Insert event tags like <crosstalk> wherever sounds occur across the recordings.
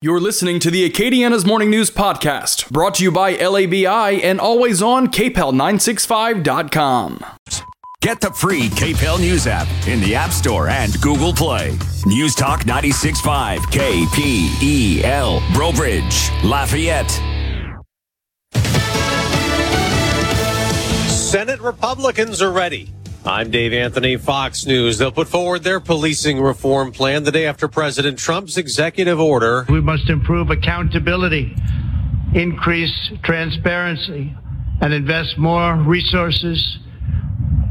You're listening to the Acadiana's Morning News Podcast, brought to you by LABI and always on KPEL965.com. Get the free KPEL News app in the App Store and Google Play. News Talk 96.5 KPEL, Breaux Bridge, Lafayette. Senate Republicans are ready I'm Dave Anthony, Fox News. They'll put forward their policing reform plan the day after President Trump's executive order. We must improve accountability, increase transparency, and invest more resources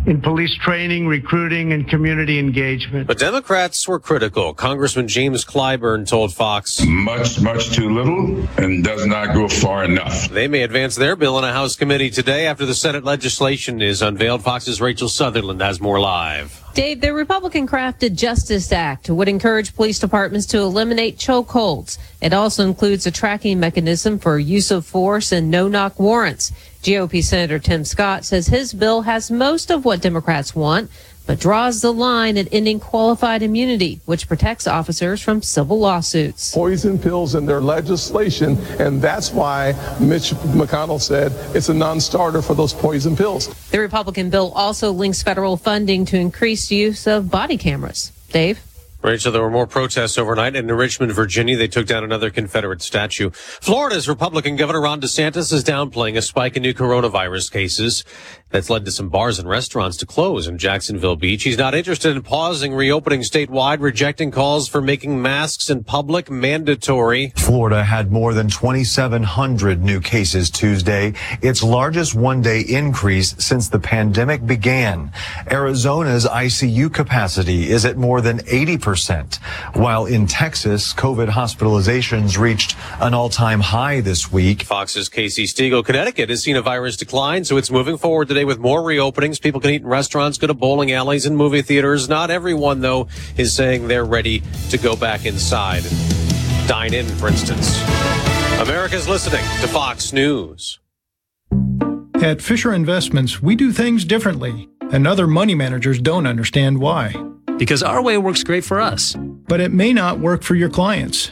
in police training, recruiting, and community engagement. But Democrats were critical. Congressman James Clyburn told Fox Much, much too little and does not go far enough. They may advance their bill in a House committee today after the Senate legislation is unveiled. Fox's Rachel Sutherland has more live. Dave, the Republican crafted Justice Act would encourage police departments to eliminate chokeholds. It also includes a tracking mechanism for use of force and no knock warrants. GOP Senator Tim Scott says his bill has most of what Democrats want, but draws the line at ending qualified immunity, which protects officers from civil lawsuits. Poison pills in their legislation, and that's why Mitch McConnell said it's a non starter for those poison pills. The Republican bill also links federal funding to increased use of body cameras. Dave? Rachel, there were more protests overnight and in Richmond, Virginia. They took down another Confederate statue. Florida's Republican Governor Ron DeSantis is downplaying a spike in new coronavirus cases that's led to some bars and restaurants to close in Jacksonville Beach. He's not interested in pausing reopening statewide, rejecting calls for making masks in public mandatory. Florida had more than 2,700 new cases Tuesday, its largest one day increase since the pandemic began. Arizona's ICU capacity is at more than 80%, while in Texas, COVID hospitalizations reached an all time high this week. Fox's Casey Stegall, Connecticut has seen a virus decline, so it's moving forward today with more reopenings. People can eat in restaurants, go to bowling alleys and movie theaters. Not everyone, though, is saying they're ready to go back inside and dine in, for instance. America's listening to Fox News. At Fisher Investments, we do things differently, and other money managers don't understand why. Because our way works great for us. But it may not work for your clients.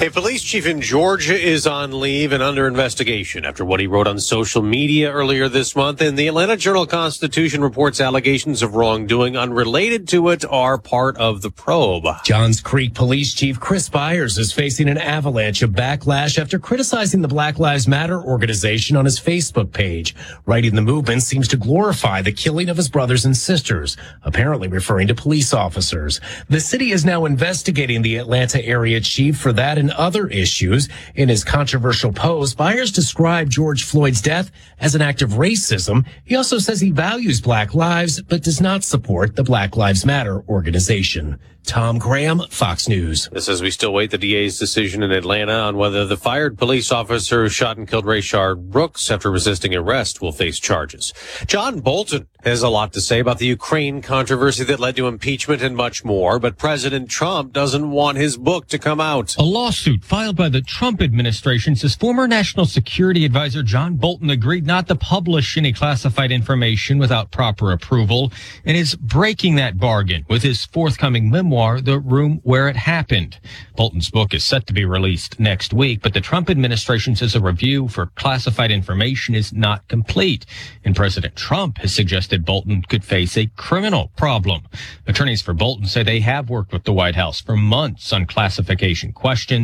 A police chief in Georgia is on leave and under investigation after what he wrote on social media earlier this month. And the Atlanta Journal Constitution reports allegations of wrongdoing unrelated to it are part of the probe. Johns Creek Police Chief Chris Byers is facing an avalanche of backlash after criticizing the Black Lives Matter organization on his Facebook page. Writing the movement seems to glorify the killing of his brothers and sisters, apparently referring to police officers. The city is now investigating the Atlanta area chief for that and other issues. In his controversial post, Byers described George Floyd's death as an act of racism. He also says he values black lives, but does not support the Black Lives Matter organization. Tom Graham, Fox News. This as we still wait the DA's decision in Atlanta on whether the fired police officer who shot and killed Rayshard Brooks after resisting arrest will face charges. John Bolton has a lot to say about the Ukraine controversy that led to impeachment and much more, but President Trump doesn't want his book to come out. A lawsuit filed by the Trump administration says former National Security Advisor John Bolton agreed not to publish any classified information without proper approval and is breaking that bargain with his forthcoming memoir memoir, The Room Where It Happened. Bolton's book is set to be released next week, but the Trump administration says a review for classified information is not complete. And President Trump has suggested Bolton could face a criminal problem. Attorneys for Bolton say they have worked with the White House for months on classification questions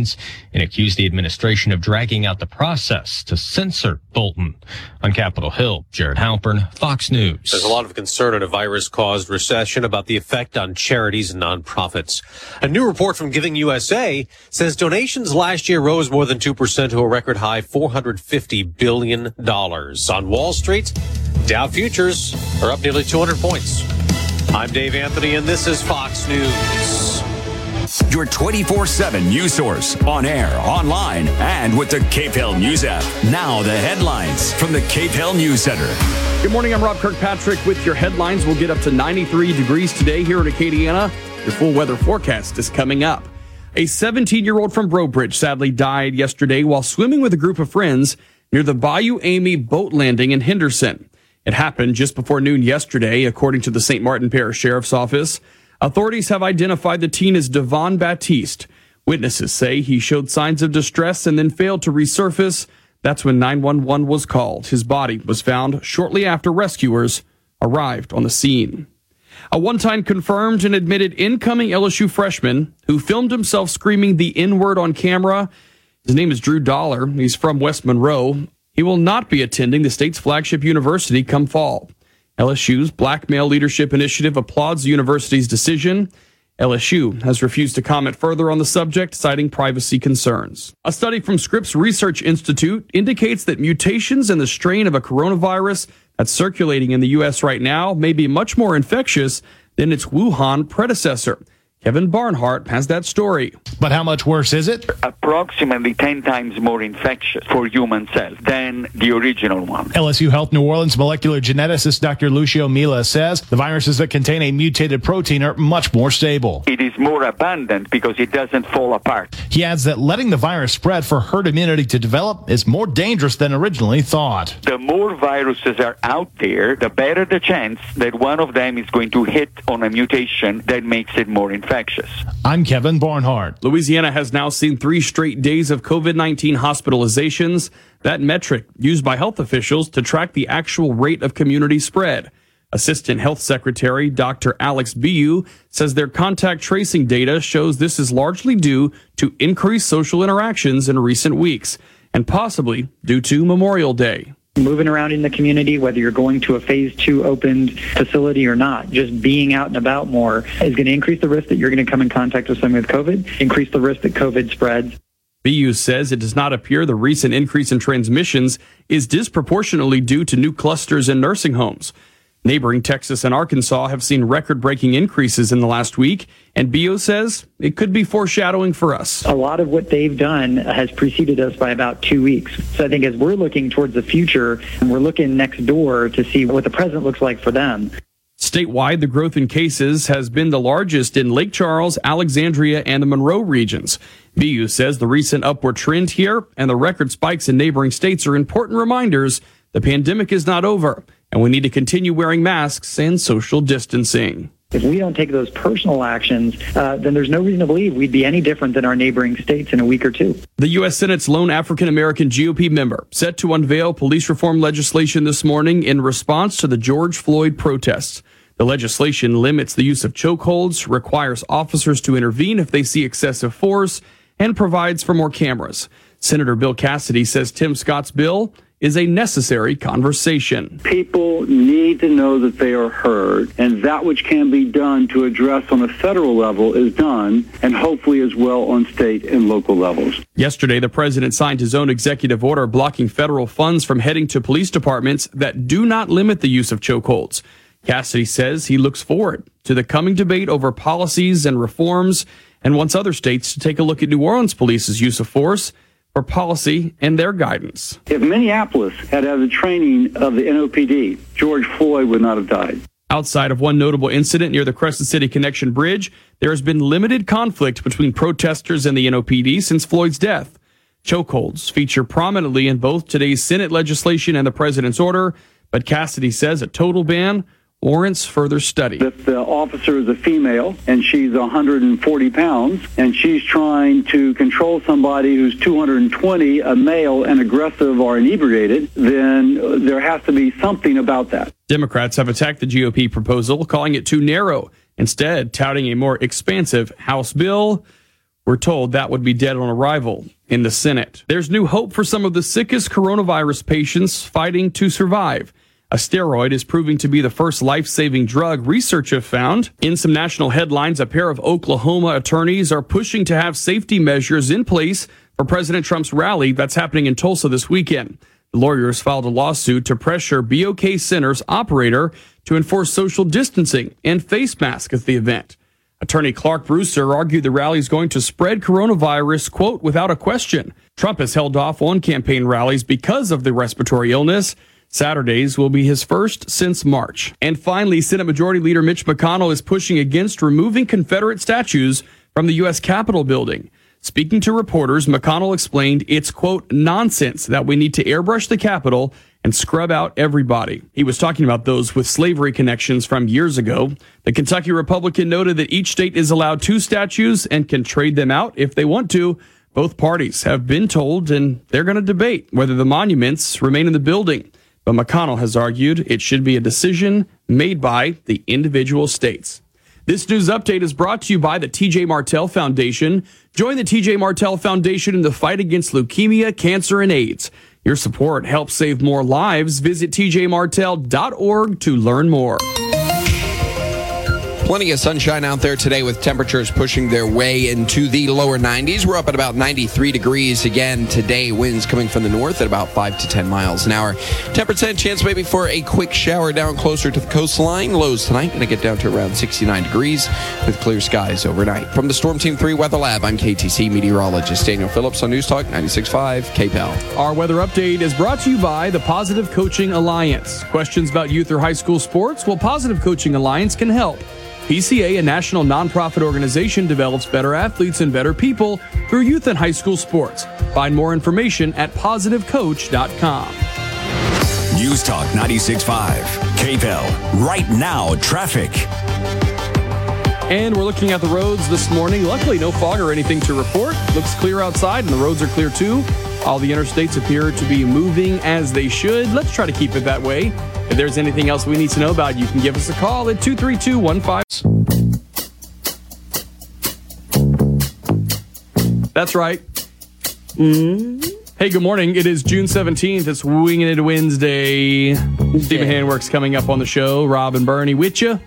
and accused the administration of dragging out the process to censor Bolton. On Capitol Hill, Jared Halpern, Fox News. There's a lot of concern in a virus caused recession about the effect on charities and nonprofits. A new report from Giving USA says donations last year rose more than 2% to a record high $450 billion. On Wall Street, Dow futures are up nearly 200 points. I'm Dave Anthony, and this is Fox News. Your 24 7 news source on air, online, and with the KPEL News app. Now, the headlines from the KPEL News Center. Good morning. I'm Rob Kirkpatrick with your headlines. We'll get up to 93 degrees today here at Acadiana. Your full weather forecast is coming up. A 17 year old from Breaux Bridge sadly died yesterday while swimming with a group of friends near the Bayou Amy boat landing in Henderson. It happened just before noon yesterday, according to the St. Martin Parish Sheriff's Office. Authorities have identified the teen as Devon Baptiste. Witnesses say he showed signs of distress and then failed to resurface. That's when 911 was called. His body was found shortly after rescuers arrived on the scene. A one time confirmed and admitted incoming LSU freshman who filmed himself screaming the N word on camera. His name is Drew Dollar. He's from West Monroe. He will not be attending the state's flagship university come fall. LSU's Black Male Leadership Initiative applauds the university's decision. LSU has refused to comment further on the subject, citing privacy concerns. A study from Scripps Research Institute indicates that mutations in the strain of a coronavirus that's circulating in the U.S. right now may be much more infectious than its Wuhan predecessor. Kevin Barnhart has that story. But how much worse is it? Approximately 10 times more infectious for human cells than the original one. LSU Health New Orleans molecular geneticist Dr. Lucio Miele says the viruses that contain a mutated protein are much more stable. It is more abundant because it doesn't fall apart. He adds that letting the virus spread for herd immunity to develop is more dangerous than originally thought. The more viruses are out there, the better the chance that one of them is going to hit on a mutation that makes it more infectious infectious. I'm Kevin Barnhart. Louisiana has now seen three straight days of COVID 19 hospitalizations, that metric used by health officials to track the actual rate of community spread. Assistant Health Secretary Dr. Alex Billioux says their contact tracing data shows this is largely due to increased social interactions in recent weeks and possibly due to Memorial Day moving around in the community, whether you're going to a phase two opened facility or not, just being out and about more is going to increase the risk that you're going to come in contact with someone with COVID, increase the risk that COVID spreads. Billioux says it does not appear the recent increase in transmissions is disproportionately due to new clusters in nursing homes. Neighboring Texas and Arkansas have seen record breaking increases in the last week, and Billioux says it could be foreshadowing for us. A lot of what they've done has preceded us by about two weeks. So I think as we're looking towards the future, and we're looking next door to see what the present looks like for them. Statewide, the growth in cases has been the largest in Lake Charles, Alexandria, and the Monroe regions. Billioux says the recent upward trend here and the record spikes in neighboring states are important reminders the pandemic is not over and we need to continue wearing masks and social distancing. If we don't take those personal actions, uh, then there's no reason to believe we'd be any different than our neighboring states in a week or two. The U.S. Senate's lone African American GOP member set to unveil police reform legislation this morning in response to the George Floyd protests. The legislation limits the use of chokeholds, requires officers to intervene if they see excessive force, and provides for more cameras. Senator Bill Cassidy says Tim Scott's bill is a necessary conversation. People need to know that they are heard, and that which can be done to address on a federal level is done, and hopefully as well on state and local levels. Yesterday, the president signed his own executive order blocking federal funds from heading to police departments that do not limit the use of chokeholds. Cassidy says he looks forward to the coming debate over policies and reforms and wants other states to take a look at New Orleans police's use of force for policy and their guidance. If Minneapolis had had the training of the NOPD, George Floyd would not have died. Outside of one notable incident near the Crescent City Connection Bridge, there has been limited conflict between protesters and the NOPD since Floyd's death. Chokeholds feature prominently in both today's Senate legislation and the president's order, but Cassidy says a total ban warrants further study. If the officer is a female and she's 140 pounds and she's trying to control somebody who's 220, a male, and aggressive or inebriated, then there has to be something about that. Democrats have attacked the GOP proposal, calling it too narrow, instead, touting a more expansive House bill. We're told that would be dead on arrival in the Senate. There's new hope for some of the sickest coronavirus patients fighting to survive. A steroid is proving to be the first life saving drug research have found. In some national headlines, a pair of Oklahoma attorneys are pushing to have safety measures in place for President Trump's rally that's happening in Tulsa this weekend. The lawyers filed a lawsuit to pressure BOK Center's operator to enforce social distancing and face masks at the event. Attorney Clark Brewster argued the rally is going to spread coronavirus, quote, without a question. Trump has held off on campaign rallies because of the respiratory illness. Saturdays will be his first since March. And finally, Senate Majority Leader Mitch McConnell is pushing against removing Confederate statues from the U.S. Capitol building. Speaking to reporters, McConnell explained it's, quote, nonsense that we need to airbrush the Capitol and scrub out everybody. He was talking about those with slavery connections from years ago. The Kentucky Republican noted that each state is allowed two statues and can trade them out if they want to. Both parties have been told and they're going to debate whether the monuments remain in the building. But McConnell has argued it should be a decision made by the individual states. This news update is brought to you by the TJ Martell Foundation. Join the TJ Martell Foundation in the fight against leukemia, cancer, and AIDS. Your support helps save more lives. Visit tjmartell.org to learn more. Plenty of sunshine out there today with temperatures pushing their way into the lower 90s. We're up at about 93 degrees again today. Winds coming from the north at about 5 to 10 miles an hour. 10% chance maybe for a quick shower down closer to the coastline. Lows tonight going to get down to around 69 degrees with clear skies overnight. From the Storm Team 3 Weather Lab, I'm KATC meteorologist Daniel Phillips on News Talk 96.5 KPEL. Our weather update is brought to you by the Positive Coaching Alliance. Questions about youth or high school sports? Well, Positive Coaching Alliance can help. PCA, a national nonprofit organization, develops better athletes and better people through youth and high school sports. Find more information at positivecoach.com. News Talk 96.5, KPEL. Right now, traffic. And we're looking at the roads this morning. Luckily, no fog or anything to report. Looks clear outside, and the roads are clear too. All the interstates appear to be moving as they should. Let's try to keep it that way. If there's anything else we need to know about, you can give us a call at 232 15. That's right. Mm. Hey, good morning. It is June 17th. It's Winging It Wednesday. Stephen Handwork's coming up on the show. Rob and Bernie with you.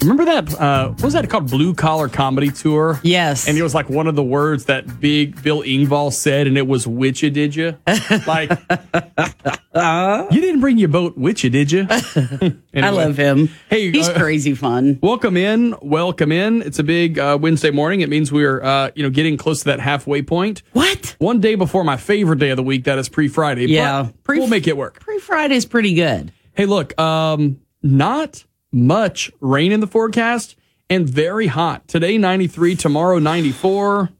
Remember that? Uh, what was that called? Blue Collar Comedy Tour? Yes. And it was like one of the words that big Bill Engvall said, and it was "witcha," did you? <laughs> Like, you didn't bring your boat, witcha, did you? <laughs> I love him. Hey, he's uh, crazy fun. Welcome in, welcome in. It's a big uh, Wednesday morning. It means we're, uh, you know, getting close to that halfway point. What? One day before my favorite day of the week, that is pre-Friday. but Yeah. we'll make it work. Pre Friday's pretty good. Hey, look, um, not much rain in the forecast and very hot. Today, 93, tomorrow, 94.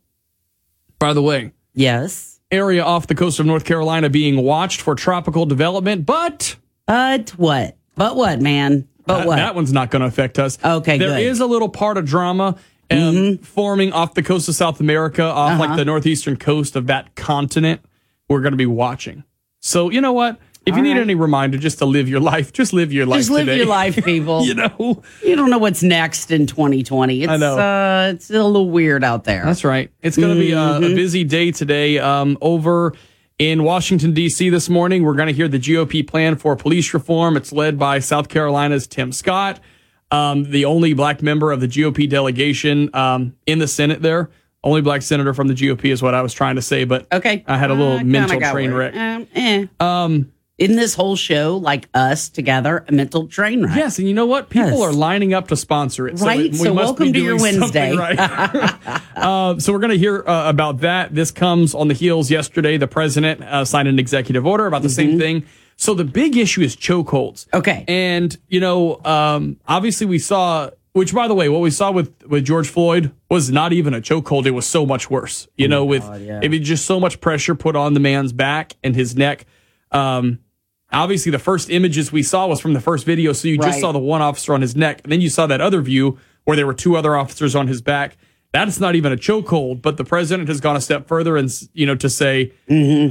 By the way, yes. Area off the coast of North Carolina being watched for tropical development, but. But what? But what, man? But that, what? That one's not going to affect us. Okay, There good. is a little part of drama um, forming off the coast of South America, off Uh-huh. like the northeastern coast of that continent. We're going to be watching. So, you know what? If you All need right. any reminder just to live your life, just live your life Just live today. your life, <laughs> people. you know, You don't know what's next in 2020. It's, I know. Uh, it's a little weird out there. That's right. It's going to be a, a busy day today. Um, over in Washington, D.C. this morning, we're going to hear the GOP plan for police reform. It's led by South Carolina's Tim Scott, um, the only black member of the GOP delegation um, in the Senate there. Only black senator from the GOP is what I was trying to say, but okay. I had a little Uh, mental train wreck. Um, eh. Um, Isn't this whole show like us together a mental train wreck? Yes, and you know what? People Yes. are lining up to sponsor it. Right, we so must welcome to your Wednesday. Right. <laughs> <laughs> uh, so we're going to hear uh, about that. This comes on the heels yesterday. The president uh, signed an executive order about the same thing. So the big issue is chokeholds. Mm-hmm. Okay. And, you know, um, obviously we saw, which by the way, what we saw with, with George Floyd was not even a chokehold. It was so much worse, you know, with Oh God, yeah. it was just so much pressure put on the man's back and his neck. Um, Obviously, the first images we saw was from the first video, so you just saw the one officer on his neck, and then you saw that other view where there were two other officers on his back. That's not even a chokehold, but the president has gone a step further and you know to say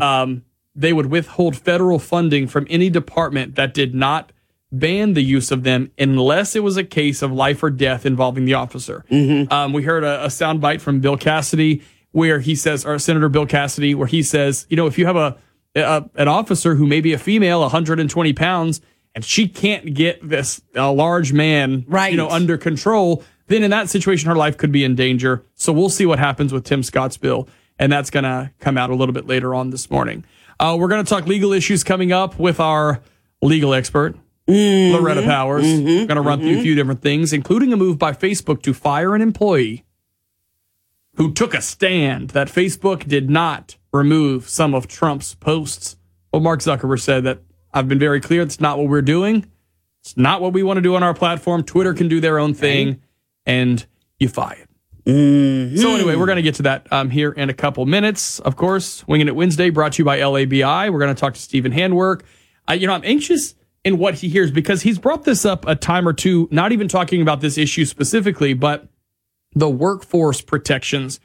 um, they would withhold federal funding from any department that did not ban the use of them unless it was a case of life or death involving the officer. Um, we heard a, a soundbite from Bill Cassidy where he says, or Senator Bill Cassidy, where he says, you know, if you have a, a an officer who may be a female, 120 pounds, and she can't get this a large man, right. you know, under control, then in that situation, her life could be in danger. So we'll see what happens with Tim Scott's bill, and that's going to come out a little bit later on this morning. Uh, we're going to talk legal issues coming up with our legal expert, mm-hmm. Loretta Powers. Mm-hmm. We're going to run through a mm-hmm. few different things, including a move by Facebook to fire an employee who took a stand that Facebook did not remove some of Trump's posts. Well, Mark Zuckerberg said that I've been very clear. It's not what we're doing. It's not what we want to do on our platform. Twitter can do their own thing, and you fire it. So anyway, we're going to get to that um, here in a couple minutes. Of course, Winging It Wednesday brought to you by LABI. We're going to talk to Stephen Handwork. Uh, you know, I'm anxious in what he hears because he's brought this up a time or two, not even talking about this issue specifically, but the workforce protections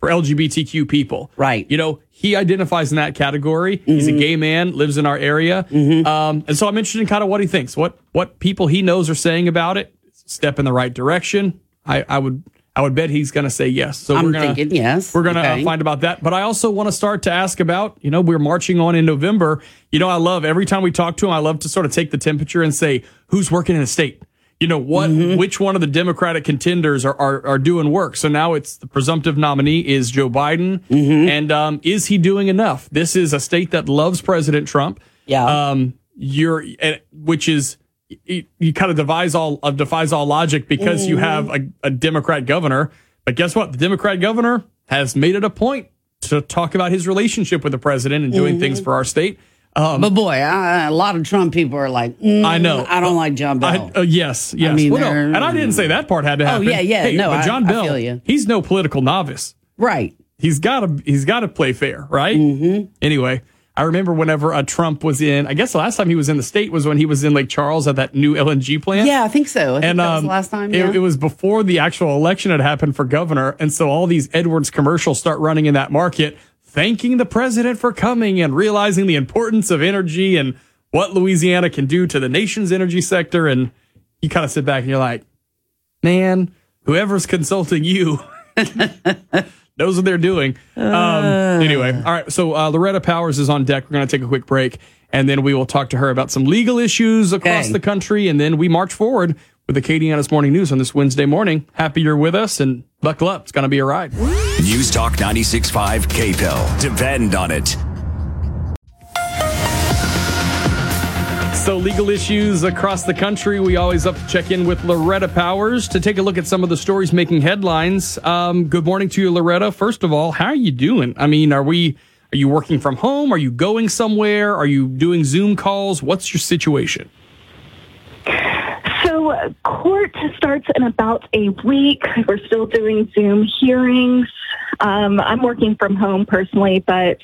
for LGBTQ people. Right. You know, he identifies in that category. He's a mm-hmm. gay man, lives in our area. Mm-hmm. Um, and so I'm interested in kind of what he thinks, what what people he knows are saying about it. Step in the right direction. I, I would I would bet he's going to say yes. So I'm we're gonna, thinking yes. We're going to uh, Okay. find about that. But I also want to start to ask about, you know, we're marching on in November. You know, I love every time we talk to him, I love to sort of take the temperature and say, who's working in the state? You know, what, Mm-hmm. which one of the Democratic contenders are, are, are doing work? So now it's the presumptive nominee is Joe Biden. Mm-hmm. And um, is he doing enough? This is a state that loves President Trump. Yeah. Um, you're, which is, you, you kind of defies all of defies all logic because you Mm-hmm. have a, a Democrat governor. But guess what? The Democrat governor has made it a point to talk about his relationship with the president and doing things for our state. Um, but boy, I, a lot of Trump people are like, mm, I know. I don't like John Bel. I, uh, yes, yes. mean, well, no, and I didn't say that part had to happen. Oh, yeah, yeah. Hey, No, but John I Bel, he's no political novice. right. He's got to he's got to play fair, right? Mm-hmm. Anyway, I remember whenever uh, Trump was in. I guess the last time he was in the state was when he was in Lake Charles at that new LNG plant. Yeah, I think so. I think and that was um, the last time. it, it was before the actual election had happened for governor, and so all these Edwards commercials start running in that market, thanking the president for coming and realizing the importance of energy and what Louisiana can do to the nation's energy sector. And you kind of sit back and you're like, man, whoever's consulting you <laughs> knows what they're doing. Um, anyway, all right. So uh, Loretta Powers is on deck. We're going to take a quick break, and then we will talk to her about some legal issues across Okay. the country, and then we march forward with the Acadiana's Morning News on this Wednesday morning. Happy you're with us, and buckle up. It's going to be a ride. News Talk 96.5 KPEL. Depend on it. So, legal issues across the country. We always up to check in with Loretta Powers to take a look at some of the stories making headlines. Um, good morning to you, Loretta. First of all, how are you doing? I mean, are we? Are you working from home? Are you going somewhere? Are you doing Zoom calls? What's your situation? Uh, court starts in about a week. We're still doing Zoom hearings. Um, I'm working from home personally, but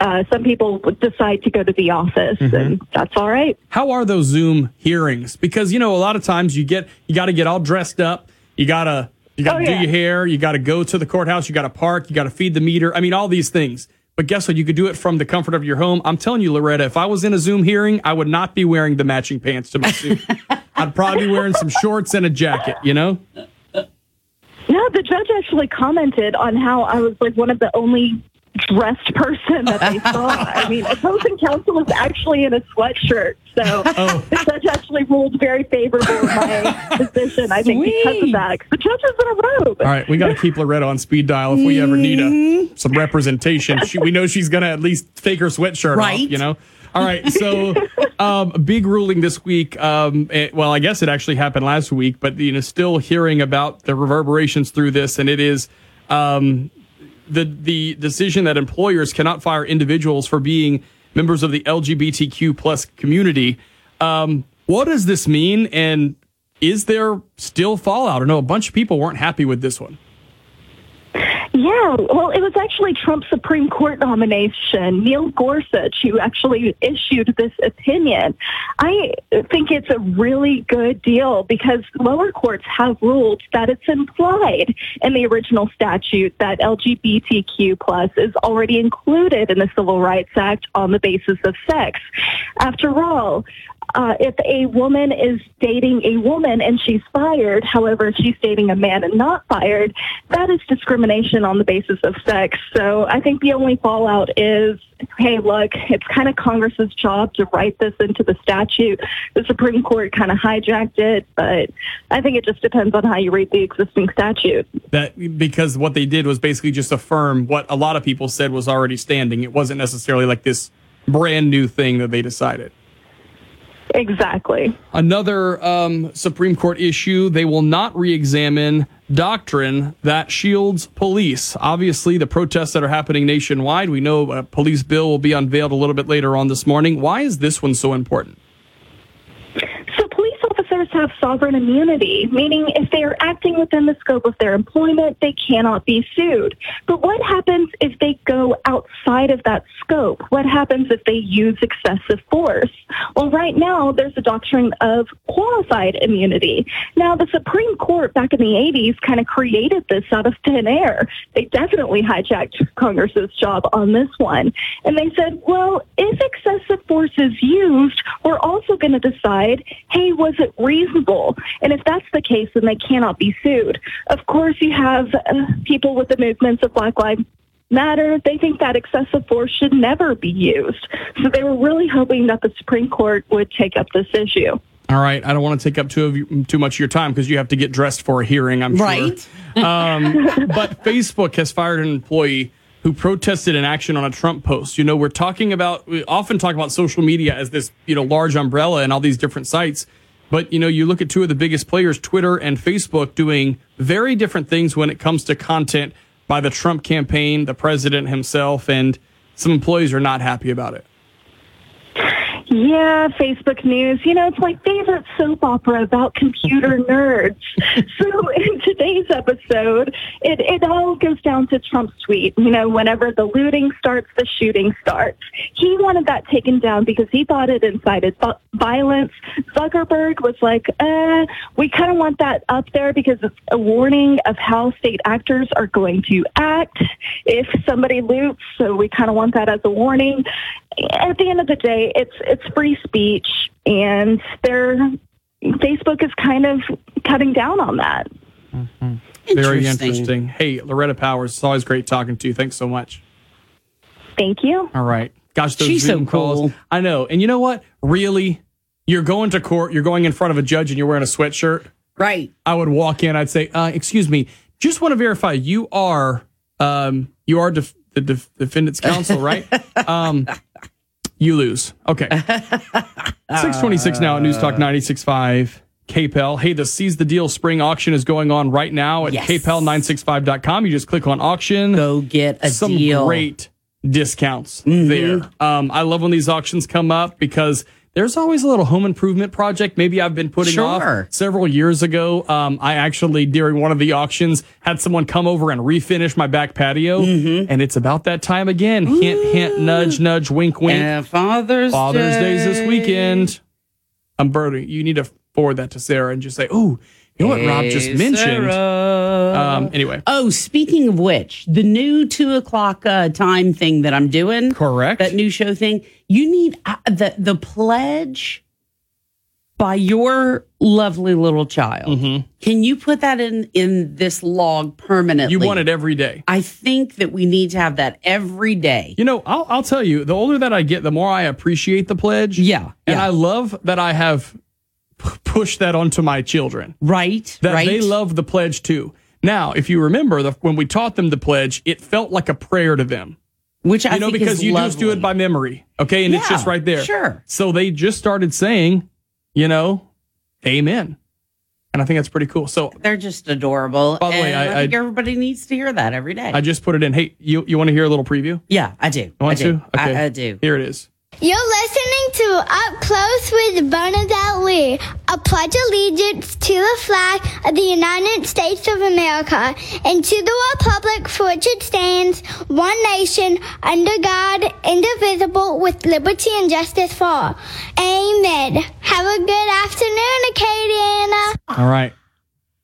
uh, some people decide to go to the office, and that's all right. How are those Zoom hearings? Because you know, a lot of times you get you got to get all dressed up. You gotta you gotta Oh, do yeah. your hair. You got to go to the courthouse. You got to park. You got to feed the meter. I mean, all these things. But guess what? You could do it from the comfort of your home. I'm telling you, Loretta, if I was in a Zoom hearing, I would not be wearing the matching pants to my suit. <laughs> I'd probably be wearing some shorts and a jacket. You know. Yeah, the judge actually commented on how I was like one of the only dressed person that they <laughs> saw. I mean, opposing counsel was actually in a sweatshirt, so the judge actually ruled very favorable in my position. I think because of that. the judge is in a robe. All right, we got to keep Loretta on speed dial if we ever need a some representation. She, we know she's gonna at least fake her sweatshirt Right. off. You know. All right, so um, a big ruling this week. Um, it- well, I guess it actually happened last week, but you know, still hearing about the reverberations through this, and it is um, the the decision that employers cannot fire individuals for being members of the LGBTQ plus community. Um, what does this mean, and is there still fallout? I know a bunch of people weren't happy with this one. Yeah, well, it was actually Trump's Supreme Court nomination, Neil Gorsuch, who actually issued this opinion. I think it's a really good deal because lower courts have ruled that it's implied in the original statute that LGBTQ plus is already included in the Civil Rights Act on the basis of sex. After all, uh, if a woman is dating a woman and she's fired, however, she's dating a man and not fired, that is discrimination on the basis of sex. So I think the only fallout is, hey, look, it's kind of Congress's job to write this into the statute. The Supreme Court kind of hijacked it, but I think it just depends on how you read the existing statute. That because what they did was basically just affirm what a lot of people said was already standing. It wasn't necessarily like this brand new thing that they decided. Exactly. Another um, Supreme Court issue they will not re examine doctrine that shields police. Obviously, the protests that are happening nationwide, we know a police bill will be unveiled a little bit later on this morning. Why is this one so important? Officers have sovereign immunity, meaning if they are acting within the scope of their employment, they cannot be sued. But what happens if they go outside of that scope? What happens if they use excessive force? Well, right now, there's a doctrine of qualified immunity. Now, the Supreme Court back in the 80s kind of created this out of thin air. They definitely hijacked Congress's job on this one. And they said, well, if excessive force is used, we're also going to decide, hey, was it reasonable? And if that's the case, then they cannot be sued. Of course, you have uh, people with the movements of Black Lives Matter. They think that excessive force should never be used. So they were really hoping that the Supreme Court would take up this issue. All right, I don't want to take up too of you, too much of your time because you have to get dressed for a hearing. I'm Right. sure. Um, <laughs> but Facebook has fired an employee who protested an action on a Trump post. You know, we're talking about we often talk about social media as this you know large umbrella and all these different sites. But you know, you look at two of the biggest players, Twitter and Facebook, doing very different things when it comes to content by the Trump campaign, the president himself, and some employees are not happy about it. Yeah, Facebook News. You know, it's my favorite soap opera about computer <laughs> nerds. so in today's episode, it, it all goes down to Trump's tweet. You know, whenever the looting starts, the shooting starts. He wanted that taken down because he thought it incited violence. Zuckerberg was like, uh, we kind of want that up there because it's a warning of how state actors are going to act if somebody loots. So we kind of want that as a warning. At the end of the day, it's it's free speech, and they're Facebook is kind of cutting down on that. Very Interesting. interesting. Hey, Loretta Powers, it's always great talking to you. Thanks so much. Thank you. All right. Gosh, those She's so Zoom calls. cool. I know. And you know what? Really? You're going to court, you're going in front of a judge and you're wearing a sweatshirt. Right. I would walk in, I'd say, uh, excuse me, just want to verify you are um you are def- the def- defendant's counsel, right? <laughs> um you lose. Okay. <laughs> 626 now at News Talk 96.5. KPEL. Hey, the Seize the Deal spring auction is going on right now at Yes. kpel965.com. You just click on auction. Go get a Some deal. great discounts Mhm. there. Um, I love when these auctions come up because there's always a little home improvement project. Maybe I've been putting off several years ago. Um, I actually, during one of the auctions, had someone come over and refinish my back patio. Mm-hmm. And it's about that time again. Hint, hint, nudge, nudge, wink, wink. And Father's Father's Day's this weekend. I'm Bertie, you need to forward that to Sarah and just say, "Oh, you know what Rob just mentioned." Um, anyway, Oh, speaking of which, the new two o'clock uh, time thing that I'm doing, correct? That new show thing. You need uh, the the pledge by your lovely little child. Mm-hmm. Can you put that in in this log permanently? you want it every day. I think that we need to have that every day. You know, I'll, I'll tell you, the older that I get, the more I appreciate the pledge. Yeah. And I love that I have p- pushed that onto my children. Right. That right. they love the pledge too. Now, if you remember, the, when we taught them the pledge, it felt like a prayer to them. Which I you know, because you just do it by memory. Okay. And it's just right there. sure. So they just started saying, you know, amen. And I think that's pretty cool. So They're just adorable. By the way, I- I, think everybody needs to hear that every day. I just put it in. Hey, you, you want to hear a little preview? yeah, I do. You want I do. to? Okay. I, I do. Here it is. You're listening to Up Close with Bernadette Lee. I pledge allegiance to the flag of the United States of America and to the republic for which it stands, one nation, under God, indivisible, with liberty and justice for all. Amen. Have a good afternoon, Acadiana. All right.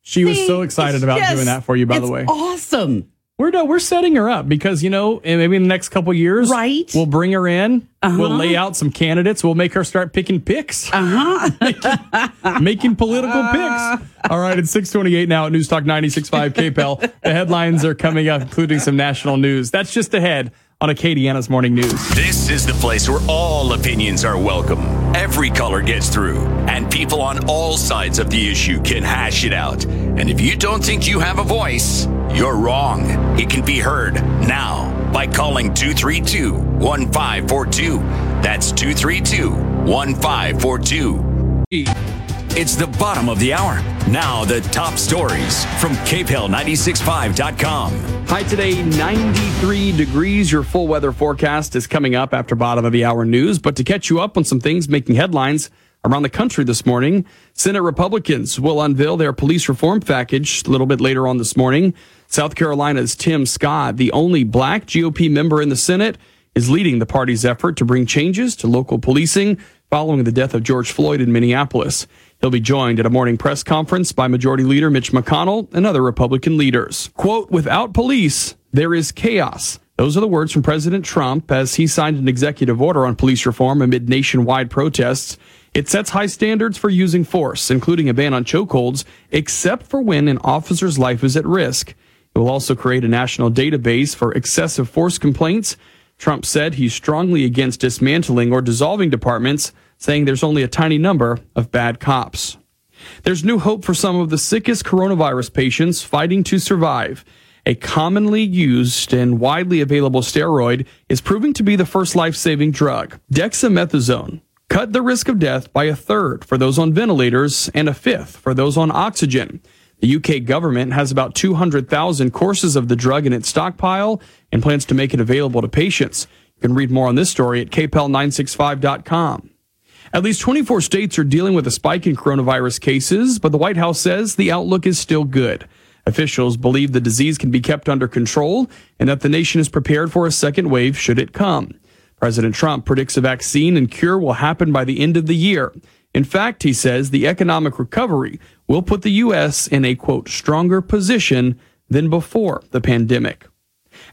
She was so excited about yes, doing that for you, by the way. Awesome. We're no, we're setting her up because you know, maybe in the next couple years, Right. We'll bring her in. We'll Uh-huh. lay out some candidates. We'll make her start picking picks. Uh huh. <laughs> making political picks. All right, it's 628 now at News Talk 96.5 KPEL. The headlines are coming up, including some national news. That's just ahead on Acadiana's Morning News. This is the place where all opinions are welcome. Every color gets through, and people on all sides of the issue can hash it out. And if you don't think you have a voice, you're wrong. It can be heard now by calling 232 1542. That's 232 1542. It's the bottom of the hour. Now, the top stories from KPEL965.com. High today, 93 degrees. Your full weather forecast is coming up after bottom of the hour news. But to catch you up on some things making headlines around the country this morning, Senate Republicans will unveil their police reform package a little bit later on this morning. South Carolina's Tim Scott, the only black GOP member in the Senate, is leading the party's effort to bring changes to local policing following the death of George Floyd in Minneapolis. He'll be joined at a morning press conference by Majority Leader Mitch McConnell and other Republican leaders. Quote, without police, there is chaos. Those are the words from President Trump as he signed an executive order on police reform amid nationwide protests. It sets high standards for using force, including a ban on chokeholds, except for when an officer's life is at risk. It will also create a national database for excessive force complaints. Trump said he's strongly against dismantling or dissolving departments, saying there's only a tiny number of bad cops. There's new hope for some of the sickest coronavirus patients fighting to survive. A commonly used and widely available steroid is proving to be the first life-saving drug. Dexamethasone cut the risk of death by a third for those on ventilators and a fifth for those on oxygen. The UK government has about 200,000 courses of the drug in its stockpile and plans to make it available to patients. You can read more on this story at kpel965.com. At least 24 states are dealing with a spike in coronavirus cases, but the White House says the outlook is still good. Officials believe the disease can be kept under control and that the nation is prepared for a second wave should it come. President Trump predicts a vaccine and cure will happen by the end of the year. In fact, he says the economic recovery will put the U.S. in a quote, stronger position than before the pandemic.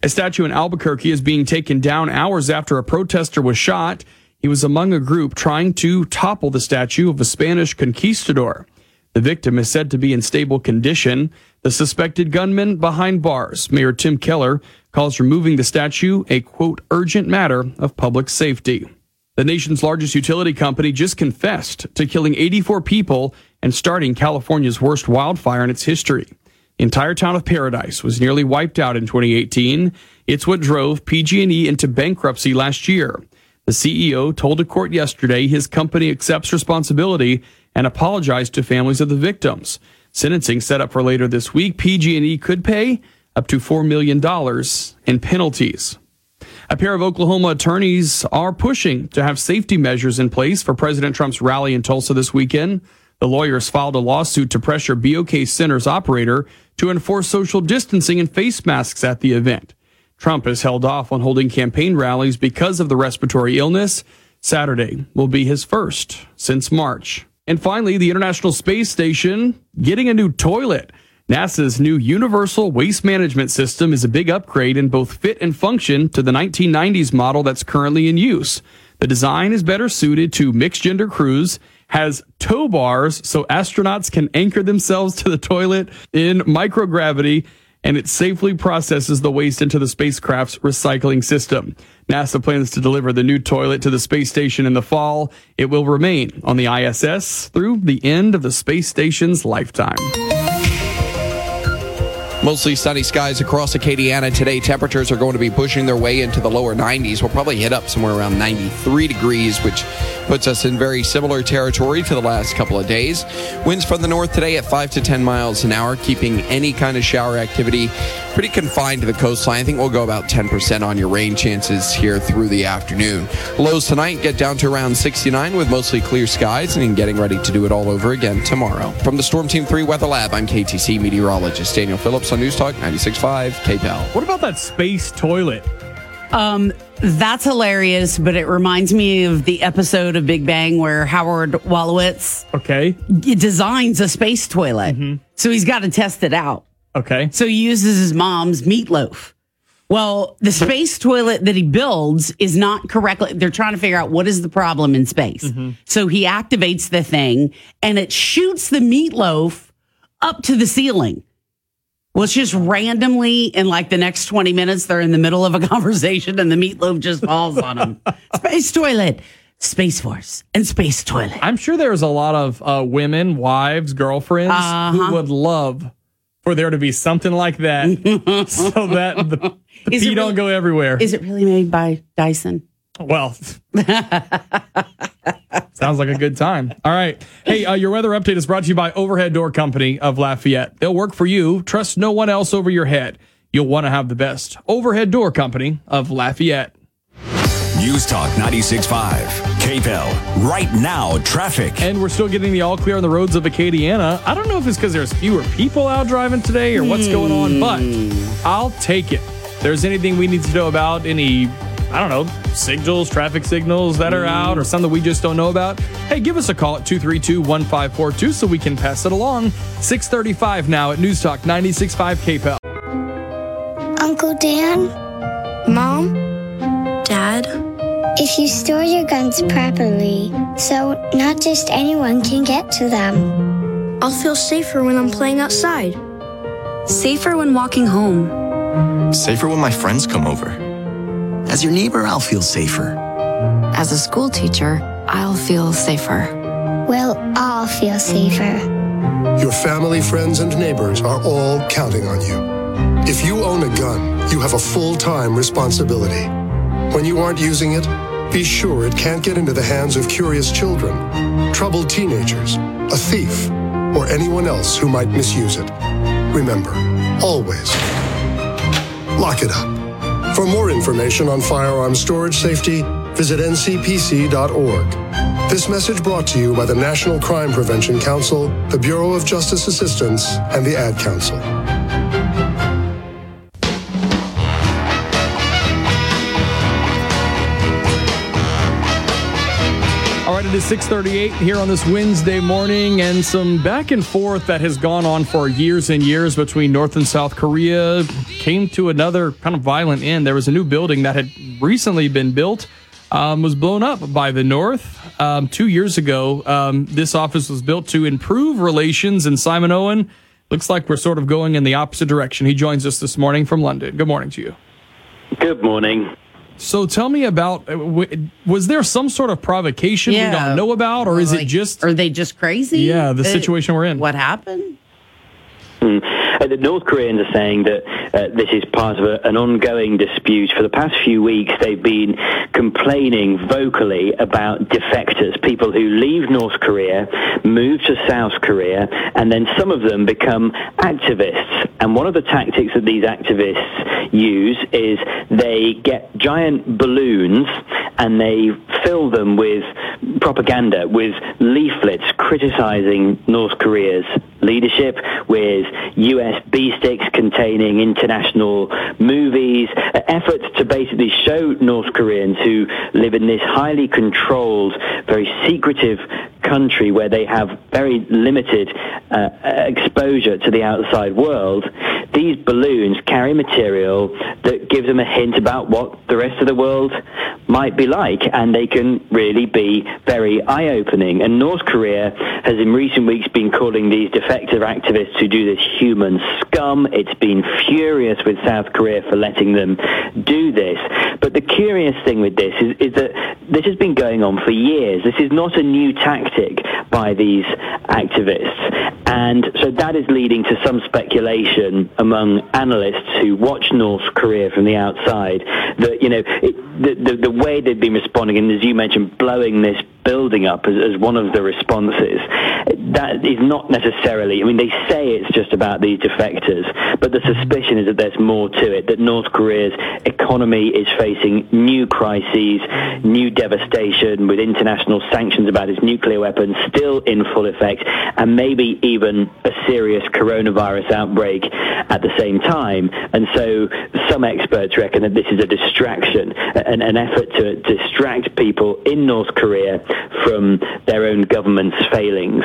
A statue in Albuquerque is being taken down hours after a protester was shot. He was among a group trying to topple the statue of a Spanish conquistador. The victim is said to be in stable condition. The suspected gunman behind bars, Mayor Tim Keller, calls removing the statue a quote, urgent matter of public safety. The nation's largest utility company just confessed to killing 84 people and starting California's worst wildfire in its history. The entire town of Paradise was nearly wiped out in 2018. It's what drove PG&E into bankruptcy last year. The CEO told a court yesterday his company accepts responsibility and apologized to families of the victims. Sentencing set up for later this week, PG&E could pay up to $4 million in penalties. A pair of Oklahoma attorneys are pushing to have safety measures in place for President Trump's rally in Tulsa this weekend. The lawyers filed a lawsuit to pressure BOK Center's operator to enforce social distancing and face masks at the event. Trump has held off on holding campaign rallies because of the respiratory illness. Saturday will be his first since March. And finally, the International Space Station getting a new toilet. NASA's new Universal Waste Management System is a big upgrade in both fit and function to the 1990s model that's currently in use. The design is better suited to mixed gender crews, has tow bars so astronauts can anchor themselves to the toilet in microgravity, and it safely processes the waste into the spacecraft's recycling system. NASA plans to deliver the new toilet to the space station in the fall. It will remain on the ISS through the end of the space station's lifetime. Mostly sunny skies across Acadiana today. Temperatures are going to be pushing their way into the lower 90s. We'll probably hit up somewhere around 93 degrees, which puts us in very similar territory to the last couple of days. Winds from the north today at 5 to 10 miles an hour, keeping any kind of shower activity pretty confined to the coastline. I think we'll go about 10% on your rain chances here through the afternoon. Lows tonight get down to around 69 with mostly clear skies and getting ready to do it all over again tomorrow. From the Storm Team 3 Weather Lab, I'm KATC meteorologist Daniel Phillips on News Talk 96.5 KPEL. What about that space toilet? Um, that's hilarious, but it reminds me of the episode of Big Bang where Howard Wolowitz okay designs a space toilet. So he's got to test it out. Okay. So he uses his mom's meatloaf. Well, the space toilet that he builds is not correctly. They're trying to figure out what is the problem in space. So he activates the thing and it shoots the meatloaf up to the ceiling. Well, it's just randomly in like the next 20 minutes, they're in the middle of a <laughs> conversation and the meatloaf just falls on them. <laughs> Space toilet, Space Force, and Space Toilet. I'm sure there's a lot of uh, women, wives, girlfriends Uh-huh. who would love for there to be something like that <laughs> so that the, the pee don't go everywhere. Is it really made by Dyson? Well, sounds like a good time. All right. Hey, uh, your weather update is brought to you by Overhead Door Company of Lafayette. They'll work for you. Trust no one else over your head. You'll want to have the best. Overhead Door Company of Lafayette. News Talk 96.5. KPEL. Right now, traffic. And we're still getting the all clear on the roads of Acadiana. I don't know if it's because there's fewer people out driving today or what's going on, but I'll take it. If there's anything we need to know about, any, I don't know, signals, traffic signals that are out or something we just don't know about, hey, give us a call at 232 1542 so we can pass it along. 635 now at News Talk 96.5 KPEL. Uncle Dan? Mom? Dad? If you store your guns properly, so not just anyone can get to them. I'll feel safer when I'm playing outside. Safer when walking home. Safer when my friends come over. As your neighbor, I'll feel safer. As a school teacher, I'll feel safer. We'll all feel safer. Your family, friends, and neighbors are all counting on you. If you own a gun, you have a full time responsibility. When you aren't using it, be sure it can't get into the hands of curious children, troubled teenagers, a thief, or anyone else who might misuse it. Remember, always lock it up. For more information on firearm storage safety, visit ncpc.org. This message brought to you by the National Crime Prevention Council, the Bureau of Justice Assistance, and the Ad Council. It is 638 here on this Wednesday morning, and some back and forth that has gone on for years and years between North and South Korea came to another kind of violent end. There was a new building that had recently been built, um, was blown up by the North um, two years ago. Um, this office was built to improve relations, and Simon Owen looks like we're sort of going in the opposite direction. He joins us this morning from London. Good morning to you. Good morning. So tell me about uh, was there some sort of provocation we don't know about, or is it just are they just crazy? Yeah, the Uh, situation we're in. What happened? Mm. The North Koreans are saying that uh, this is part of a, an ongoing dispute. For the past few weeks, they've been complaining vocally about defectors, people who leave North Korea, move to South Korea, and then some of them become activists. And one of the tactics that these activists use is they get giant balloons and they fill them with propaganda, with leaflets criticizing North Korea's leadership, with USB sticks containing international movies, uh, efforts to basically show North Koreans who live in this highly controlled, very secretive country where they have very limited uh, exposure to the outside world, these balloons carry material that gives them a hint about what the rest of the world might be like, and they can really be very eye-opening. And North Korea has in recent weeks been calling these defective activists who do this human scum. It's been furious with South Korea for letting them do this. But the curious thing with this is, is that this has been going on for years. This is not a new tactic by these activists. And so that is leading to some speculation among analysts who watch North Korea from the outside that, you know, it, the, the, the way they've been responding, and as you mentioned, blowing this building up as, as one of the responses, that is not necessarily, I mean, they say it's just about these defectors, but the suspicion is that there's more to it, that North Korea's economy is facing new crises, new devastation with international sanctions about its nuclear weapons still in full effect, and maybe even a serious coronavirus outbreak at the same time. And so some experts reckon that this is a distraction, an, an effort to distract people in North Korea from their own government's failings.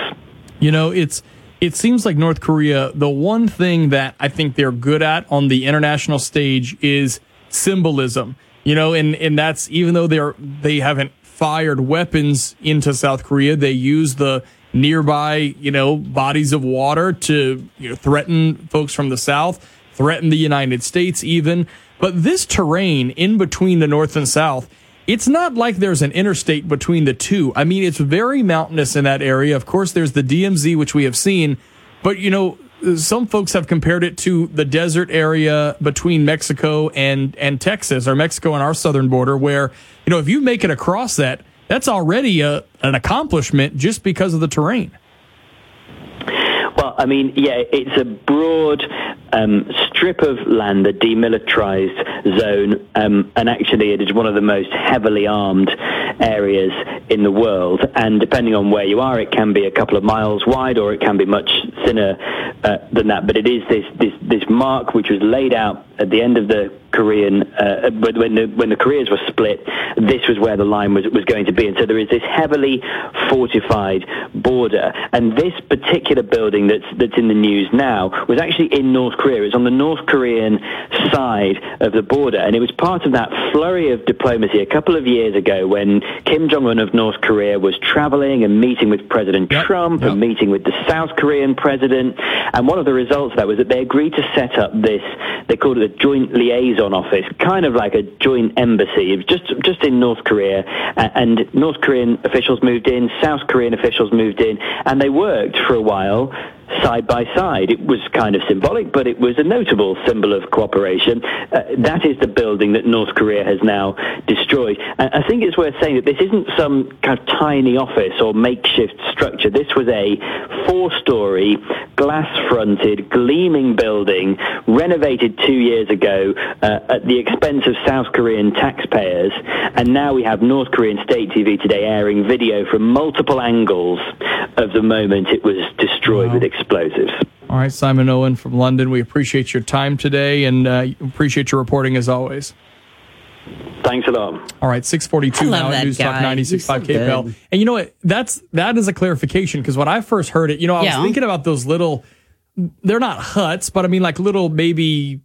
You know, it's it seems like North Korea, the one thing that I think they're good at on the international stage is symbolism. You know, and and that's even though they're they haven't fired weapons into South Korea, they use the nearby, you know, bodies of water to you know, threaten folks from the south, threaten the United States even. But this terrain in between the north and south it's not like there's an interstate between the two. I mean, it's very mountainous in that area. Of course, there's the DMZ, which we have seen, but you know, some folks have compared it to the desert area between Mexico and, and Texas or Mexico and our southern border, where, you know, if you make it across that, that's already a, an accomplishment just because of the terrain. Well, I mean, yeah, it's a broad um, strip of land, a demilitarized zone, um, and actually it is one of the most heavily armed areas in the world. And depending on where you are, it can be a couple of miles wide or it can be much thinner uh, than that. But it is this, this, this mark which was laid out at the end of the Korean, uh, when the when the Koreas were split, this was where the line was was going to be, and so there is this heavily fortified border. And this particular building that's that's in the news now was actually in North Korea. It's on the North Korean side of the border, and it was part of that flurry of diplomacy a couple of years ago when Kim Jong Un of North Korea was traveling and meeting with President yep, Trump yep. and meeting with the South Korean president. And one of the results of that was that they agreed to set up this. They called it a joint liaison office, kind of like a joint embassy, just just in North Korea. And North Korean officials moved in, South Korean officials moved in, and they worked for a while side by side. It was kind of symbolic, but it was a notable symbol of cooperation. Uh, that is the building that North Korea has now destroyed. And I think it's worth saying that this isn't some kind of tiny office or makeshift structure. This was a four-story, glass-fronted, gleaming building renovated two years ago uh, at the expense of South Korean taxpayers. And now we have North Korean state TV today airing video from multiple angles of the moment it was destroyed wow. with explosives. All right, Simon Owen from London, we appreciate your time today and uh, appreciate your reporting as always. Thanks a lot. All right, 642 now at News guy. Talk 96.5 so KPEL. And you know what? That's, that is a clarification because when I first heard it, you know, I yeah. was thinking about those little, they're not huts, but I mean like little maybe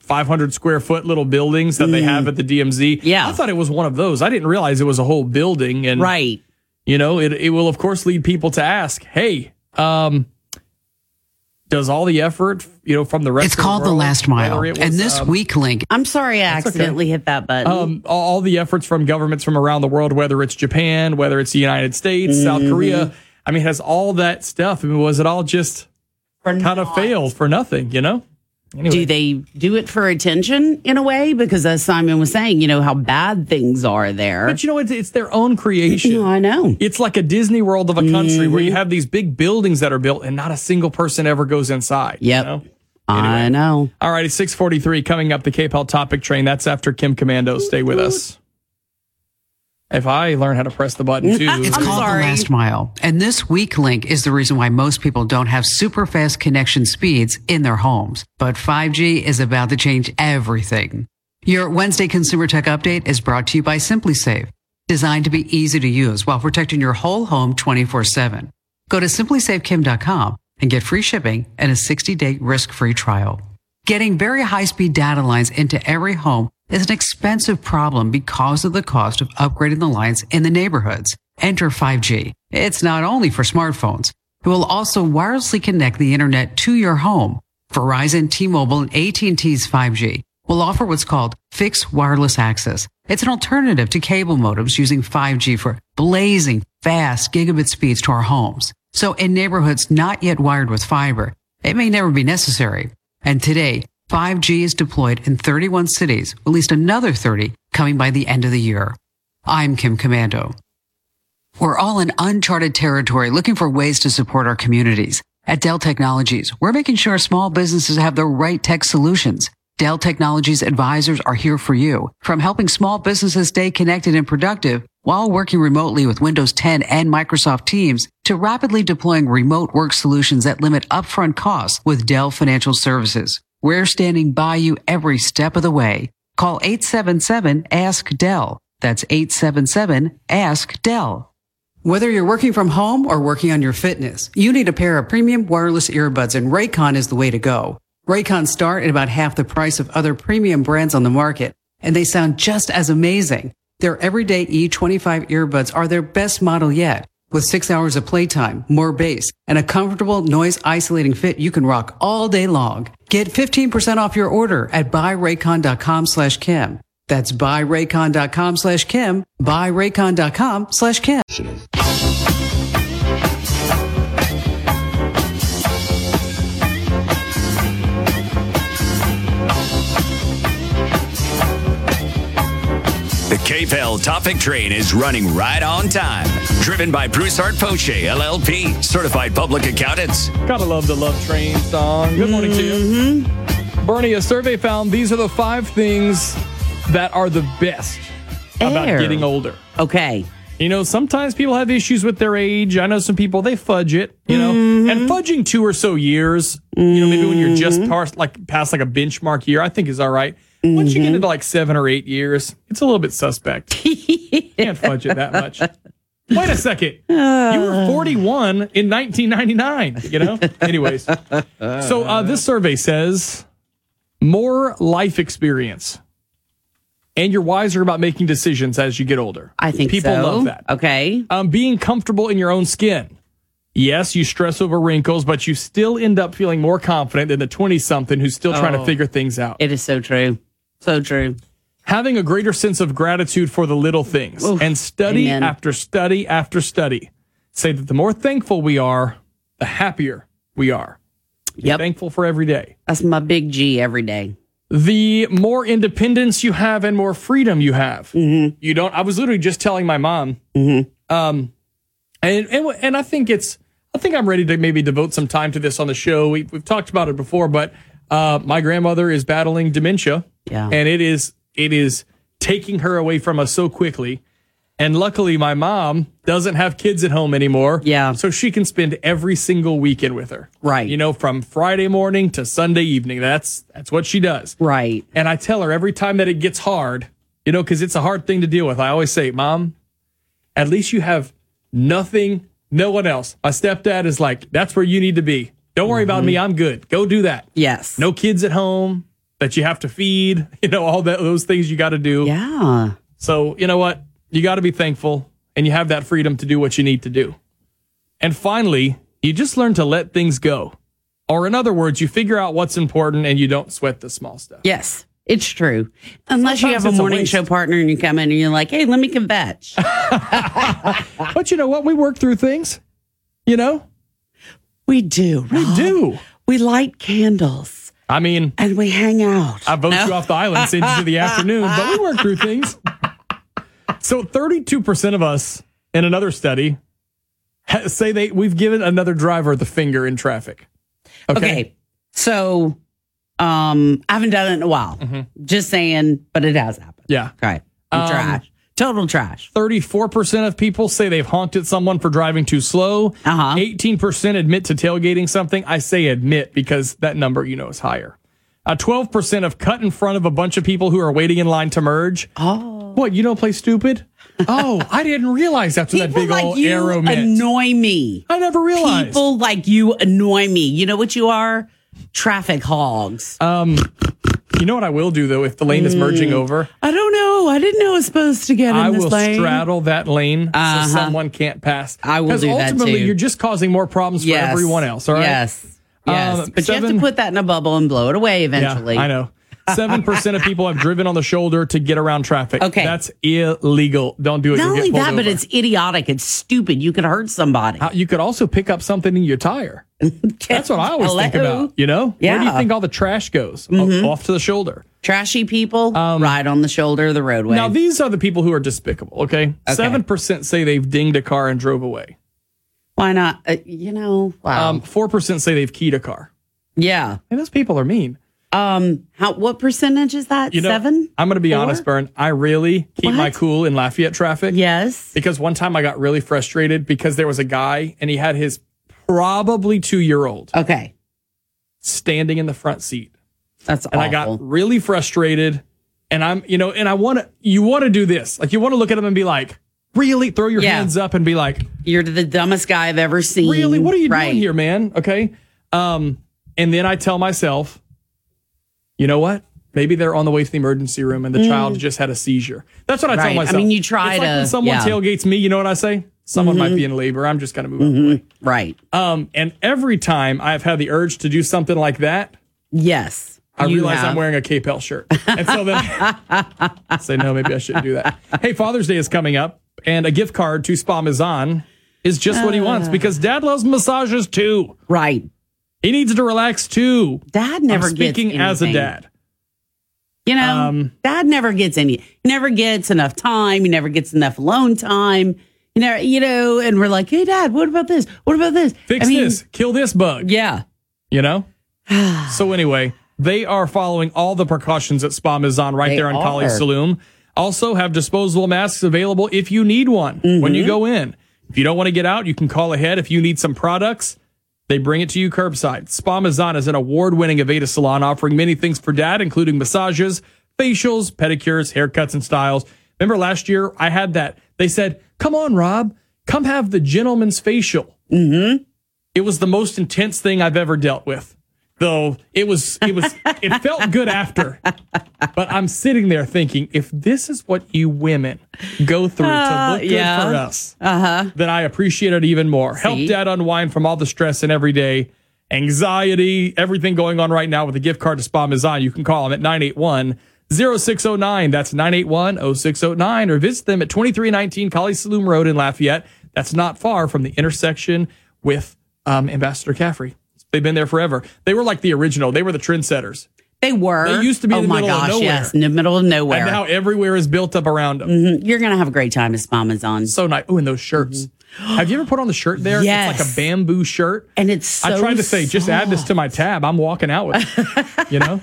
500 square foot little buildings that mm. they have at the DMZ. Yeah. I thought it was one of those. I didn't realize it was a whole building. And, right. You know, it, it will, of course, lead people to ask, hey, um, does all the effort, you know, from the rest it's called the, world, the last mile. Was, and this um, weak link. I'm sorry, I accidentally okay. hit that button. Um, all the efforts from governments from around the world, whether it's Japan, whether it's the United States, mm-hmm. South Korea. I mean, has all that stuff. I mean, was it all just kind of failed for nothing, you know? Anyway. Do they do it for attention in a way? Because as Simon was saying, you know how bad things are there. But you know, it's, it's their own creation. No, I know. It's like a Disney World of a country mm-hmm. where you mm-hmm. have these big buildings that are built and not a single person ever goes inside. Yep. You know? Anyway. I know. All right, it's 643 coming up the KPEL topic train. That's after Kim Komando. Stay with us. If I learn how to press the button too. it's <laughs> I'm called sorry. the last mile. And this weak link is the reason why most people don't have super fast connection speeds in their homes. But 5G is about to change everything. Your Wednesday Consumer Tech Update is brought to you by SimpliSafe, designed to be easy to use while protecting your whole home 24 7. Go to simplisafekim.com and get free shipping and a 60 day risk free trial. Getting very high speed data lines into every home is an expensive problem because of the cost of upgrading the lines in the neighborhoods. Enter 5G. It's not only for smartphones. It will also wirelessly connect the internet to your home. Verizon, T-Mobile, and AT&T's 5G will offer what's called fixed wireless access. It's an alternative to cable modems using 5G for blazing fast gigabit speeds to our homes. So in neighborhoods not yet wired with fiber, it may never be necessary. And today, 5G is deployed in 31 cities, at least another 30 coming by the end of the year. I'm Kim Komando. We're all in uncharted territory looking for ways to support our communities. At Dell Technologies, we're making sure small businesses have the right tech solutions. Dell Technologies advisors are here for you, from helping small businesses stay connected and productive while working remotely with Windows 10 and Microsoft Teams to rapidly deploying remote work solutions that limit upfront costs with Dell Financial Services. We're standing by you every step of the way. Call 877 Ask Dell. That's 877 Ask Dell. Whether you're working from home or working on your fitness, you need a pair of premium wireless earbuds and Raycon is the way to go. Raycon start at about half the price of other premium brands on the market, and they sound just as amazing. Their everyday E25 earbuds are their best model yet. With six hours of playtime, more bass, and a comfortable noise isolating fit you can rock all day long. Get 15% off your order at buyraycon.com slash Kim. That's buyraycon.com slash Kim, buyraycon.com slash Kim. The KPEL Topic Train is running right on time. Driven by Bruce Hart Poche, LLP, certified public accountants. Gotta love the Love Train song. Good morning to you. Mm-hmm. Bernie, a survey found these are the five things that are the best about getting older. Okay. You know, sometimes people have issues with their age. I know some people they fudge it, you know, mm-hmm. and fudging two or so years, you know, maybe when you're just mm-hmm. past like past like a benchmark year, I think is all right. Once you get into like seven or eight years, it's a little bit suspect. <laughs> Can't fudge it that much. Wait a second. you were 41 in 1999, you know? Anyways, so uh, this survey says more life experience and you're wiser about making decisions as you get older. I think people so. love that. Okay. Um, being comfortable in your own skin. Yes, you stress over wrinkles, but you still end up feeling more confident than the 20 something who's still trying to Oh. figure things out. It is so true. So true. Having a greater sense of gratitude for the little things Oof. and study Amen. after study after study say that the more thankful we are, the happier we are. Be Yep. Thankful for every day. That's my big G every day. the more independence you have and more freedom you have. Mm-hmm. You don't. I was literally just telling my mom, um, and, and and I think it's. I think I'm ready to maybe devote some time to this on the show. We, we've talked about it before, but uh, my grandmother is battling dementia, Yeah. and it is it is taking her away from us so quickly. And luckily, my mom doesn't have kids at home anymore. Yeah. So she can spend every single weekend with her. Right. You know, from Friday morning to Sunday evening. That's that's what she does. Right. And I tell her every time that it gets hard, you know, because it's a hard thing to deal with. I always say, Mom, at least you have nothing, no one else. My stepdad is like, that's where you need to be. Don't worry about me. Mm-hmm. I'm good. Go do that. Yes. No kids at home that you have to feed, <laughs> you know, all that those things you got to do. Yeah. So, you know what? You got to be thankful and you have that freedom to do what you need to do. And finally, you just learn to let things go. Or in other words, you figure out what's important and you don't sweat the small stuff. Yes. It's true. Unless you have a it's a morning show partner and you come in and you're like, hey, let me kvetch. <laughs> But you know what? We work through things. You know? We do. We do. We light candles I mean, and we hang out. I vote you off the island, send you to the <laughs> afternoon, but we work through things. So 32% of us in another study say they we've given another driver the finger in traffic. Okay. So um I haven't done it in a while. Just saying, but it has happened. Yeah. Okay. I'm Um, trash. Total trash. 34% of people say they've honked at someone for driving too slow. Uh-huh. 18% admit to tailgating something. I say admit because that number, you know, is higher. Uh, 12% have cut in front of a bunch of people who are waiting in line to merge. Oh. What, you don't play stupid? oh, <laughs> I didn't realize what that big like old you arrow meant. annoy me. I never realized. People like you annoy me. You know what you are? Traffic hogs. Um, you know what I will do though if the lane is merging over? I don't know. I didn't know I was supposed to get in I this will lane. straddle that lane Uh-huh. so someone can't pass. I will do that, ultimately, too. you're just causing more problems Yes. for everyone else. All right. Yes. Yes. Um, but you have seven- to put that in a bubble and blow it away eventually. Yeah, I know. <laughs> Seven percent of people have driven on the shoulder to get around traffic. Okay. that's illegal. Don't do it. Not You'll get only pulled that, but over. it's idiotic. It's stupid. You could hurt somebody. You could also pick up something in your tire. <laughs> That's what I always think about. You know, where do you Mm-hmm. think all the trash goes? O- Off to the shoulder. Trashy people ride on the shoulder of the roadway. Um, Now these are the people who are despicable. Okay, seven percent say they've dinged a car and drove away. Why not? Uh, you know, wow. Um, four percent say they've keyed a car. yeah. And those people are mean. Um, how? What percentage is that? You know, Seven. I'm going to be Four? honest, Bern. I really keep my cool in Lafayette traffic. Yes. Because one time I got really frustrated because there was a guy and he had his probably two year old Okay. standing in the front seat. That's and I got really frustrated. And I'm, you know, and I want to, you want to do this. Like, you want to look at him and be like, really? Throw your Yeah. hands up and be like, You're the dumbest guy I've ever seen. really? What are you right. doing here, man? Okay. Um, and then I tell myself, you know what? Maybe they're on the way to the emergency room and the Mm. child just had a seizure. That's what I Right. tell myself. I mean, you try it's like to- when someone yeah. tailgates me, you know what I say? Someone might Mhm. be in labor. I'm just going to move out the way. Right. Um, and every time I've had the urge to do something like that, Yes. I realize have. I'm wearing a KPEL shirt. And so then I <laughs> say, no, maybe I shouldn't do that. Hey, Father's Day is coming up, and a gift card to Spa Mizan is just what he wants Ah. because dad loves massages too. Right. He needs to relax too. Dad never I'm gets speaking as a dad. You know, Um, dad never gets any. He never gets enough time. He never gets enough alone time. You know, you know, and we're like, hey, dad, what about this? What about this? Fix I mean, this, kill this bug. Yeah. You know? <sighs> so anyway, they are following all the precautions at Spa Mizan right They there in Kaliste are. Saloom. Also have disposable masks available if you need one when Mm-hmm. you go in. If you don't want to get out, you can call ahead. If you need some products, they bring it to you curbside. Spa Mizan is an award-winning Aveda salon offering many things for dad, including massages, facials, pedicures, haircuts, and styles. Remember last year I had that. They said, "Come on, Rob, come have the gentleman's facial." Mm-hmm. It was the most intense thing I've ever dealt with. Though it was, it was, it <laughs> felt good after. But I'm sitting there thinking, if this is what you women go through to Uh, look good yeah. for us, Uh-huh. then I appreciate it even more. Help See? dad unwind from all the stress and everyday anxiety, everything going on right now with a gift card to Spa Mizan. You can call him at 981 0609. That's 981 0609 or visit them at 2319 Kaliste Saloom Road in Lafayette. That's not far from the intersection with um, Ambassador Caffrey. They've been there forever. They were like the original. They were the trendsetters. They were. They used to be oh in the my middle of gosh, nowhere. Yes, in the middle of nowhere. And now everywhere is built up around them. Mhm. You're gonna have a great time at Spa Mizan. So nice. Oh, and those shirts. Have you ever put on the shirt there? Yes. It's like a bamboo shirt. And it's so I tried to say, just add this to my tab. I'm walking out with it. You know?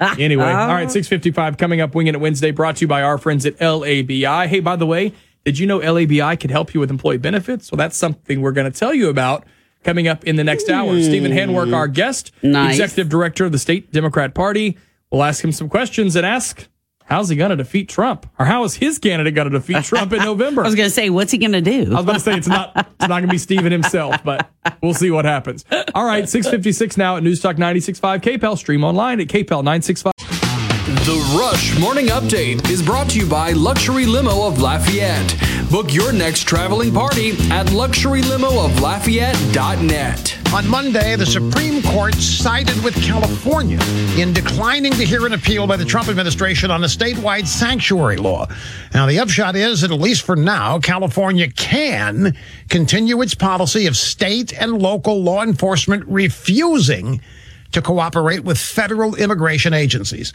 <laughs> anyway, all right, um, 655 coming up, Winging It Wednesday, brought to you by our friends at LABI. Hey, by the way, did you know LABI could help you with employee benefits? Well, that's something we're going to tell you about coming up in the next hour. Stephen Handwerk, our guest, Nice. executive director of the state Democrat Party. We'll ask him some questions and ask, how's he going to defeat Trump? Or how is his candidate going to defeat Trump in <laughs> November? I was gonna say, what's he gonna do? I was about to say it's not it's not going to be Steven himself, but we'll see what happens. All right, 656 now at News Talk 96.5 KPEL. Stream online at KPEL 965. The Rush Morning Update is brought to you by Luxury Limo of Lafayette. Book your next traveling party at luxurylimooflafayette.net. On Monday, the Supreme Court sided with California in declining to hear an appeal by the Trump administration on a statewide sanctuary law. Now, the upshot is that at least for now, California can continue its policy of state and local law enforcement refusing to cooperate with federal immigration agencies.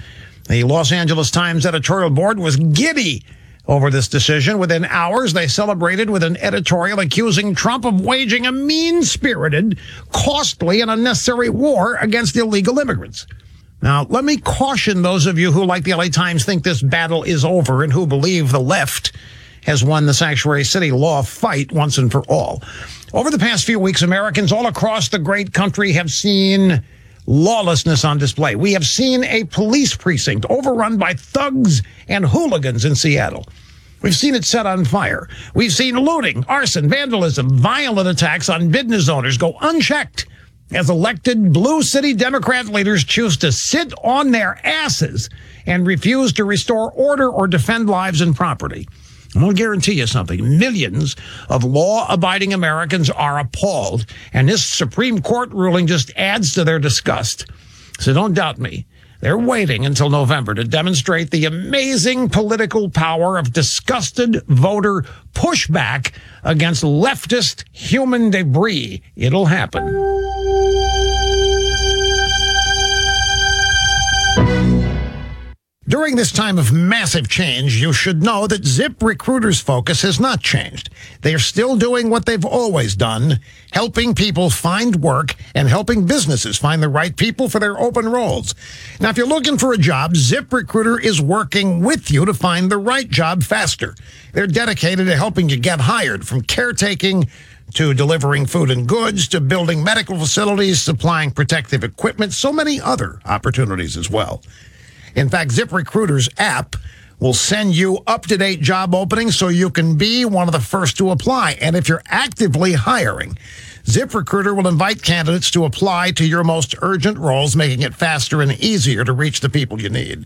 The Los Angeles Times editorial board was giddy over this decision. Within hours, they celebrated with an editorial accusing Trump of waging a mean spirited, costly, and unnecessary war against illegal immigrants. Now, let me caution those of you who, like the LA Times, think this battle is over and who believe the left has won the sanctuary city law fight once and for all. Over the past few weeks, Americans all across the great country have seen lawlessness on display. We have seen a police precinct overrun by thugs and hooligans in Seattle. We've seen it set on fire. We've seen looting, arson, vandalism, violent attacks on business owners go unchecked as elected blue city Democrat leaders choose to sit on their asses and refuse to restore order or defend lives and property. I'm going to guarantee you something. Millions of law abiding Americans are appalled, and this Supreme Court ruling just adds to their disgust. So don't doubt me. They're waiting until November to demonstrate the amazing political power of disgusted voter pushback against leftist human debris. It'll happen. During this time of massive change, you should know that Zip Recruiter's focus has not changed. They are still doing what they've always done, helping people find work and helping businesses find the right people for their open roles. Now, if you're looking for a job, Zip Recruiter is working with you to find the right job faster. They're dedicated to helping you get hired from caretaking to delivering food and goods to building medical facilities, supplying protective equipment, so many other opportunities as well. In fact, ZipRecruiter's app will send you up to date job openings so you can be one of the first to apply. And if you're actively hiring, ZipRecruiter will invite candidates to apply to your most urgent roles, making it faster and easier to reach the people you need.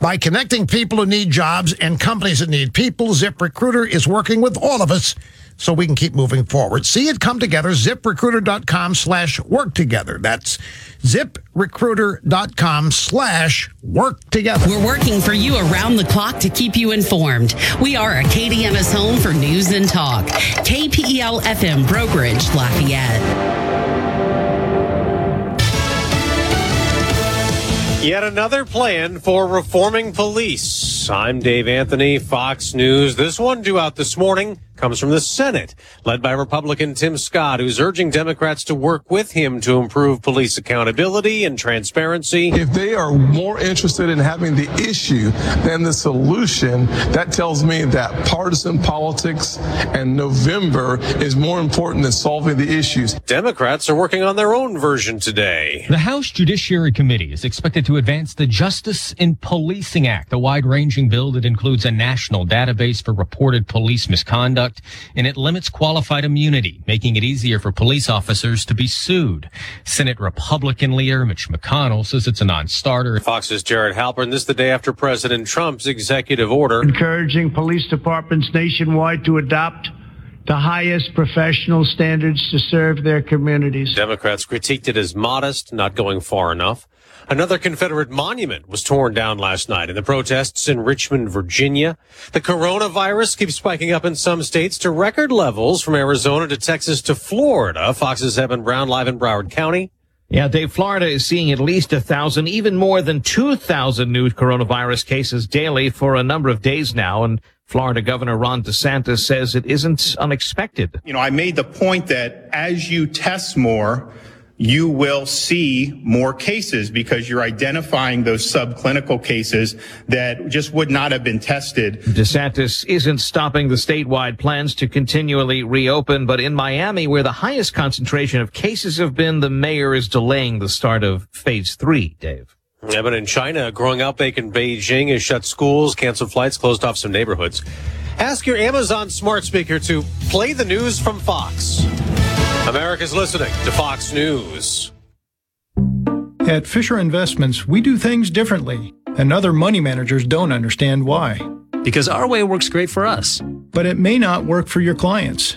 By connecting people who need jobs and companies that need people, ZipRecruiter is working with all of us so we can keep moving forward. See it come together, ziprecruiter.com slash work together. That's ziprecruiter.com slash work together. We're working for you around the clock to keep you informed. We are Acadiana's home for news and talk. KPEL FM Breaux Bridge, Lafayette. Yet another plan for reforming police. I'm Dave Anthony, Fox News. This one due out this morning comes from the Senate, led by Republican Tim Scott, who's urging Democrats to work with him to improve police accountability and transparency. If they are more interested in having the issue than the solution, that tells me that partisan politics and November is more important than solving the issues. Democrats are working on their own version today. The House Judiciary Committee is expected to advance the Justice in Policing Act, a wide ranging bill that includes a national database for reported police misconduct and it limits qualified immunity, making it easier for police officers to be sued. Senate Republican leader Mitch McConnell says it's a non-starter. Fox's Jared Halpern. This is the day after President Trump's executive order encouraging police departments nationwide to adopt the highest professional standards to serve their communities. Democrats critiqued it as modest, not going far enough. Another Confederate monument was torn down last night in the protests in Richmond, Virginia. The coronavirus keeps spiking up in some states to record levels from Arizona to Texas to Florida. Fox's Evan Brown live in Broward County. Yeah, Dave, Florida is seeing at least a thousand, even more than 2,000 new coronavirus cases daily for a number of days now. And Florida Governor Ron DeSantis says it isn't unexpected. You know, I made the point that as you test more, you will see more cases because you're identifying those subclinical cases that just would not have been tested. DeSantis isn't stopping the statewide plans to continually reopen, but in Miami, where the highest concentration of cases have been, the mayor is delaying the start of phase three, Dave. Yeah, but in China, a growing outbreak in Beijing has shut schools, canceled flights, closed off some neighborhoods. Ask your Amazon smart speaker to play the news from Fox. America's listening to Fox News. At Fisher Investments, we do things differently, and other money managers don't understand why. Because our way works great for us. But it may not work for your clients.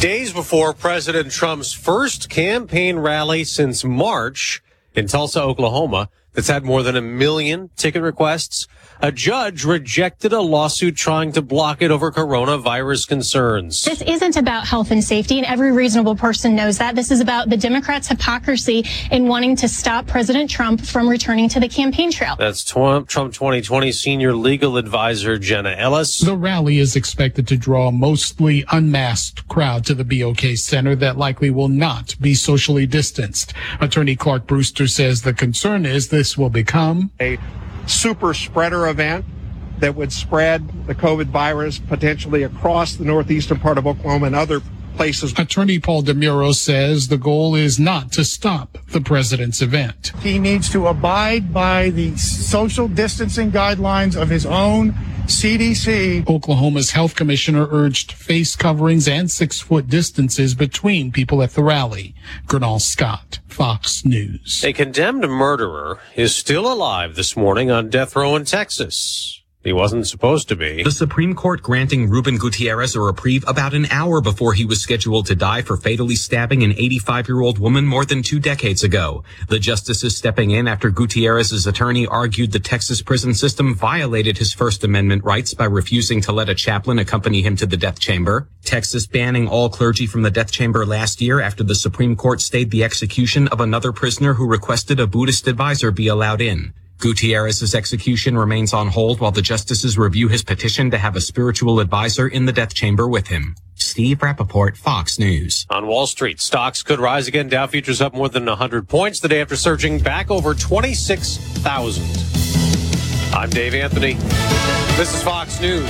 Days before President Trump's first campaign rally since March in Tulsa, Oklahoma, that's had more than a million ticket requests. A judge rejected a lawsuit trying to block it over coronavirus concerns. This isn't about health and safety, and every reasonable person knows that. This is about the Democrats' hypocrisy in wanting to stop President Trump from returning to the campaign trail. That's Trump 2020 senior legal advisor Jenna Ellis. The rally is expected to draw a mostly unmasked crowd to the BOK Center that likely will not be socially distanced. Attorney Clark Brewster says the concern is this will become a super spreader event that would spread the COVID virus potentially across the northeastern part of Oklahoma and other places. Attorney Paul DeMuro says the goal is not to stop the president's event. He needs to abide by the social distancing guidelines of his own CDC. Oklahoma's health commissioner urged face coverings and six foot distances between people at the rally. Gernal Scott, Fox News. A condemned murderer is still alive this morning on death row in Texas. He wasn't supposed to be. The Supreme Court granting Ruben Gutierrez a reprieve about an hour before he was scheduled to die for fatally stabbing an 85-year-old woman more than two decades ago. The justices stepping in after Gutierrez's attorney argued the Texas prison system violated his First Amendment rights by refusing to let a chaplain accompany him to the death chamber. Texas banning all clergy from the death chamber last year after the Supreme Court stayed the execution of another prisoner who requested a Buddhist advisor be allowed in. Gutierrez's execution remains on hold while the justices review his petition to have a spiritual advisor in the death chamber with him. Steve Rappaport, Fox News. On Wall Street, stocks could rise again. Dow futures up more than 100 points the day after surging back over 26,000. I'm Dave Anthony. This is Fox News.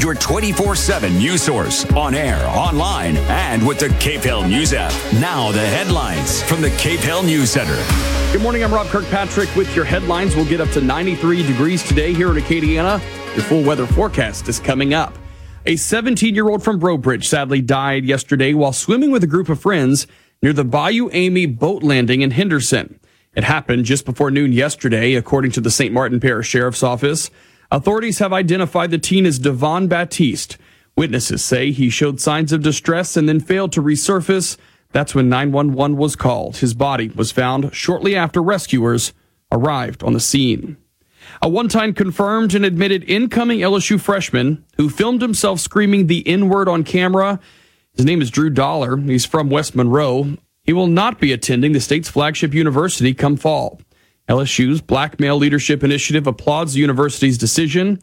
Your 24 7 news source on air, online, and with the KPEL News app. Now, the headlines from the KPEL News Center. Good morning. I'm Rob Kirkpatrick with your headlines. We'll get up to 93 degrees today here in Acadiana. Your full weather forecast is coming up. A 17 year old from Breaux Bridge sadly died yesterday while swimming with a group of friends near the Bayou Amy boat landing in Henderson. It happened just before noon yesterday, according to the St. Martin Parish Sheriff's Office. Authorities have identified the teen as Devon Baptiste. Witnesses say he showed signs of distress and then failed to resurface. That's when 911 was called. His body was found shortly after rescuers arrived on the scene. A one time confirmed and admitted incoming LSU freshman who filmed himself screaming the N word on camera. His name is Drew Dollar. He's from West Monroe. He will not be attending the state's flagship university come fall. LSU's Black Male Leadership Initiative applauds the university's decision.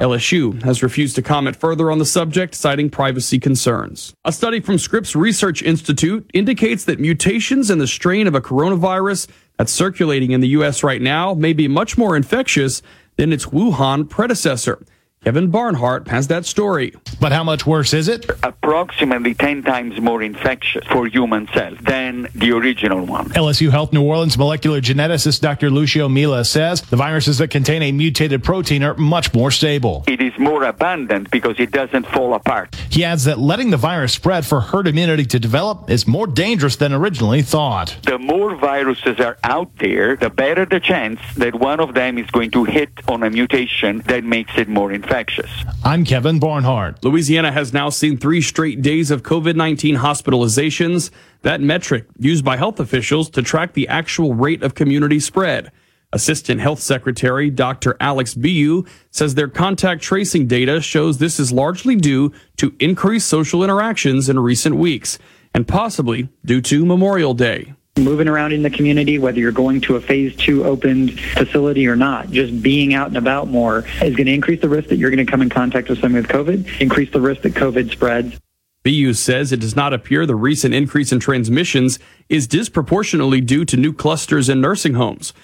LSU has refused to comment further on the subject, citing privacy concerns. A study from Scripps Research Institute indicates that mutations in the strain of a coronavirus that's circulating in the U.S. right now may be much more infectious than its Wuhan predecessor. Kevin Barnhart has that story. But how much worse is it? Approximately 10 times more infectious for human cells than the original one. LSU Health New Orleans molecular geneticist Dr. Lucio Miele says the viruses that contain a mutated protein are much more stable. It is more abundant because it doesn't fall apart. He adds that letting the virus spread for herd immunity to develop is more dangerous than originally thought. The more viruses are out there, the better the chance that one of them is going to hit on a mutation that makes it more infectious infectious. I'm Kevin Barnhart. Louisiana has now seen three straight days of COVID 19 hospitalizations, that metric used by health officials to track the actual rate of community spread. Assistant Health Secretary Dr. Alex Billioux says their contact tracing data shows this is largely due to increased social interactions in recent weeks and possibly due to Memorial Day moving around in the community, whether you're going to a phase two opened facility or not, just being out and about more is going to increase the risk that you're going to come in contact with someone with COVID, increase the risk that COVID spreads. Billioux says it does not appear the recent increase in transmissions is disproportionately due to new clusters in nursing homes.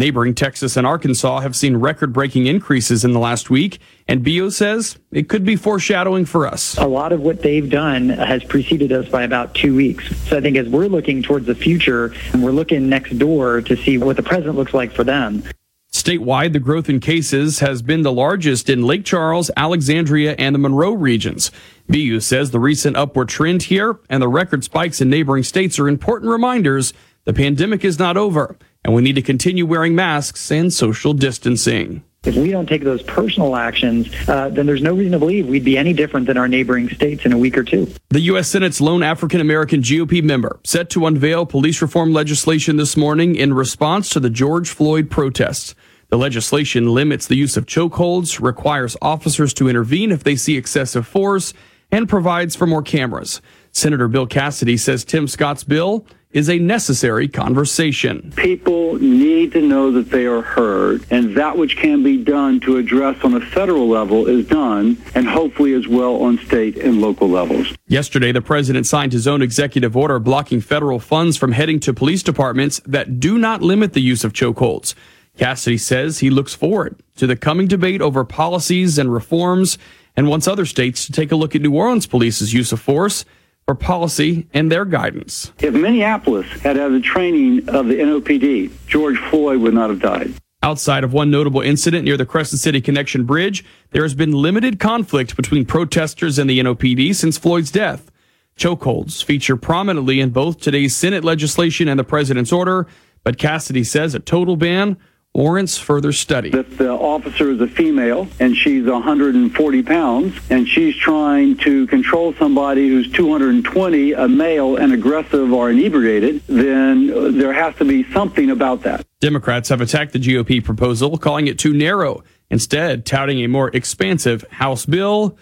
Neighboring Texas and Arkansas have seen record breaking increases in the last week, and Billioux says it could be foreshadowing for us. A lot of what they've done has preceded us by about two weeks. So I think as we're looking towards the future, and we're looking next door to see what the present looks like for them. Statewide, the growth in cases has been the largest in Lake Charles, Alexandria, and the Monroe regions. Billioux says the recent upward trend here and the record spikes in neighboring states are important reminders the pandemic is not over and we need to continue wearing masks and social distancing. If we don't take those personal actions, uh, then there's no reason to believe we'd be any different than our neighboring states in a week or two. The U.S. Senate's lone African American GOP member set to unveil police reform legislation this morning in response to the George Floyd protests. The legislation limits the use of chokeholds, requires officers to intervene if they see excessive force, and provides for more cameras. Senator Bill Cassidy says Tim Scott's bill is a necessary conversation. People need to know that they are heard, and that which can be done to address on a federal level is done, and hopefully as well on state and local levels. Yesterday, the president signed his own executive order blocking federal funds from heading to police departments that do not limit the use of chokeholds. Cassidy says he looks forward to the coming debate over policies and reforms and wants other states to take a look at New Orleans police's use of force for policy and their guidance. If Minneapolis had had the training of the NOPD, George Floyd would not have died. Outside of one notable incident near the Crescent City Connection Bridge, there has been limited conflict between protesters and the NOPD since Floyd's death. Chokeholds feature prominently in both today's Senate legislation and the president's order, but Cassidy says a total ban warrants further study. That the officer is a female and she's 140 pounds and she's trying to control somebody who's 220, a male and aggressive or inebriated, then there has to be something about that. Democrats have attacked the GOP proposal, calling it too narrow, instead touting a more expansive House bill.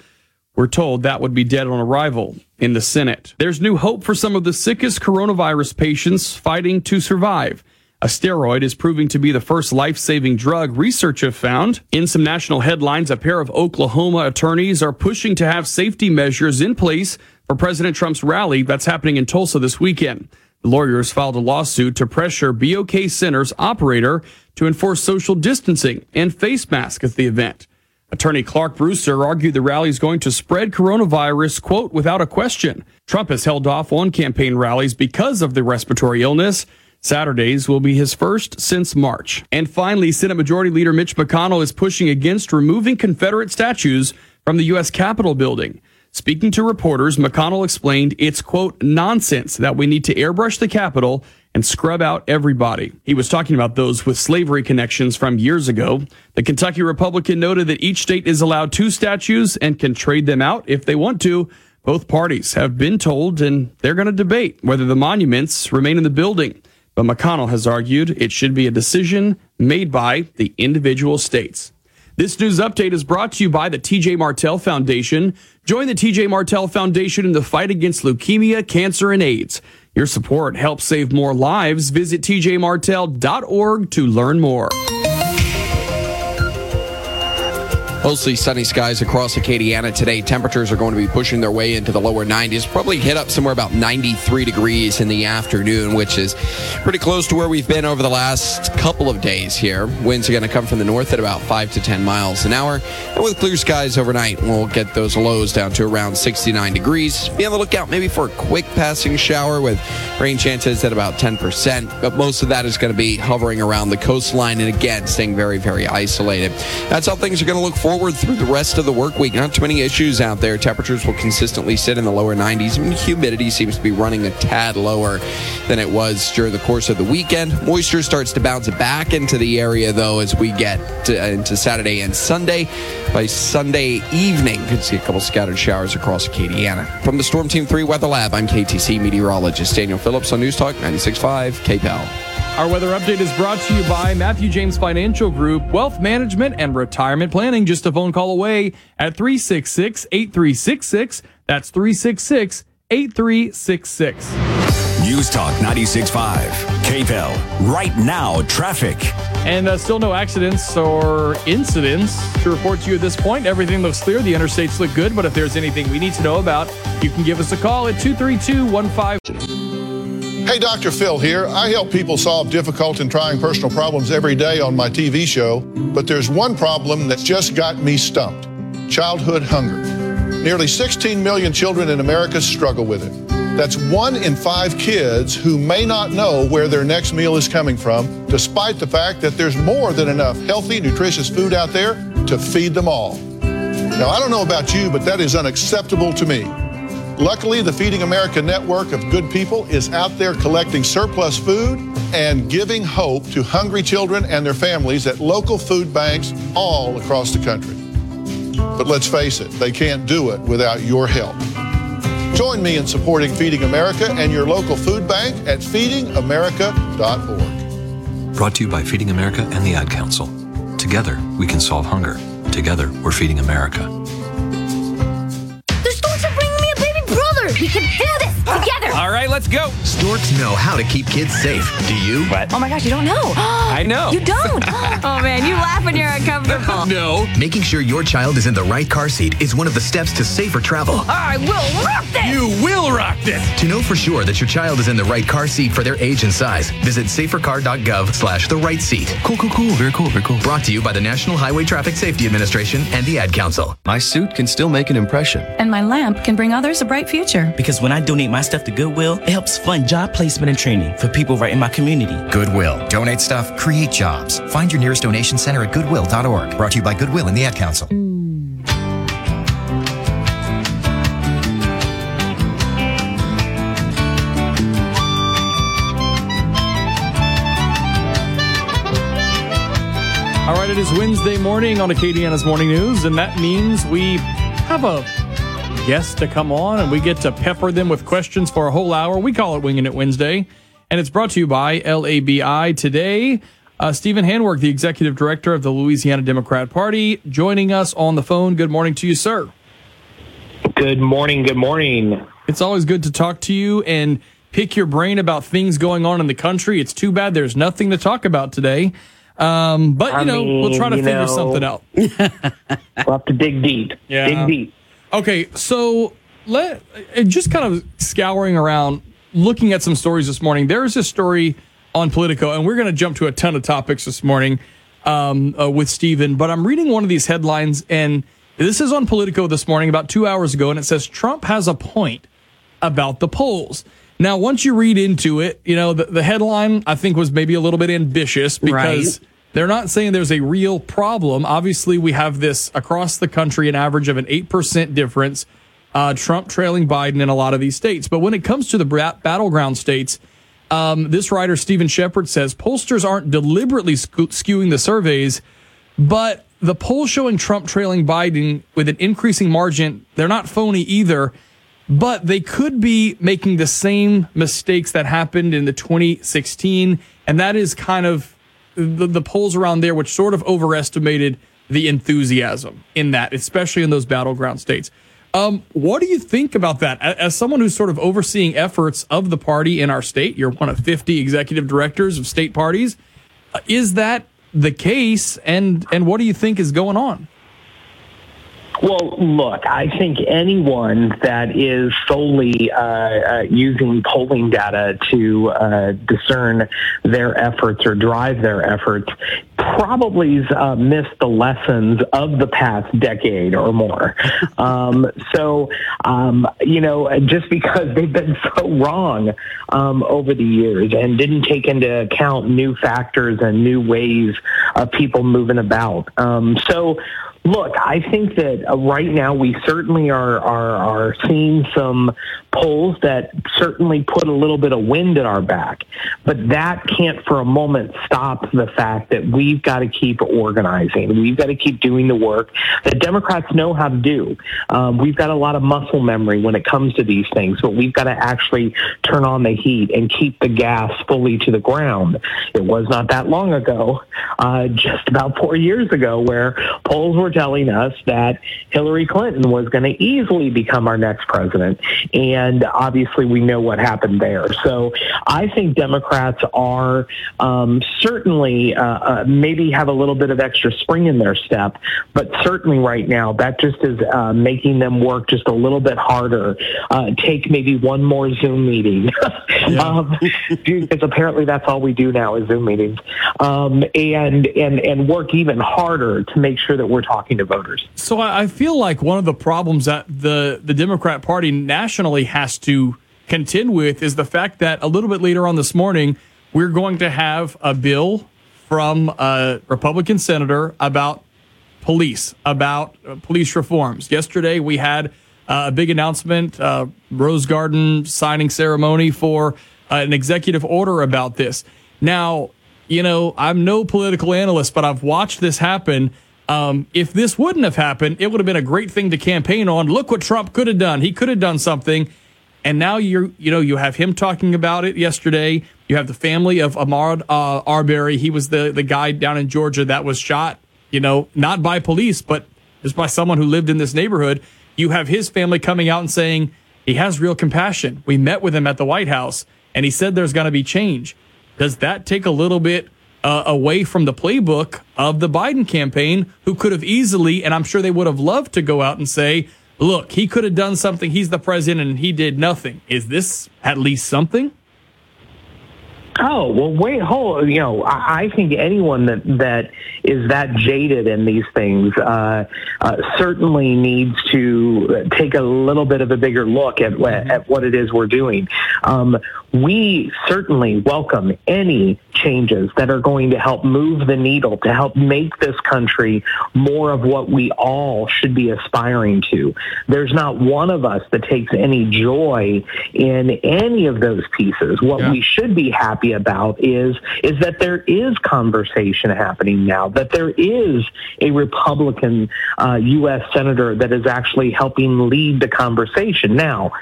We're told that would be dead on arrival in the Senate. There's new hope for some of the sickest coronavirus patients fighting to survive. A steroid is proving to be the first life-saving drug research have found. In some national headlines, a pair of Oklahoma attorneys are pushing to have safety measures in place for President Trump's rally that's happening in Tulsa this weekend. The lawyers filed a lawsuit to pressure BOK Center's operator to enforce social distancing and face masks at the event. Attorney Clark Brewster argued the rally is going to spread coronavirus, quote, without a question. Trump has held off on campaign rallies because of the respiratory illness. Saturdays will be his first since March. And finally, Senate Majority Leader Mitch McConnell is pushing against removing Confederate statues from the U.S. Capitol building. Speaking to reporters, McConnell explained it's, quote, nonsense that we need to airbrush the Capitol and scrub out everybody. He was talking about those with slavery connections from years ago. The Kentucky Republican noted that each state is allowed two statues and can trade them out if they want to. Both parties have been told and they're going to debate whether the monuments remain in the building. But McConnell has argued it should be a decision made by the individual states. This news update is brought to you by the TJ Martell Foundation. Join the TJ Martell Foundation in the fight against leukemia, cancer, and AIDS. Your support helps save more lives. Visit tjmartell.org to learn more. Mostly sunny skies across Acadiana today. Temperatures are going to be pushing their way into the lower 90s. Probably hit up somewhere about 93 degrees in the afternoon, which is pretty close to where we've been over the last couple of days here. Winds are going to come from the north at about 5 to 10 miles an hour. And with clear skies overnight, we'll get those lows down to around 69 degrees. Be on the lookout maybe for a quick passing shower with rain chances at about 10%. But most of that is going to be hovering around the coastline and again, staying very, very isolated. That's how things are going to look forward through the rest of the work week. Not too many issues out there. Temperatures will consistently sit in the lower 90s, and humidity seems to be running a tad lower than it was during the course of the weekend. Moisture starts to bounce back into the area, though, as we get to, uh, into Saturday and Sunday. By Sunday evening, could see a couple scattered showers across Acadiana. From the Storm Team 3 Weather Lab, I'm KATC meteorologist Daniel Phillips on News Talk 96.5 KPEL. Our weather update is brought to you by Matthew James Financial Group, Wealth Management and Retirement Planning. Just a phone call away at 366 8366. That's 366 8366. News Talk 96.5, KPEL. Right now, traffic. And uh, still no accidents or incidents to report to you at this point. Everything looks clear. The interstates look good. But if there's anything we need to know about, you can give us a call at 232 15. Hey, Dr. Phil here. I help people solve difficult and trying personal problems every day on my TV show, but there's one problem that's just got me stumped childhood hunger. Nearly 16 million children in America struggle with it. That's one in five kids who may not know where their next meal is coming from, despite the fact that there's more than enough healthy, nutritious food out there to feed them all. Now, I don't know about you, but that is unacceptable to me. Luckily, the Feeding America network of good people is out there collecting surplus food and giving hope to hungry children and their families at local food banks all across the country. But let's face it, they can't do it without your help. Join me in supporting Feeding America and your local food bank at feedingamerica.org. Brought to you by Feeding America and the Ad Council. Together, we can solve hunger. Together, we're feeding America. We can do this together. All right, let's go. Storks know how to keep kids safe. Do you? What? Oh my gosh, you don't know. <gasps> I know. <gasps> You don't. <laughs> oh man, you laugh when you're uncomfortable. <laughs> no. Making sure your child is in the right car seat is one of the steps to safer travel. Oh, I will rock this. You will rock this. To know for sure that your child is in the right car seat for their age and size, visit safercar.gov slash the right seat. Cool, cool, cool. Very cool, very cool. Brought to you by the National Highway Traffic Safety Administration and the Ad Council. My suit can still make an impression. And my lamp can bring others a bright future. Because when I donate my stuff to Goodwill, it helps fund job placement and training for people right in my community. Goodwill. Donate stuff, create jobs. Find your nearest donation center at goodwill.org. Brought to you by Goodwill and the Ad Council. All right, it is Wednesday morning on Acadiana's Morning News, and that means we have a guest to come on and we get to pepper them with questions for a whole hour. We call it Winging It Wednesday, and it's brought to you by LABI. Today, uh, Stephen Handwerk, the executive director of the Louisiana Democrat Party, joining us on the phone. Good morning to you, sir. Good morning. Good morning. It's always good to talk to you and pick your brain about things going on in the country. It's too bad there's nothing to talk about today. Um, but, you I know, we'll try to figure know, something out. <laughs> We'll have to dig deep. Yeah. Dig deep. Okay, so let uh, just kind of scouring around, looking at some stories this morning. There is a story on Politico, and we're going to jump to a ton of topics this morning um, uh, with Stephen. But I'm reading one of these headlines, and this is on Politico this morning, about two hours ago, and it says Trump has a point about the polls. Now, once you read into it, you know the, the headline I think was maybe a little bit ambitious because Right. They're not saying there's a real problem. Obviously, we have this across the country, an average of an 8% difference, uh, Trump trailing Biden in a lot of these states. But when it comes to the battleground states, um, this writer, Steven Shepard, says pollsters aren't deliberately skew- skewing the surveys, but the polls showing Trump trailing Biden with an increasing margin, they're not phony either but they could be making the same mistakes that happened in the 2016 and that is kind of the, the polls around there which sort of overestimated the enthusiasm in that especially in those battleground states. Um, what do you think about that? As someone who's sort of overseeing efforts of the party in our state you're one of 50 executive directors of state parties Uh, is that the case? And and what do you think is going on Well, look, I think anyone that is solely uh, uh, using polling data to uh, discern their efforts or drive their efforts probably uh, missed the lessons of the past decade or more. <laughs> um, so, um, you know, just because they've been <laughs> so wrong um, over the years and didn't take into account new factors and new ways of people moving about. Um, so, Look, I think that uh, right now we certainly are, are are seeing some polls that certainly put a little bit of wind at our back, but that can't for a moment stop the fact that we've got to keep organizing. We've got to keep doing the work that Democrats know how to do. Um, we've got a lot of muscle memory when it comes to these things, but we've got to actually turn on the heat and keep the gas fully to the ground. It was not that long ago, uh, just about four years ago, where polls were telling us that Hillary Clinton was going to easily become our next president. And obviously, we know what happened there. So I think Democrats are um, certainly uh, uh, maybe have a little bit of extra spring in their step, but certainly right now, that just is uh, making them work just a little bit harder. Uh, take maybe one more Zoom meeting. <laughs> um, because apparently that's all we do now is Zoom meetings. Um, and, and, and work even harder to make sure that we're talking to voters. So I feel like one of the problems that the the Democrat Party nationally has to contend with is the fact that a little bit later on this morning we're going to have a bill from a Republican senator about police, about uh, police reforms. Yesterday we had uh, a big announcement, uh, Rose Garden signing ceremony for an executive order about this. Now, you know, I'm no political analyst, but I've watched this happen. Um, if this wouldn't have happened, it would have been a great thing to campaign on. Look what Trump could have done. He could have done something. And now you're, you know, you have him talking about it yesterday. You have the family of Ahmaud uh, Arbery. He was the the guy down in Georgia that was shot. You know, not by police, but just by someone who lived in this neighborhood. You have his family coming out and saying he has real compassion. We met with him at the White House, and he said there's going to be change. Does that take a little bit uh, away from the playbook of the Biden campaign, who could have easily, and I'm sure they would have loved to go out and say, look, he could have done something. He's the president and he did nothing. Is this at least something? Oh well, wait, hold. You know, I, I think anyone that that is that jaded in these things uh, uh, certainly needs to take a little bit of a bigger look at at what it is we're doing. Um, we certainly welcome any changes that are going to help move the needle to help make this country more of what we all should be aspiring to. There's not one of us that takes any joy in any of those pieces. What yeah. we should be happy about is is that there is conversation happening now, that there is a Republican uh, U.S. senator that is actually helping lead the conversation. Now,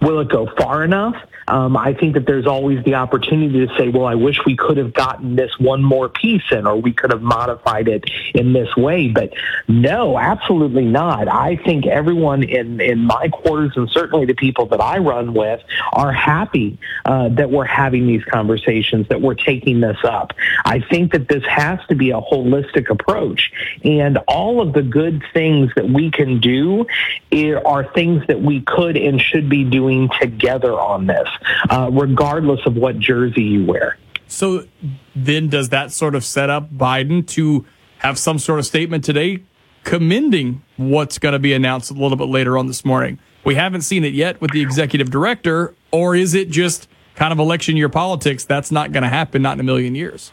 will it go far enough? Um, I think that there's always the opportunity to say, well, I wish we could have gotten this one more piece in, or we could have modified it in this way. But no, absolutely not. I think everyone in, in my quarters and certainly the people that I run with are happy uh, that we're having these conversations, that we're taking this up. I think that this has to be a holistic approach. And all of the good things that we can do are things that we could and should be doing together on this uh, regardless of what jersey you wear. So then, does that sort of set up Biden to have some sort of statement today commending what's going to be announced a little bit later on this morning? We haven't seen it yet with the executive director, or is it just kind of election year politics? That's not going to happen, not in a million years.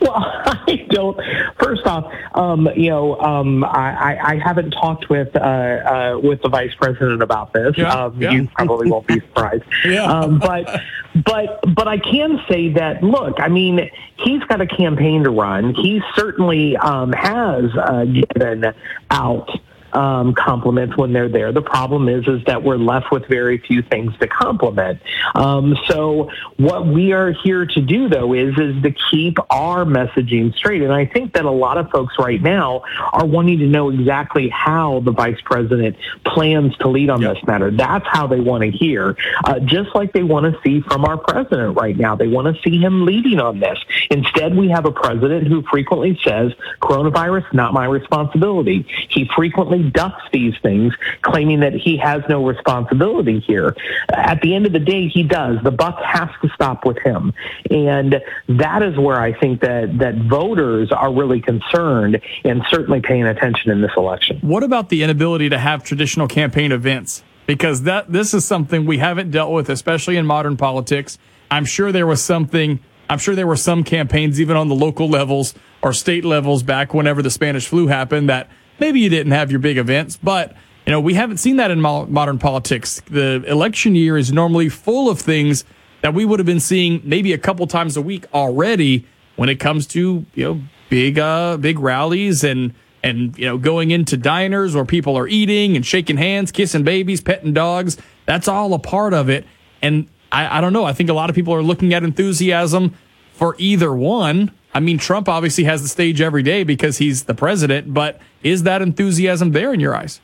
Well, <laughs> I don't. First off, um, you know, um, I, I, I, haven't talked with uh, uh, with the vice president about this. Yeah, um, yeah. You probably won't be surprised. <laughs> yeah. Um, but but but I can say that. Look, I mean, he's got a campaign to run. He certainly um, has uh, given out um, compliments when they're there. The problem is is that we're left with very few things to compliment. Um, so what we are here to do though is is to keep our messaging straight. And I think that a lot of folks right now are wanting to know exactly how the vice president plans to lead on yep. this matter. That's how they want to hear, uh, just like they want to see from our president right now. They want to see him leading on this. Instead, we have a president who frequently says, "Coronavirus, not my responsibility." He frequently ducks these things, claiming that he has no responsibility here. At the end of the day, he does. The buck has to stop with him. And that is where I think that, that voters are really concerned and certainly paying attention in this election. What about the inability to have traditional campaign events? Because that this is something we haven't dealt with, especially in modern politics. I'm sure there was something I'm sure there were some campaigns, even on the local levels or state levels, back whenever the Spanish flu happened, that maybe you didn't have your big events, but you know we haven't seen that in mo- modern politics. The election year is normally full of things that we would have been seeing maybe a couple times a week already when it comes to you know big uh big rallies and and you know going into diners where people are eating and shaking hands, kissing babies, petting dogs. That's all a part of it. And I, I don't know. I think a lot of people are looking at enthusiasm for either one I mean, Trump obviously has the stage every day because he's the president, but is that enthusiasm there in your eyes?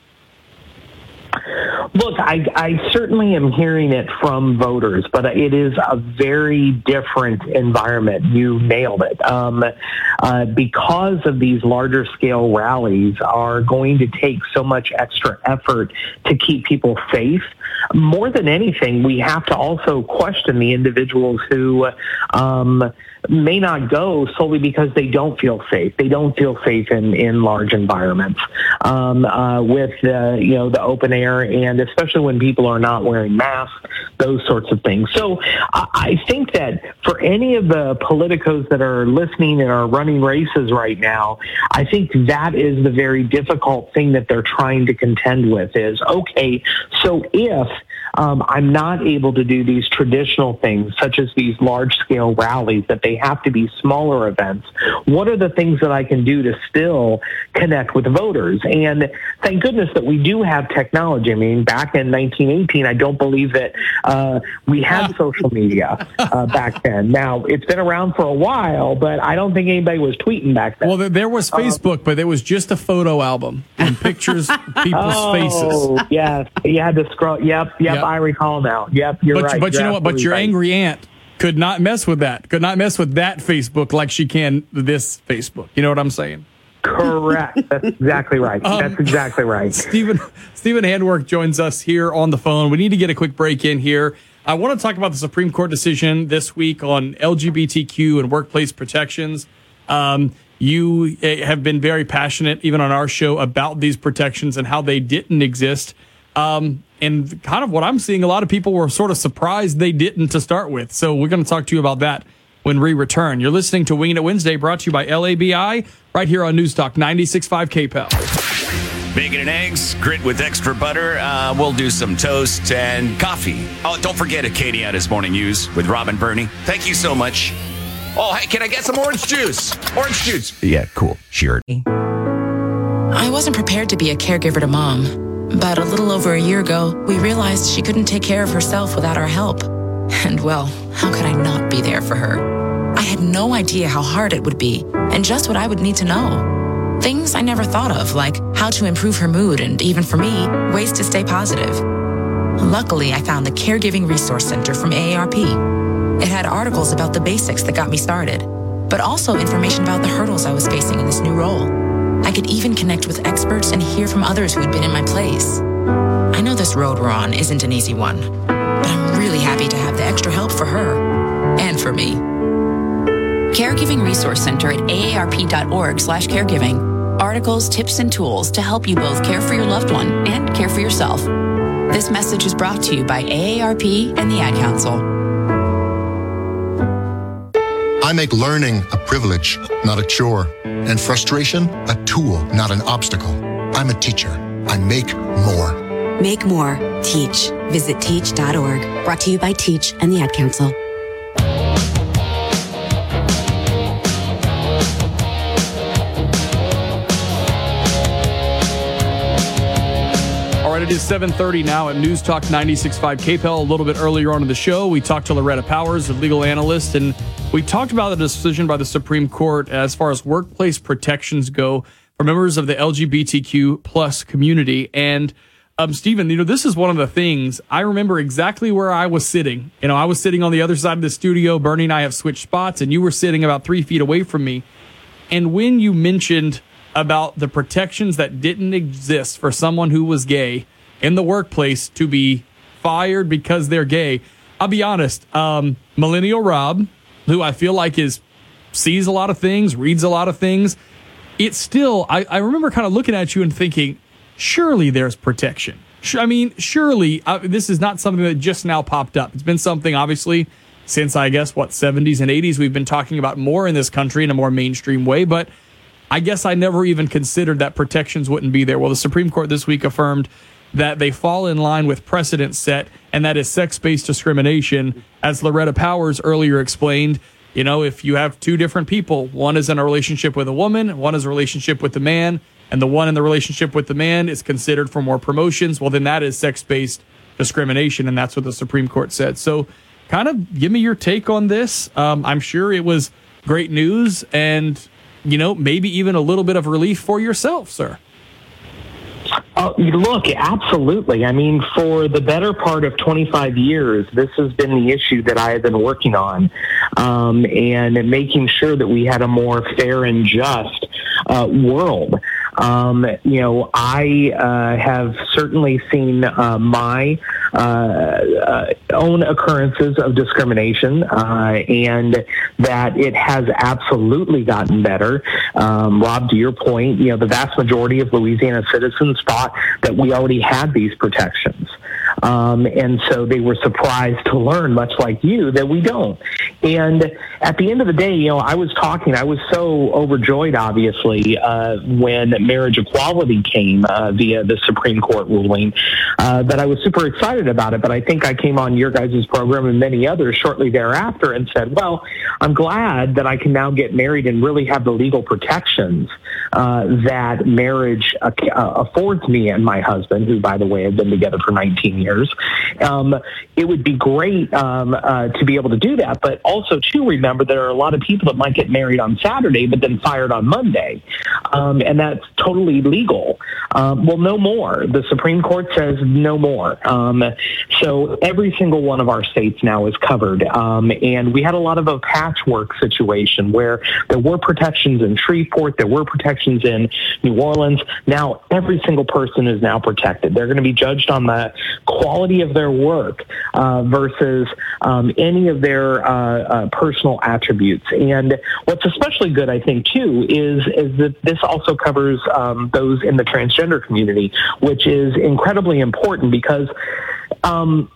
Look, I, I, certainly am hearing it from voters, but it is a very different environment. You nailed it. Um, uh, because of these larger scale rallies are going to take so much extra effort to keep people safe. More than anything, we have to also question the individuals who um, may not go solely because they don't feel safe. They don't feel safe in, in large environments um, uh, with uh, you know the open air, and especially when people are not wearing masks, those sorts of things. So I think that for any of the politicos that are listening and are running races right now, I think that is the very difficult thing that they're trying to contend with. Is okay. So if um, I'm not able to do these traditional things, such as these large scale rallies, that they have to be smaller events. What are the things that I can do to still connect with voters? And thank goodness that we do have technology. I mean, back in 1918, I don't believe that uh, we had social media uh, <laughs> back then. Now, it's been around for a while, but I don't think anybody was tweeting back then. Well, there- was Facebook, but it was just a photo album and pictures, people's <laughs> oh, faces. yes. You had to scroll. Yep, yep, Yep. I recall now. Yep, you're but, right. But you You're know what? But your right. angry aunt could not mess with that. Could not mess with that Facebook like she can this Facebook. You know what I'm saying? Correct. <laughs> That's exactly right. Um, That's exactly right. Stephen Stephen Handwerk joins us here on the phone. We need to get a quick break in here. I want to talk about the Supreme Court decision this week on LGBTQ and workplace protections. Um, you eh, have been very passionate, even on our show, about these protections and how they didn't exist. Um, and kind of what I'm seeing, a lot of people were sort of surprised they didn't to start with. So we're going to talk to you about that when we return. You're listening to Winging It Wednesday, brought to you by LABI, right here on News Talk 96.5 KPEL. Bacon and eggs, grit with extra butter. Uh, we'll do some toast and coffee. Oh, don't forget Acadiana's Morning News with Rob and Bernie. Thank you so much. Oh, hey, can I get some orange juice? Orange juice. Yeah, cool. Sure. I wasn't prepared to be a caregiver to mom, but a little over a year ago, we realized she couldn't take care of herself without our help. <laughs> And well, how could I not be there for her? I had no idea how hard it would be and just what I would need to know. Things I never thought of, like how to improve her mood and even for me, ways to stay positive. Luckily, I found the Caregiving Resource Center from AARP. It had articles about the basics that got me started, but also information about the hurdles I was facing in this new role. I could even connect with experts and hear from others who had been in my place. I know this road we're on isn't an easy one, but I'm really happy to have the extra help for her and for me. Caregiving Resource Center at aarp.org slash caregiving. Articles, tips, and tools to help you both care for your loved one and care for yourself. This message is brought to you by AARP and the Ad Council. I make learning a privilege, not a chore, and frustration a tool, not an obstacle. I'm a teacher. I make more. Make more. Teach. Visit teach.org. Brought to you by Teach and the Ad Council. All right, it is 7:30 now at News Talk 96.5 KPEL. A little bit earlier on in the show, we talked to Loretta Powers, a legal analyst, and we talked about the decision by the Supreme Court as far as workplace protections go for members of the LGBTQ plus community. And um, Stephen, you know, this is one of the things I remember exactly where I was sitting. You know, I was sitting on the other side of the studio. Bernie and I have switched spots, and you were sitting about three feet away from me. And when you mentioned about the protections that didn't exist for someone who was gay in the workplace to be fired because they're gay, I'll be honest, um, Millennial Rob, who I feel like is sees a lot of things, reads a lot of things, it's still, I, I remember kind of looking at you and thinking, surely there's protection. I mean, surely uh, this is not something that just now popped up. It's been something, obviously, since I guess what 70s and 80s we've been talking about more in this country in a more mainstream way. But I guess I never even considered that protections wouldn't be there. Well, the Supreme Court this week affirmed that they fall in line with precedent set, and that is sex based discrimination. As Loretta Powers earlier explained, you know, if you have two different people, one is in a relationship with a woman, one is a relationship with a man, and the one in the relationship with the man is considered for more promotions, well, then that is sex based discrimination, and that's what the Supreme Court said. So, kind of give me your take on this. Um, I'm sure it was great news and, you know, maybe even a little bit of relief for yourself, sir. Uh, look, absolutely. I mean, for the better part of 25 years, this has been the issue that I have been working on, um, and making sure that we had a more fair and just uh, world. Um, you know, I uh, have certainly seen uh, my uh, uh, own occurrences of discrimination, uh, and that it has absolutely gotten better. Um, Rob, to your point, you know, the vast majority of Louisiana citizens thought that we already had these protections. Um, and so they were surprised to learn, much like you, that we don't. And at the end of the day, you know, I was talking, I was so overjoyed, obviously, uh, when marriage equality came uh, via the Supreme Court ruling, uh, that I was super excited about it. But I think I came on your guys' program and many others shortly thereafter and said, well, I'm glad that I can now get married and really have the legal protections uh, that marriage uh, affords me and my husband, who, by the way, have been together for 19 years. Um, it would be great um, uh, to be able to do that, but also to remember there are a lot of people that might get married on Saturday but then fired on Monday, um, and that's totally legal. Um, well, no more. The Supreme Court says no more. Um, so every single one of our states now is covered, um, and we had a lot of a patchwork situation where there were protections in Shreveport, there were protections in New Orleans. Now every single person is now protected. They're going to be judged on the quality of their work uh, versus um, any of their uh, uh, personal attributes. And what's especially good, I think, too, is is that this also covers um, those in the transgender community, which is incredibly important because. Um,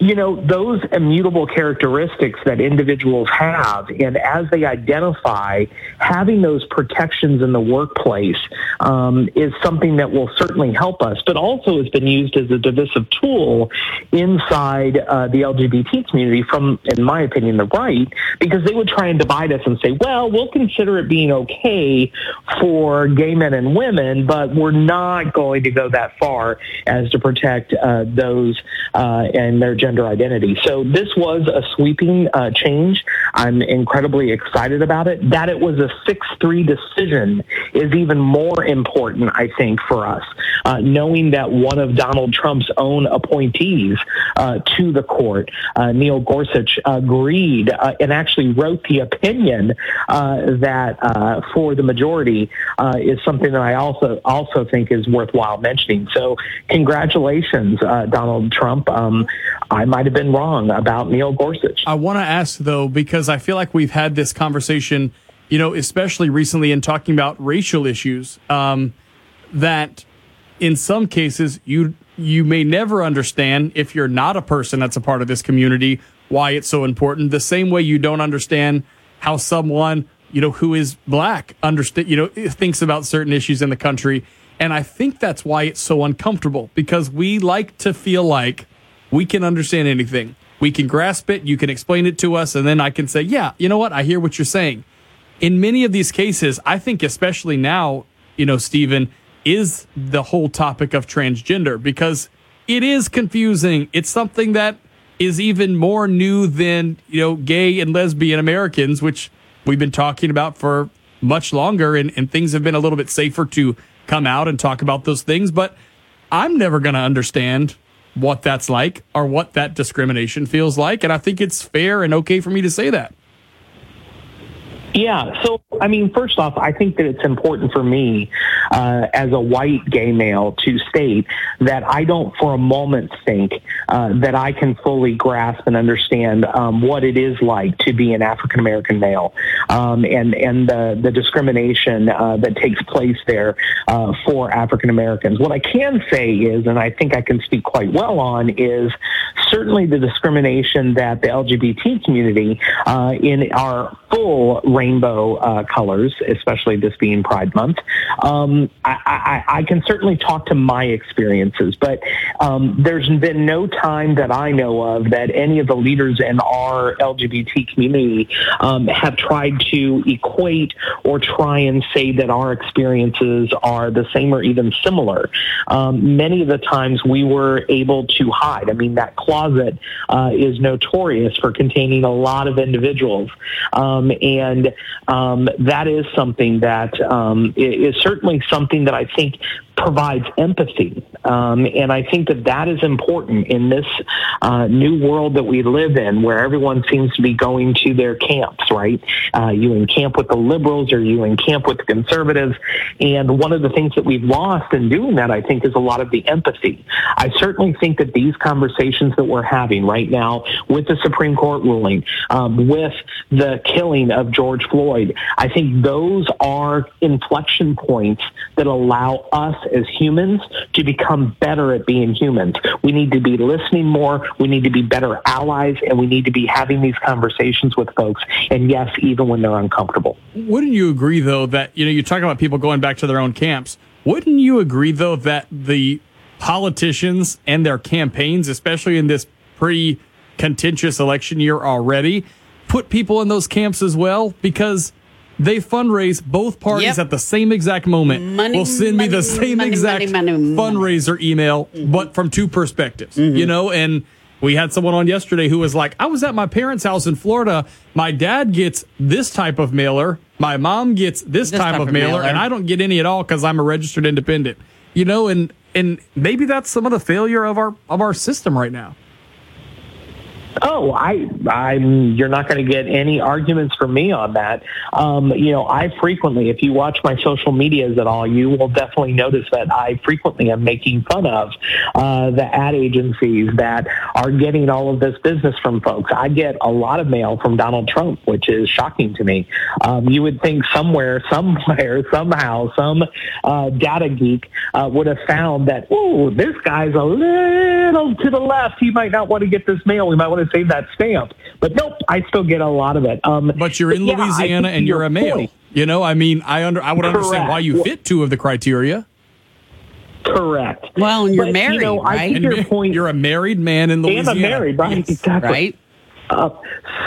you know, those immutable characteristics that individuals have, and as they identify, having those protections in the workplace um, is something that will certainly help us, but also has been used as a divisive tool inside uh, the LGBT community from, in my opinion, the right, because they would try and divide us and say, well, we'll consider it being okay for gay men and women, but we're not going to go that far as to protect uh, those uh, and their gender identity. So this was a sweeping uh, change. I'm incredibly excited about it. That it was a 6-3 decision is even more important, I think, for us, uh, knowing that one of Donald Trump's own appointees uh, to the court, uh, Neil Gorsuch, agreed uh, and actually wrote the opinion uh, that for the majority is something that I also also think is worthwhile mentioning. So congratulations, Donald Trump. Um, might have been wrong about Neil Gorsuch. I want to ask though, because I feel like we've had this conversation, you know, especially recently in talking about racial issues, um, that in some cases you you may never understand if you're not a person that's a part of this community why it's so important. The same way you don't understand how someone you know who is black understand you know thinks about certain issues in the country. And I think that's why it's so uncomfortable because we like to feel like we can understand anything. We can grasp it. You can explain it to us. And then I can say, yeah, you know what? I hear what you're saying. In many of these cases, I think, especially now, you know, Stephen, is the whole topic of transgender because it is confusing. It's something that is even more new than, you know, gay and lesbian Americans, which we've been talking about for much longer. And, and things have been a little bit safer to come out and talk about those things. But I'm never going to understand what that's like or what that discrimination feels like. And I think it's fair and okay for me to say that. Yeah. So, I mean, first off, I think that it's important for me uh, as a white gay male to state that I don't for a moment think uh, that I can fully grasp and understand um, what it is like to be an African American male um, and, and the, the discrimination uh, that takes place there uh, for African Americans. What I can say is, and I think I can speak quite well on, is certainly the discrimination that the LGBT community uh, in our full rainbow uh, colors, especially this being Pride Month. Um, I, I, I, can certainly talk to my experiences, but um, there's been no time that I know of that any of the leaders in our LGBT community um, have tried to equate or try and say that our experiences are the same or even similar. Um, many of the times we were able to hide. I mean, that closet uh, is notorious for containing a lot of individuals. Um, and um, that is something that um, is certainly something that I think provides empathy. Um, and I think that that is important in this uh, new world that we live in where everyone seems to be going to their camps, right? Uh, you in camp with the liberals or you in camp with the conservatives. And one of the things that we've lost in doing that, I think, is a lot of the empathy. I certainly think that these conversations that we're having right now with the Supreme Court ruling, um, with the killing of George Floyd, I think those are inflection points that allow us as humans to become better at being humans. We need to be listening more. We need to be better allies, and we need to be having these conversations with folks. And yes, even when they're uncomfortable. Wouldn't you agree, though, that, you know, you're talking about people going back to their own camps. Wouldn't you agree, though, that the politicians and their campaigns, especially in this pretty contentious election year already, put people in those camps as well? Because they fundraise both parties Yep. at the same exact moment. Money, will send me the same money, exact money, money, money. fundraiser email, mm-hmm. but from two perspectives. Mm-hmm. You know, and we had someone on yesterday who was like, I was at my parents' house in Florida. My dad gets this type of mailer. My mom gets this, type, of mailer, and I don't get any at all because I'm a registered independent. You know, and and maybe that's some of the failure of our of our system right now. Oh, I, I'm. You're not going to get any arguments from me on that. Um, you know, I frequently, if you watch my social medias at all, you will definitely notice that I frequently am making fun of uh, the ad agencies that are getting all of this business from folks. I get a lot of mail from Donald Trump, which is shocking to me. Um, you would think somewhere, <laughs> somewhere, somehow, some uh, data geek uh, would have found that, oh, this guy's a little to the left. He might not want to get this mail. We might want to save that stamp. But nope, I still get a lot of it. Um, But you're in yeah, Louisiana think and you're a male. point- You know, I mean, I under I would understand why you fit two of the criteria. Correct. Well, and you're But, married, you know, I right? think your point. You're a married man in Louisiana. I'm married, right? Exactly. Right. Uh,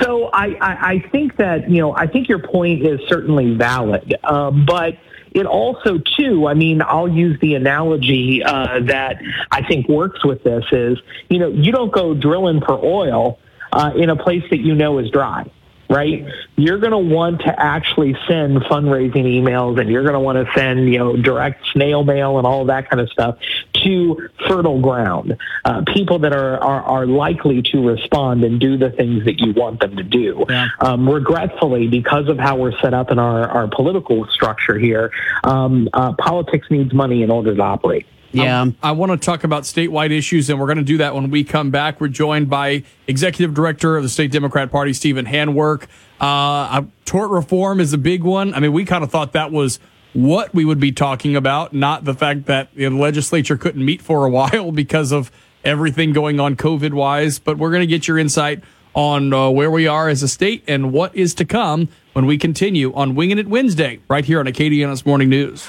so I, I, I think that you know I think your point is certainly valid, um, but it also too. I mean, I'll use the analogy uh, that I think works with this is you know you don't go drilling for oil uh, in a place that you know is dry. Right, you're going to want to actually send fundraising emails, and you're going to want to send, you know, direct snail mail and all that kind of stuff to fertile ground, uh, people that are, are are likely to respond and do the things that you want them to do. Um, regretfully, because of how we're set up in our, our political structure here, um, uh, politics needs money in order to operate. Yeah. I, want to talk about statewide issues, and we're going to do that when we come back. We're joined by Executive Director of the State Democrat Party, Stephen Handwerk. Uh, uh, tort reform is a big one. I mean, we kind of thought that was what we would be talking about, not the fact that the legislature couldn't meet for a <laughs> while because of everything going on COVID wise. But we're going to get your insight on uh, where we are as a state and what is to come when we continue on Winging It Wednesday, right here on Acadiana's Morning News.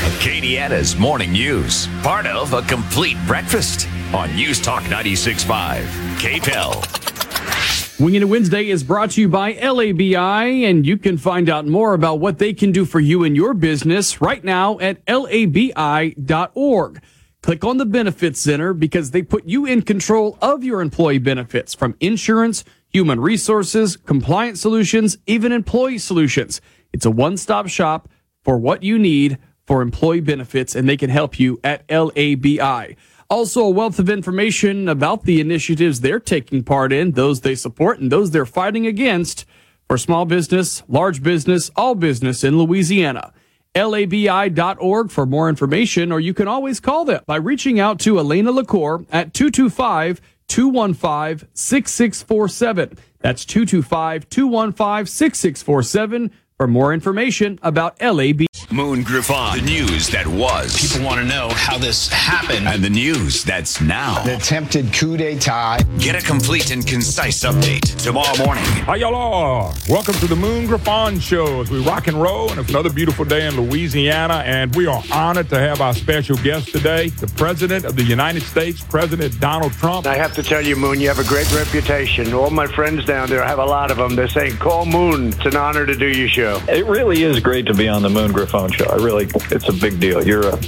Acadiana's Morning News, part of a complete breakfast on News Talk 96.5. KPEL. Winging It Wednesday is brought to you by LABI, and you can find out more about what they can do for you and your business right now at labi.org. Click on the Benefits Center because they put you in control of your employee benefits from insurance, human resources, compliance solutions, even employee solutions. It's a one stop shop for what you need for employee benefits, and they can help you at LABI. Also, a wealth of information about the initiatives they're taking part in, those they support, and those they're fighting against for small business, large business, all business in Louisiana. LABI.org for more information, or you can always call them by reaching out to Elena LaCour at 225 215 6647. That's 225 215 6647 for more information about LAB. Moon Griffon. The news that was. People want to know how this happened. And the news that's now. The attempted coup d'etat. Get a complete and concise update tomorrow morning. Hi, y'all. Welcome to the Moon Griffon Show as we rock and roll. And it's another beautiful day in Louisiana. And we are honored to have our special guest today, the President of the United States, President Donald Trump. I have to tell you, Moon, you have a great reputation. All my friends down there, I have a lot of them. They're saying, call Moon. It's an honor to do your show. It really is great to be on the Moon Griffon show. I really, it's a big deal. You're a,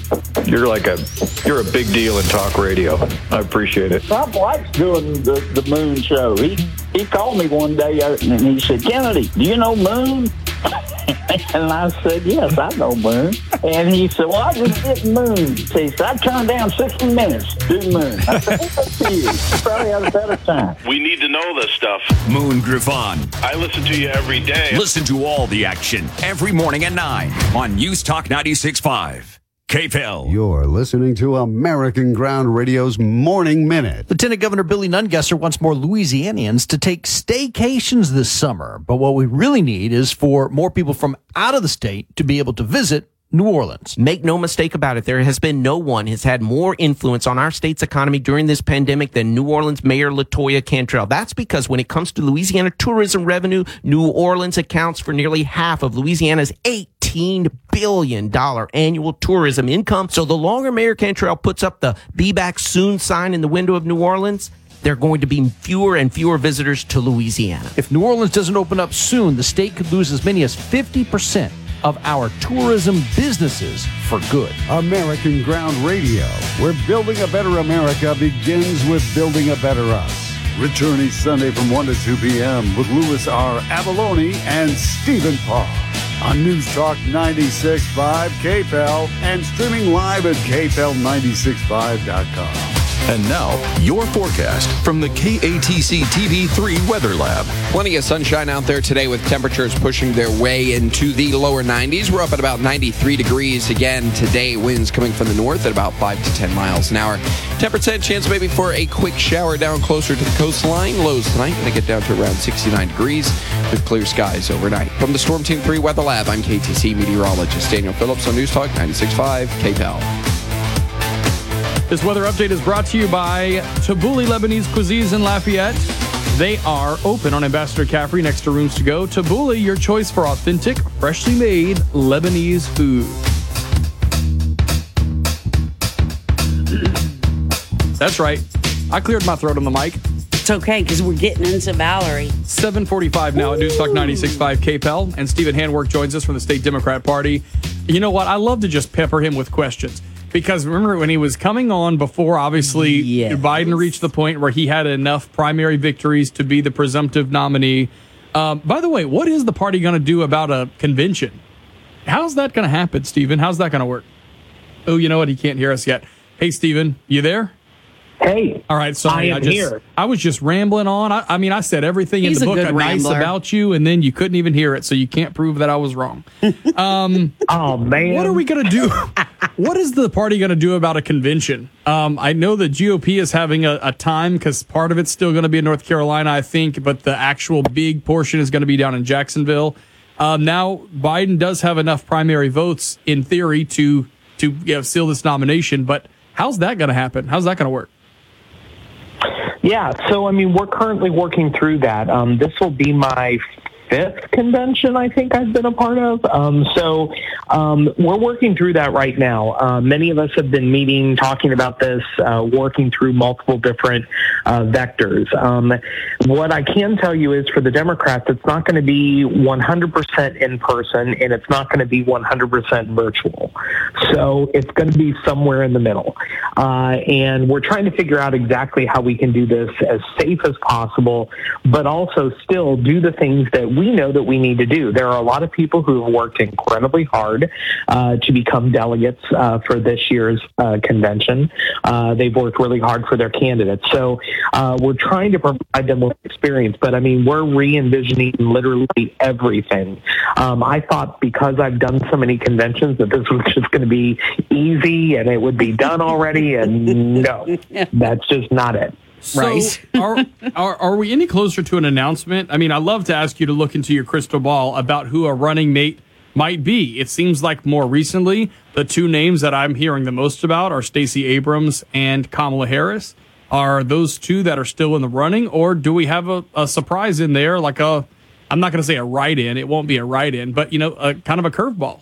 you're like a, you're a big deal in talk radio. I appreciate it. Trump likes doing the, the Moon show. He he called me one day uh, and he said, Kennedy, do you know Moon? And I said, yes, I know Moon. And he said, well, I just did Moon. He said, I turned down 60 minutes to do Moon. I said, well, you. You probably had a better time. We need to know this stuff. Moon Griffon. I listen to you every day. Listen to all the action every morning at 9 on News Talk 96.5. KPEL. You're listening to American Ground Radio's Morning Minute. Lieutenant Governor Billy Nungesser wants more Louisianians to take staycations this summer. But what we really need is for more people from out of the state to be able to visit New Orleans. Make no mistake about it, there has been no one has had more influence on our state's economy during this pandemic than New Orleans Mayor Latoya Cantrell. That's because when it comes to Louisiana tourism revenue, New Orleans accounts for nearly half of Louisiana's $18 billion annual tourism income. So the longer Mayor Cantrell puts up the be back soon sign in the window of New Orleans, there are going to be fewer and fewer visitors to Louisiana. If New Orleans doesn't open up soon, the state could lose as many as 50% of our tourism businesses for good. American Ground Radio, where building a better America begins with building a better us. Return each Sunday from 1 to 2 p.m. with Louis R. Avallone and Stephen Parr on News Talk 96.5 KPEL and streaming live at kpel965.com. And now, your forecast from the KATC TV3 Weather Lab. Plenty of sunshine out there today with temperatures pushing their way into the lower 90s. We're up at about 93 degrees again today. Winds coming from the north at about 5 to 10 miles an hour. 10% chance maybe for a quick shower down closer to the coastline. Lows tonight going to get down to around 69 degrees with clear skies overnight. From the Storm Team 3 Weather Lab, I'm KATC meteorologist Daniel Phillips on News Talk 96.5 KPEL. This weather update is brought to you by Tabbouleh Lebanese Cuisines in Lafayette. They are open on Ambassador Caffrey next to Rooms to Go. Tabbouleh, your choice for authentic, freshly made Lebanese food. That's right. I cleared my throat on the mic. It's okay because we're getting into Valerie. 745 now at News Talk 96.5 KPEL. And Stephen Handwerk joins us from the State Democrat Party. You know what? I love to just pepper him with questions. Because remember when he was coming on before, obviously, yes. Biden reached the point where he had enough primary victories to be the presumptive nominee. Um, by the way, what is the party going to do about a convention? How's that going to happen, Stephen? How's that going to work? Oh, you know what? He can't hear us yet. Hey, Stephen, you there? Hey. All right. Sorry. I, I just, here. I was just rambling on. I, I mean, I said everything He's in the book nice about you, and then you couldn't even hear it, so you can't prove that I was wrong. <laughs> Um, oh man. What are we gonna do? <laughs> what is the party gonna do about a convention? Um, I know the GOP is having a, a time because part of it's still going to be in North Carolina, I think, but the actual big portion is going to be down in Jacksonville. Um, now Biden does have enough primary votes in theory to to you know, seal this nomination, but how's that going to happen? How's that going to work? Yeah, so I mean, we're currently working through that. Um, this will be my fifth convention I think I've been a part of. Um, so um, we're working through that right now. Uh, many of us have been meeting, talking about this, uh, working through multiple different uh, vectors. Um, what I can tell you is for the Democrats, it's not going to be 100% in person and it's not going to be 100% virtual. So it's going to be somewhere in the middle. Uh, and we're trying to figure out exactly how we can do this as safe as possible, but also still do the things that we we know that we need to do. There are a lot of people who have worked incredibly hard uh, to become delegates uh, for this year's uh, convention. Uh, they've worked really hard for their candidates. So uh, we're trying to provide them with experience, but I mean, we're re envisioning literally everything. Um, I thought because I've done so many conventions that this was just going to be easy and it would be done already, and no, <laughs> that's just not it. So right. <laughs> are, are are we any closer to an announcement? I mean, I love to ask you to look into your crystal ball about who a running mate might be. It seems like more recently the two names that I'm hearing the most about are Stacey Abrams and Kamala Harris. Are those two that are still in the running, or do we have a, a surprise in there, like a I'm not going to say a write in. It won't be a write in, but you know, a kind of a curveball.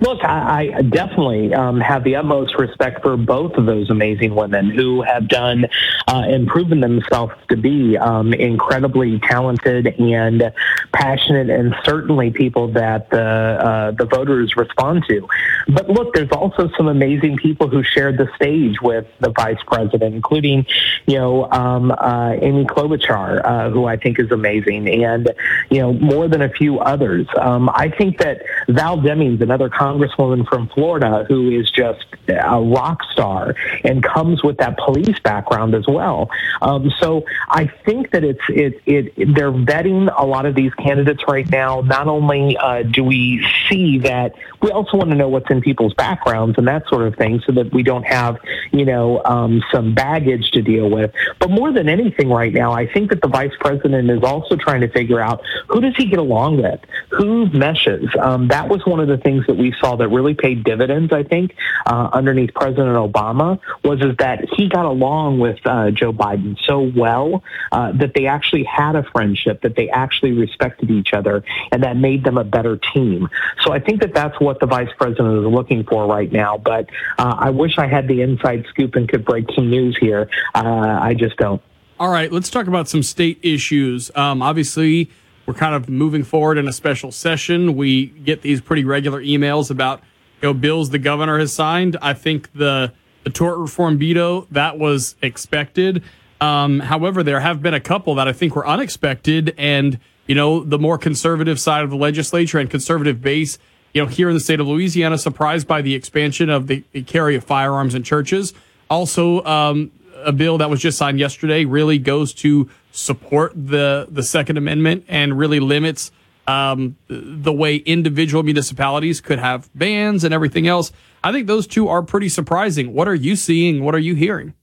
Look, I, I definitely um, have the utmost respect for both of those amazing women who have done uh, and proven themselves to be um, incredibly talented and passionate, and certainly people that the uh, the voters respond to. But look, there's also some amazing people who shared the stage with the vice president, including, you know, um, uh, Amy Klobuchar, uh, who I think is amazing, and you know, more than a few others. Um, I think that Val Demings, another. Con- congresswoman from Florida who is just a rock star and comes with that police background as well. Um, so I think that it's it, it they're vetting a lot of these candidates right now. Not only uh, do we see that, we also want to know what's in people's backgrounds and that sort of thing, so that we don't have you know um, some baggage to deal with. But more than anything, right now, I think that the vice president is also trying to figure out who does he get along with, who meshes. Um, that was one of the things that we saw that really paid dividends. I think uh, underneath President Obama was is that he got along with uh, Joe Biden so well uh, that they actually had a friendship, that they actually respected each other, and that made them a better team. So I think that that's what the vice president is looking for right now. But uh, I wish I had the inside scoop and could break some news here. Uh, I just don't. All right, let's talk about some state issues. Um, obviously, we're kind of moving forward in a special session. We get these pretty regular emails about you know bills the governor has signed. I think the the tort reform veto that was expected. Um, however, there have been a couple that I think were unexpected, and you know the more conservative side of the legislature and conservative base, you know, here in the state of Louisiana, surprised by the expansion of the, the carry of firearms in churches. Also, um, a bill that was just signed yesterday really goes to support the the Second Amendment and really limits um, the way individual municipalities could have bans and everything else. I think those two are pretty surprising. What are you seeing? What are you hearing?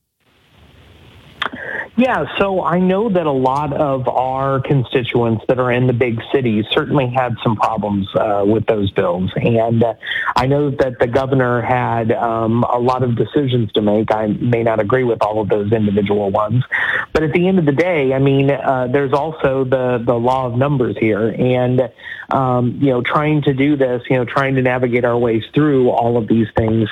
Yeah, so I know that a lot of our constituents that are in the big cities certainly had some problems uh, with those bills. And uh, I know that the governor had um, a lot of decisions to make. I may not agree with all of those individual ones. But at the end of the day, I mean, uh, there's also the, the law of numbers here. And, um, you know, trying to do this, you know, trying to navigate our ways through all of these things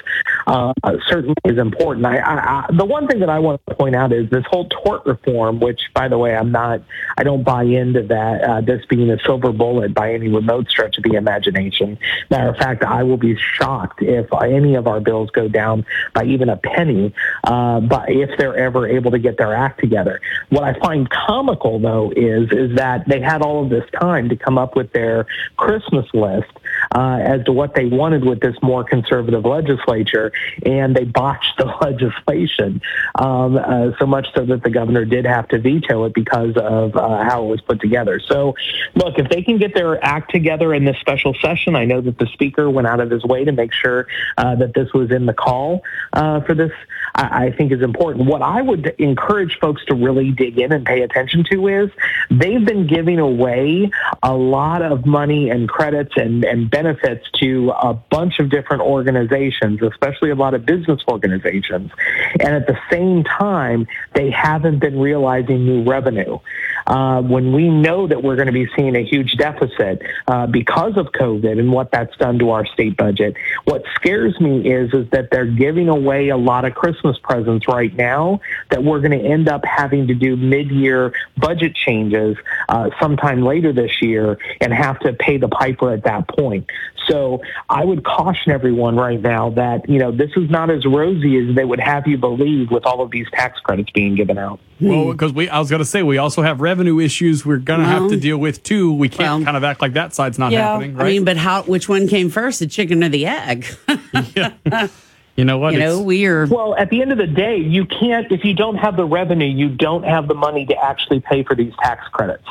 uh, certainly is important. I, I, I, the one thing that I want to point out is this whole tort reform, which, by the way, I'm not, I don't buy into that, uh, this being a silver bullet by any remote stretch of the imagination. Matter of fact, I will be shocked if any of our bills go down by even a penny, uh, but if they're ever able to get their act together. What I find comical, though, is, is that they had all of this time to come up with their Christmas list uh, as to what they wanted with this more conservative legislature, and they botched the <laughs> legislation um, uh, so much so that the governor did have to veto it because of uh, how it was put together. So, look, if they can get their act together in this special session, I know that the speaker went out of his way to make sure uh, that this was in the call uh, for this. I, I think is important. What I would encourage folks to really dig in and pay attention to is they've been giving away a lot of money and credits and, and benefits to a bunch of different organizations, especially a lot of business organizations. And at the same time, they haven't been realizing new revenue. Uh, when we know that we're going to be seeing a huge deficit uh, because of COVID and what that's done to our state budget, what scares me is is that they're giving away a lot of Christmas presents right now that we're going to end up having to do mid-year budget changes uh, sometime later this year and have to pay the piper at that point. So I would caution everyone right now that, you know, this is not as rosy as they would have you believe with all of these tax credits being given out. Well, because we, I was going to say, we also have revenue issues we're going to have to deal with too. We can't kind of act like that side's not yeah, happening, right? I mean, but how? Which one came first, the chicken or the egg? <laughs> you know what? You know, we are. Well, at the end of the day, you can't, if you don't have the revenue, you don't have the money to actually pay for these tax credits.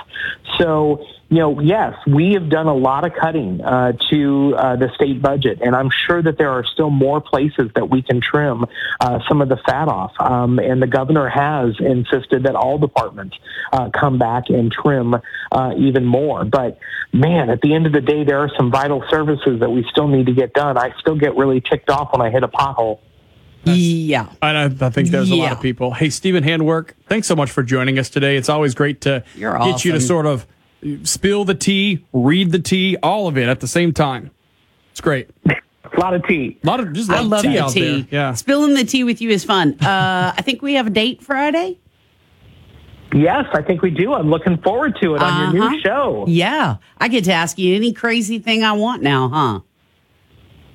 So, you know, yes, we have done a lot of cutting uh, to uh, the state budget, and I'm sure that there are still more places that we can trim uh, some of the fat off. Um, and the governor has insisted that all departments uh, come back and trim uh, even more. But man, at the end of the day, there are some vital services that we still need to get done. I still get really ticked off when I hit a pothole. Yeah. I, I think there's a lot of people. Hey, Stephen Handwerk, thanks so much for joining us today. It's always great to You're get you to sort of spill the tea, read the tea, all of it at the same time. It's great. A lot of tea. A lot of just a I lot of love tea out tea. there. Yeah. Spilling the tea with you is fun. Uh, <laughs> I think we have a date Friday. Yes, I think we do. I'm looking forward to it on your Uh-huh. new show. Yeah. I get to ask you any crazy thing I want now, huh?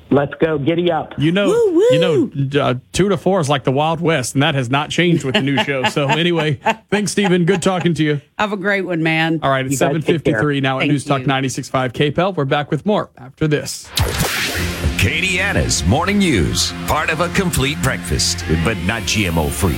Let's go. Giddy up. You know, you know, uh, two to four is like the Wild West, and that has not changed with the new show. So <laughs> anyway, thanks, Stephen. Good talking to you. Have a great one, man. All right, it's You guys seven take fifty care. three now at Thank News Talk you. ninety six five KPEL. We're back with more after this. Acadiana's Morning News, part of a complete breakfast, but not GMO free.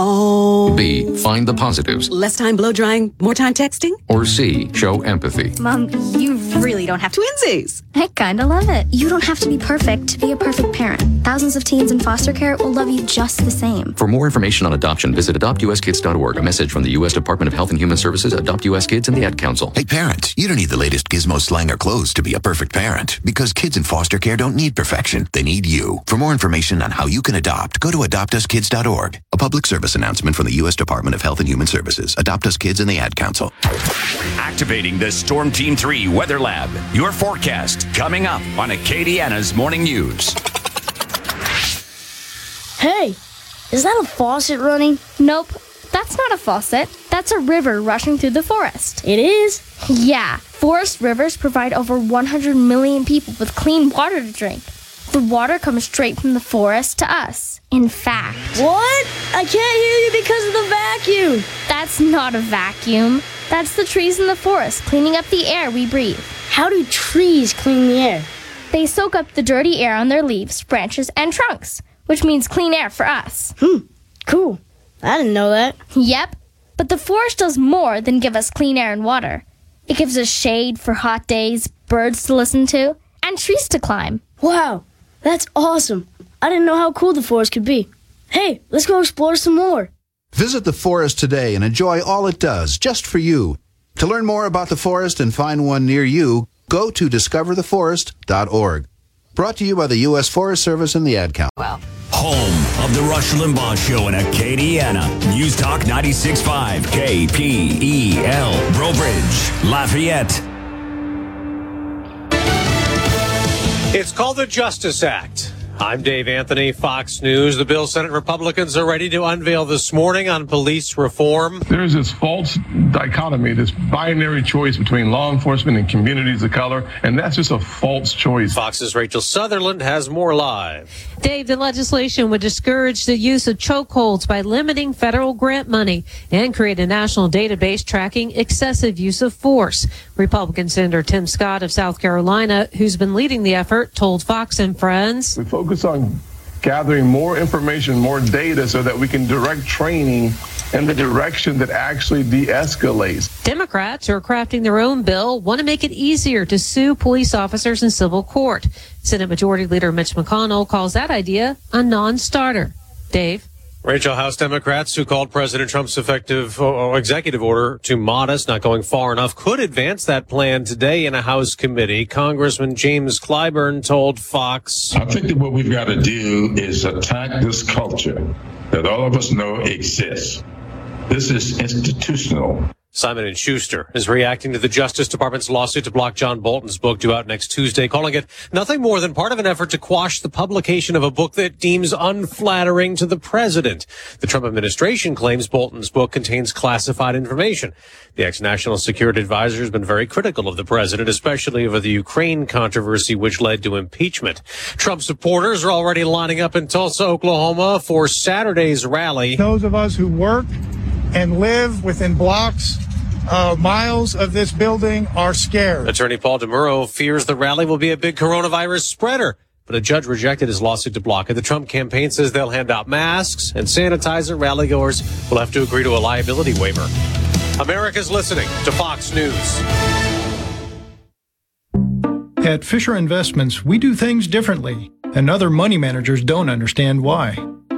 Oh. B. Find the positives? Less time blow drying, more time texting? Or C. Show empathy? Mom, you really don't have twinsies. I kinda love it. You don't have to be perfect to be a perfect parent. Thousands of teens in foster care will love you just the same. For more information on adoption, visit adoptuskids.org. A message from the U.S. Department of Health and Human Services, Adopt U.S. Kids, and the Ad Council. Hey, parents, you don't need the latest gizmo slang or clothes to be a perfect parent because kids in foster care don't need perfection. They need you. For more information on how you can adopt, go to adoptuskids.org. A public service announcement from the U.S. Department of Health and Human Services, Adopt Us Kids, and the Ad Council. Activating the Storm Team 3 Weather Lab. Your forecast coming up on Acadiana's Morning News. Hey, is that a faucet running? Nope, that's not a faucet. That's a river rushing through the forest. It is? Yeah, forest rivers provide over 100 million people with clean water to drink. The water comes straight from the forest to us. In fact, What? I can't hear you because of the vacuum. that's not a vacuum. That's the trees in the forest cleaning up the air we breathe. How do trees clean the air? They soak up the dirty air on their leaves, branches, and trunks, which means clean air for us. Hmm, cool. I didn't know that. Yep, but the forest does more than give us clean air and water. It gives us shade for hot days, birds to listen to, and trees to climb. Wow, that's awesome. I didn't know how cool the forest could be. Hey, let's go explore some more. Visit the forest today and enjoy all it does just for you. To learn more about the forest and find one near you, go to discovertheforest.org. Brought to you by the U.S. Forest Service and the Ad Council. Well. Home of the Rush Limbaugh Show in Acadiana. News Talk 96.5 KPEL. Breaux Bridge, Lafayette. It's called the Justice Act. I'm Dave Anthony, Fox News. The bill Senate Republicans are ready to unveil this morning on police reform. There's this false dichotomy, this binary choice between law enforcement and communities of color, and that's just a false choice. Fox's Rachel Sutherland has more live. Dave, the legislation would discourage the use of chokeholds by limiting federal grant money and create a national database tracking excessive use of force. Republican Senator Tim Scott of South Carolina, who's been leading the effort, told Fox and Friends. We focus on gathering more information, more data, so that we can direct training in the direction that actually de escalates. Democrats who are crafting their own bill want to make it easier to sue police officers in civil court. Senate Majority Leader Mitch McConnell calls that idea a non starter. Dave? Rachel House Democrats who called President Trump's effective uh, executive order too modest, not going far enough, could advance that plan today in a House committee. Congressman James Clyburn told Fox. I think that what we've got to do is attack this culture that all of us know exists. This is institutional. Simon and Schuster is reacting to the Justice Department's lawsuit to block John Bolton's book due out next Tuesday, calling it nothing more than part of an effort to quash the publication of a book that deems unflattering to the president. The Trump administration claims Bolton's book contains classified information. The ex-national security advisor has been very critical of the president, especially over the Ukraine controversy, which led to impeachment. Trump supporters are already lining up in Tulsa, Oklahoma for Saturday's rally. Those of us who work and live within blocks, uh, miles of this building are scared. Attorney Paul DeMuro fears the rally will be a big coronavirus spreader, but a judge rejected his lawsuit to block it. The Trump campaign says they'll hand out masks and sanitizer. Rallygoers will have to agree to a liability waiver. America's listening to Fox News. At Fisher Investments, we do things differently, and other money managers don't understand why.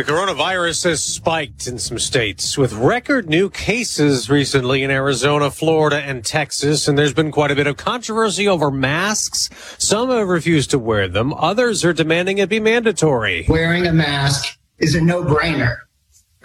The coronavirus has spiked in some states with record new cases recently in Arizona, Florida, and Texas. And there's been quite a bit of controversy over masks. Some have refused to wear them. Others are demanding it be mandatory. Wearing a mask is a no-brainer.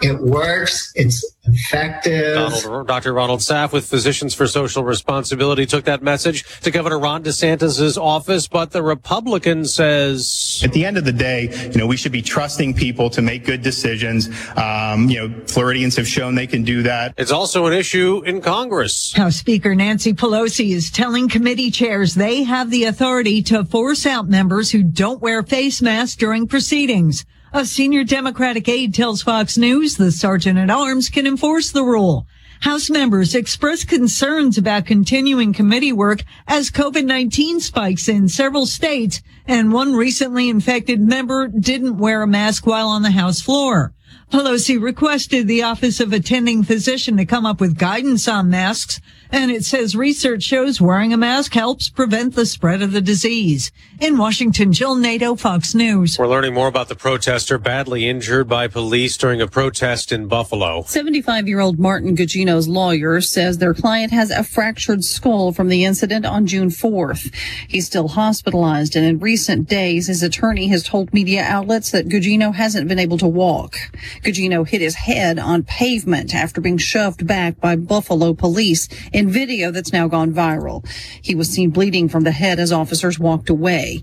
It works. It's effective. Donald, Dr. Ronald Saff with Physicians for Social Responsibility took that message to Governor Ron DeSantis' office, but the Republican says at the end of the day, you know, we should be trusting people to make good decisions. Um, you know, Floridians have shown they can do that. It's also an issue in Congress. House Speaker Nancy Pelosi is telling committee chairs they have the authority to force out members who don't wear face masks during proceedings. A senior Democratic aide tells Fox News the sergeant at arms can enforce the rule. House members expressed concerns about continuing committee work as COVID-19 spikes in several states, and one recently infected member didn't wear a mask while on the House floor. Pelosi requested the Office of Attending Physician to come up with guidance on masks, and it says research shows wearing a mask helps prevent the spread of the disease. In Washington, Jill Nato, Fox News. We're learning more about the protester badly injured by police during a protest in Buffalo. 75 year old Martin Gugino's lawyer says their client has a fractured skull from the incident on June 4th. He's still hospitalized, and in recent days, his attorney has told media outlets that Gugino hasn't been able to walk. Gugino hit his head on pavement after being shoved back by Buffalo police in video that's now gone viral. He was seen bleeding from the head as officers walked away.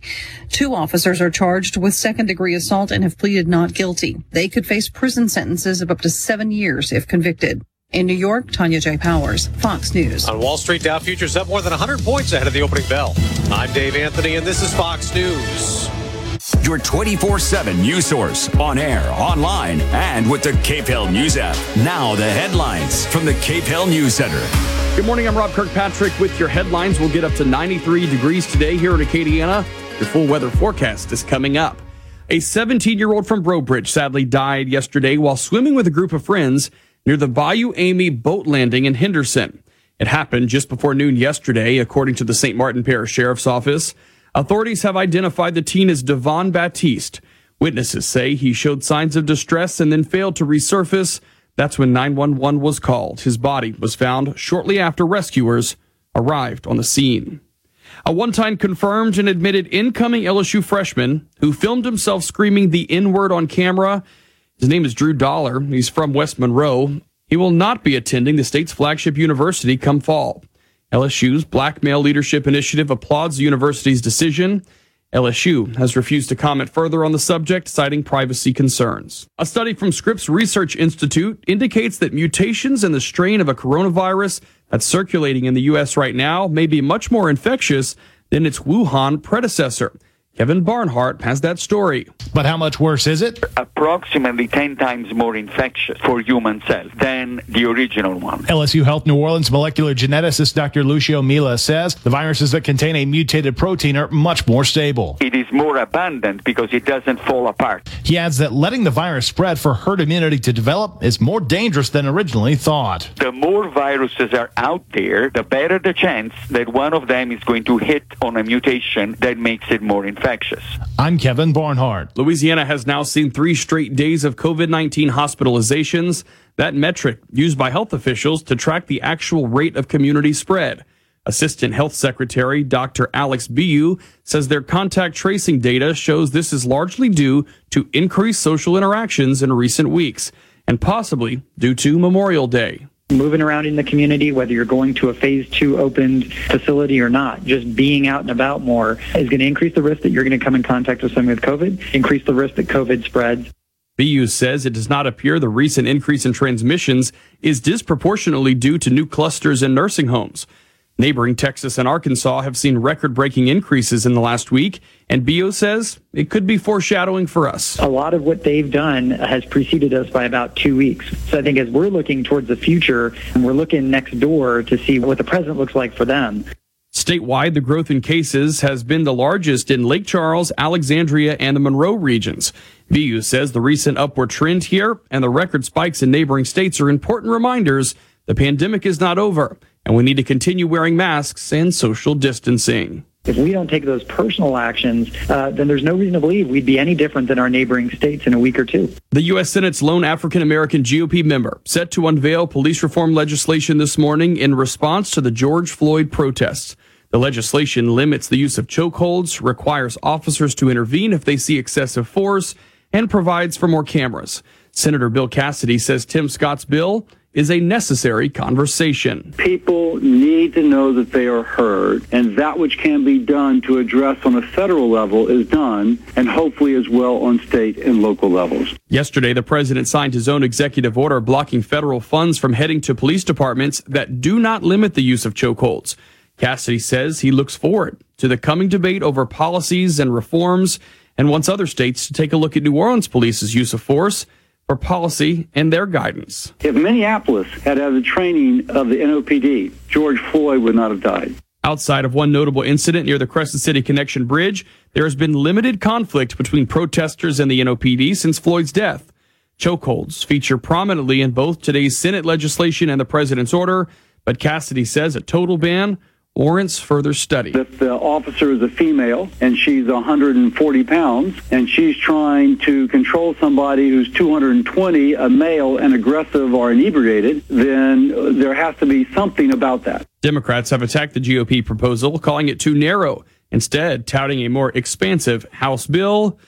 Two officers are charged with second degree assault and have pleaded not guilty. They could face prison sentences of up to seven years if convicted. In New York, Tanya J. Powers, Fox News. On Wall Street, Dow futures up more than 100 points ahead of the opening bell. I'm Dave Anthony, and this is Fox News. Your 24 7 news source on air, online, and with the KPEL News app. Now, the headlines from the KPEL News Center. Good morning. I'm Rob Kirkpatrick with your headlines. We'll get up to 93 degrees today here in Acadiana. Your full weather forecast is coming up. A 17 year old from Breaux Bridge sadly died yesterday while swimming with a group of friends near the Bayou Amy boat landing in Henderson. It happened just before noon yesterday, according to the St. Martin Parish Sheriff's Office. Authorities have identified the teen as Devon Baptiste. Witnesses say he showed signs of distress and then failed to resurface. That's when 911 was called. His body was found shortly after rescuers arrived on the scene. A one time confirmed and admitted incoming LSU freshman who filmed himself screaming the N word on camera. His name is Drew Dollar. He's from West Monroe. He will not be attending the state's flagship university come fall. LSU's Black Male Leadership Initiative applauds the university's decision. LSU has refused to comment further on the subject, citing privacy concerns. A study from Scripps Research Institute indicates that mutations in the strain of a coronavirus that's circulating in the U.S. right now may be much more infectious than its Wuhan predecessor. Kevin Barnhart has that story. But how much worse is it? Approximately 10 times more infectious for human cells than the original one. LSU Health New Orleans molecular geneticist Dr. Lucio Miele says the viruses that contain a mutated protein are much more stable. It is more abundant because it doesn't fall apart. He adds that letting the virus spread for herd immunity to develop is more dangerous than originally thought. The more viruses are out there, the better the chance that one of them is going to hit on a mutation that makes it more infectious infectious. I'm Kevin Barnhart. Louisiana has now seen three straight days of COVID 19 hospitalizations, that metric used by health officials to track the actual rate of community spread. Assistant Health Secretary Dr. Alex Billioux says their contact tracing data shows this is largely due to increased social interactions in recent weeks and possibly due to Memorial Day moving around in the community, whether you're going to a phase two opened facility or not, just being out and about more is going to increase the risk that you're going to come in contact with someone with COVID, increase the risk that COVID spreads. Billioux says it does not appear the recent increase in transmissions is disproportionately due to new clusters in nursing homes. Neighboring Texas and Arkansas have seen record breaking increases in the last week, and Billioux says it could be foreshadowing for us. A lot of what they've done has preceded us by about two weeks. So I think as we're looking towards the future, and we're looking next door to see what the present looks like for them. Statewide, the growth in cases has been the largest in Lake Charles, Alexandria, and the Monroe regions. Billioux says the recent upward trend here and the record spikes in neighboring states are important reminders the pandemic is not over and we need to continue wearing masks and social distancing. If we don't take those personal actions, uh, then there's no reason to believe we'd be any different than our neighboring states in a week or two. The U.S. Senate's lone African American GOP member set to unveil police reform legislation this morning in response to the George Floyd protests. The legislation limits the use of chokeholds, requires officers to intervene if they see excessive force, and provides for more cameras. Senator Bill Cassidy says Tim Scott's bill is a necessary conversation. People need to know that they are heard, and that which can be done to address on a federal level is done, and hopefully as well on state and local levels. Yesterday, the president signed his own executive order blocking federal funds from heading to police departments that do not limit the use of chokeholds. Cassidy says he looks forward to the coming debate over policies and reforms and wants other states to take a look at New Orleans police's use of force for policy and their guidance. If Minneapolis had had the training of the NOPD, George Floyd would not have died. Outside of one notable incident near the Crescent City Connection Bridge, there has been limited conflict between protesters and the NOPD since Floyd's death. Chokeholds feature prominently in both today's Senate legislation and the president's order, but Cassidy says a total ban warrants further study. That the officer is a female and she's 140 pounds and she's trying to control somebody who's 220, a male and aggressive or inebriated, then there has to be something about that. Democrats have attacked the GOP proposal, calling it too narrow, instead touting a more expansive House bill.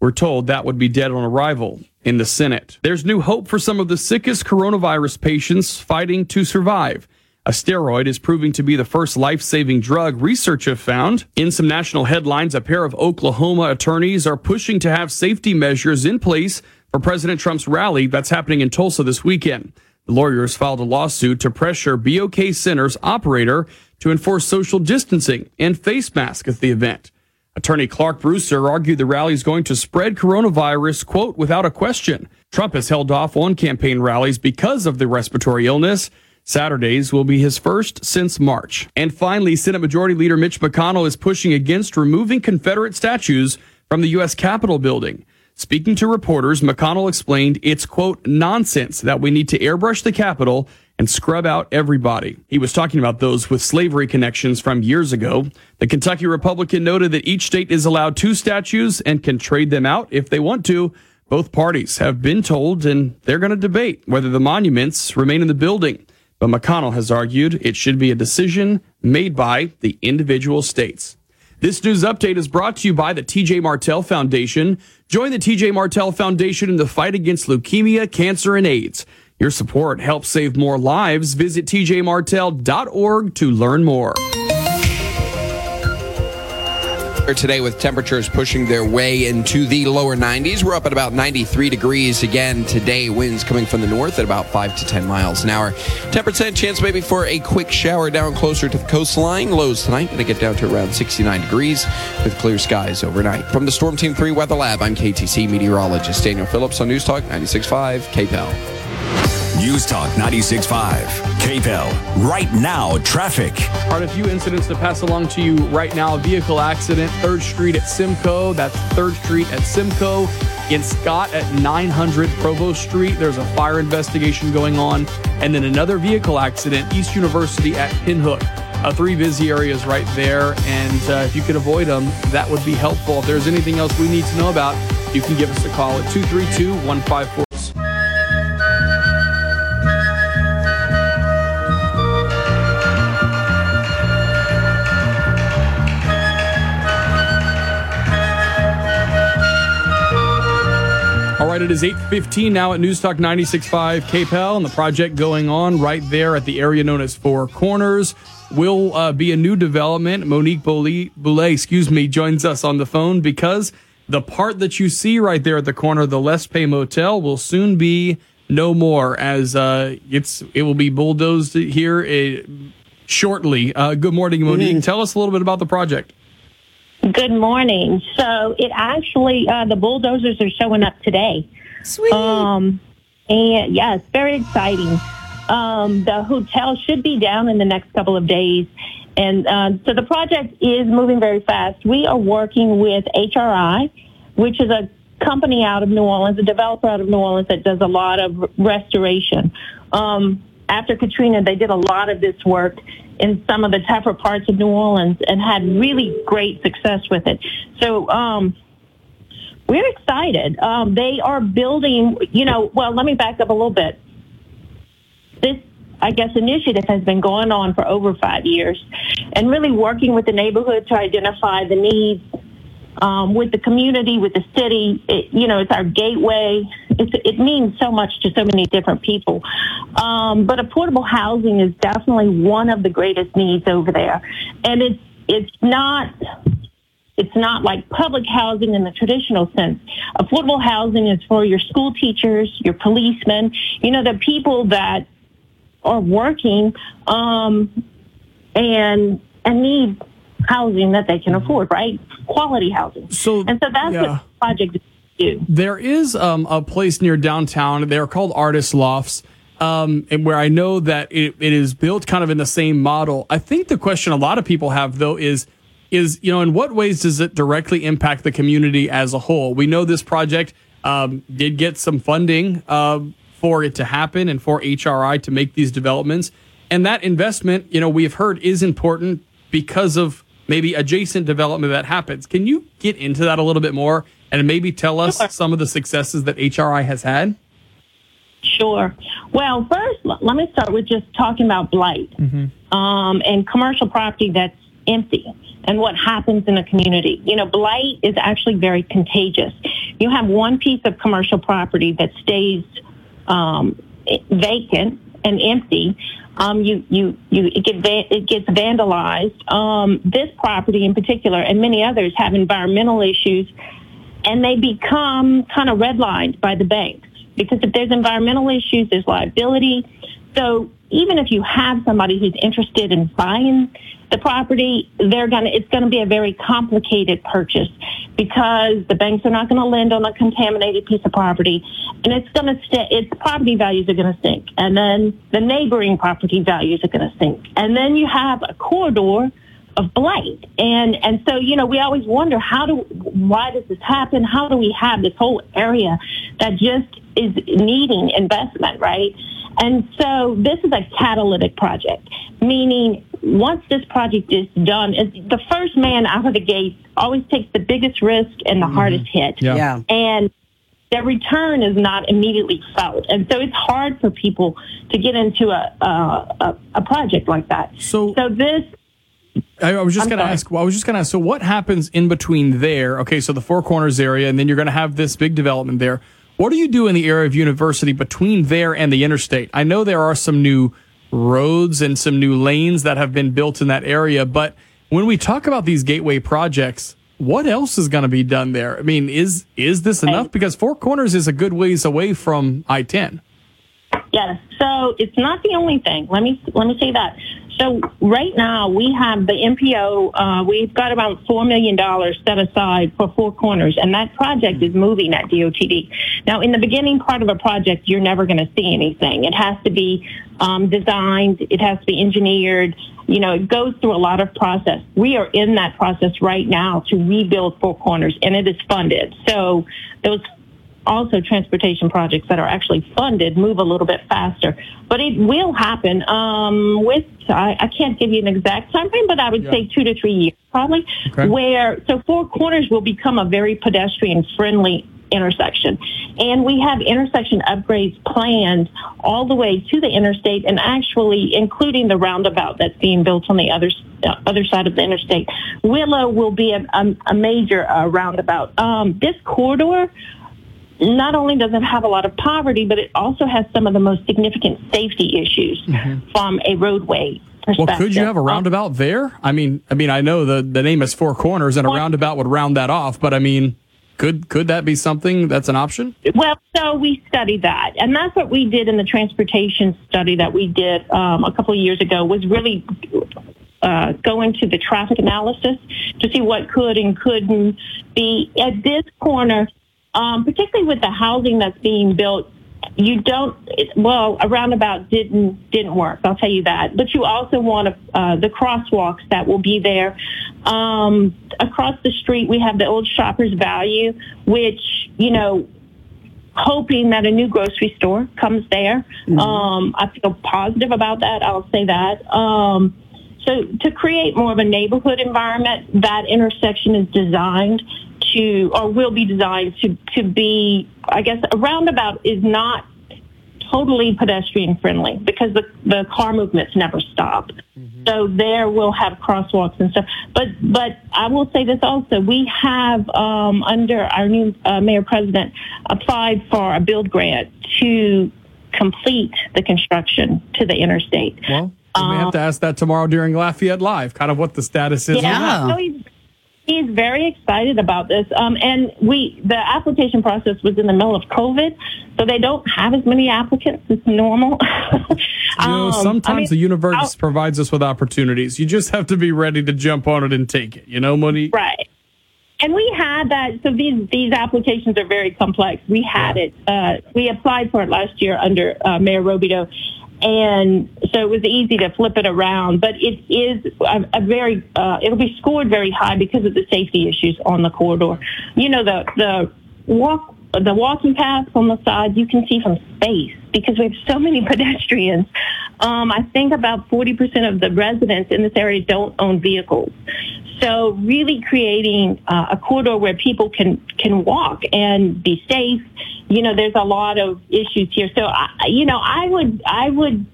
We're told that would be dead on arrival in the Senate. There's new hope for some of the sickest coronavirus patients fighting to survive. A steroid is proving to be the first life saving drug research have found. In some national headlines, a pair of Oklahoma attorneys are pushing to have safety measures in place for President Trump's rally that's happening in Tulsa this weekend. The lawyers filed a lawsuit to pressure BOK Center's operator to enforce social distancing and face masks at the event. Attorney Clark Brewster argued the rally is going to spread coronavirus, quote, without a question. Trump has held off on campaign rallies because of the respiratory illness. Saturdays will be his first since March. And finally, Senate Majority Leader Mitch McConnell is pushing against removing Confederate statues from the U.S. Capitol building. Speaking to reporters, McConnell explained it's, quote, nonsense that we need to airbrush the Capitol and scrub out everybody. He was talking about those with slavery connections from years ago. The Kentucky Republican noted that each state is allowed two statues and can trade them out if they want to. Both parties have been told and they're going to debate whether the monuments remain in the building. But McConnell has argued it should be a decision made by the individual states. This news update is brought to you by the TJ Martell Foundation. Join the TJ Martell Foundation in the fight against leukemia, cancer, and AIDS. Your support helps save more lives. Visit tjmartell.org to learn more today with temperatures pushing their way into the lower 90s. We're up at about 93 degrees again today. Winds coming from the north at about 5 to 10 miles an hour. 10% chance maybe for a quick shower down closer to the coastline. Lows tonight going to get down to around 69 degrees with clear skies overnight. From the Storm Team 3 Weather Lab, I'm KATC meteorologist Daniel Phillips on News Talk 96.5 KPEL. News Talk 96.5, KPEL. Right now, traffic. All right, a few incidents to pass along to you right now. Vehicle accident, 3rd Street at Simcoe. That's 3rd Street at Simcoe. In Scott at 900 Provost Street, there's a fire investigation going on. And then another vehicle accident, East University at Pinhook. Uh, three busy areas right there. And uh, if you could avoid them, that would be helpful. If there's anything else we need to know about, you can give us a call at 232 154. Right, it is 8.15 now at News Talk 96.5 KPEL, and the project going on right there at the area known as Four Corners will uh, be a new development. Monique Boulet, excuse me, joins us on the phone because the part that you see right there at the corner of the Les Pay Motel will soon be no more as uh, it's it will be bulldozed here uh, shortly. Uh, good morning, Monique. Mm-hmm. Tell us a little bit about the project. Good morning. So it actually, uh, the bulldozers are showing up today. Sweet. Um, and yes, very exciting. Um, the hotel should be down in the next couple of days, And uh, so the project is moving very fast. We are working with HRI, which is a company out of New Orleans, a developer out of New Orleans that does a lot of restoration. Um, after Katrina, they did a lot of this work in some of the tougher parts of New Orleans and had really great success with it. So um, we're excited. Um, they are building, you know, well, let me back up a little bit. This, I guess, initiative has been going on for over five years and really working with the neighborhood to identify the needs um, with the community, with the city. It, you know, it's our gateway. It means so much to so many different people. Um, but affordable housing is definitely one of the greatest needs over there, and it's it's not. It's not like public housing in the traditional sense. Affordable housing is for your school teachers, your policemen, you know, the people that are working um, and and need housing that they can afford, right? Quality housing. So, and so that's yeah. what the project is do. There is um, a place near downtown. They're called Artist Lofts, um, and where I know that it, it is built kind of in the same model. I think the question a lot of people have though is is you know in what ways does it directly impact the community as a whole? We know this project um, did get some funding uh, for it to happen and for HRI to make these developments, and that investment, you know, we've heard is important because of maybe adjacent development that happens. Can you get into that a little bit more and maybe tell us Sure. some of the successes that HRI has had? Sure. Well, first, let me start with just talking about blight um, and commercial property that's empty and what happens in a community. You know, blight is actually very contagious. You have one piece of commercial property that stays um, vacant and empty. Um, you, you, you, it, get it gets vandalized. Um, this property in particular and many others have environmental issues and they become kind of redlined by the banks because if there's environmental issues, there's liability. So even if you have somebody who's interested in buying the property, they're gonna it's gonna be a very complicated purchase because the banks are not gonna lend on a contaminated piece of property, and it's gonna st- its property values are gonna sink, and then the neighboring property values are gonna sink, and then you have a corridor of blight. And and so you know we always wonder how do why does this happen? How do we have this whole area that just is needing investment, right? And so this is a catalytic project, meaning once this project is done, the first man out of the gate always takes the biggest risk and the mm-hmm. hardest hit. Yeah. Yeah. And their return is not immediately felt. And so it's hard for people to get into a, a, a, a project like that. So, so this I, I was just going to ask. Well, I was just going to ask. So, what happens in between there? Okay, so the Four Corners area, and then you're going to have this big development there. What do you do in the area of University between there and the interstate? I know there are some new roads and some new lanes that have been built in that area, but when we talk about these gateway projects, what else is going to be done there? I mean, is is this enough? Because Four Corners is a good ways away from I-10. Yes. So it's not the only thing. Let me let me say that. So right now we have the MPO. Uh, we've got about four million dollars set aside for Four Corners, and that project is moving at DOTD. Now, in the beginning part of a project, you're never going to see anything. It has to be um, designed. It has to be engineered. You know, it goes through a lot of process. We are in that process right now to rebuild Four Corners, and it is funded. So those also transportation projects that are actually funded move a little bit faster. But it will happen um, with, I, I can't give you an exact time frame, but I would say two to three years probably, Okay. where, so Four Corners will become a very pedestrian friendly intersection. And we have intersection upgrades planned all the way to the interstate and actually including the roundabout that's being built on the other, uh, other side of the interstate. Willow will be a, a, a major uh, roundabout. Um, this corridor not only does it have a lot of poverty, but it also has some of the most significant safety issues from a roadway perspective. Well, could you have a roundabout there? I mean, I mean, I know the the name is Four Corners, and a roundabout would round that off. But I mean, could could that be something that's an option? Well, so we studied that, and that's what we did in the transportation study that we did um, a couple of years ago. Was really uh, go into the traffic analysis to see what could and couldn't be at this corner, um, particularly with the housing that's being built. you don't it, well a roundabout didn't didn't work i'll tell you that but you also want uh, the crosswalks that will be there um, across the street we have the old shoppers value which you know hoping that a new grocery store comes there mm-hmm. um, i feel positive about that i'll say that um, so to create more of a neighborhood environment that intersection is designed to, or will be designed to, to be, I guess, a roundabout is not totally pedestrian friendly because the, the car movements never stop. Mm-hmm. So there we'll have crosswalks and stuff. But, but I will say this also, we have, um, under our new uh, mayor president applied for a build grant to complete the construction to the interstate. Well, we may have to ask that tomorrow during Lafayette Live, kind of what the status is. Yeah, he's, very excited about this. Um, and we, the application process was in the middle of COVID, so they don't have as many applicants as normal. <laughs> you know, sometimes I mean, the universe I'll, provides us with opportunities. You just have to be ready to jump on it and take it. You know, Monique? Right. And we had that. So these these applications are very complex. We had yeah. it. Uh, we applied for it last year under uh, Mayor Robideaux, and so it was easy to flip it around. But it is a, a very uh, it'll be scored very high because of the safety issues on the corridor. You know the the walk the walking paths on the side you can see from space because we have so many <laughs> pedestrians. Um, I think about 40% of the residents in this area don't own vehicles. So really creating uh, a corridor where people can can walk and be safe. You know, there's a lot of issues here. So I, you know, I would I would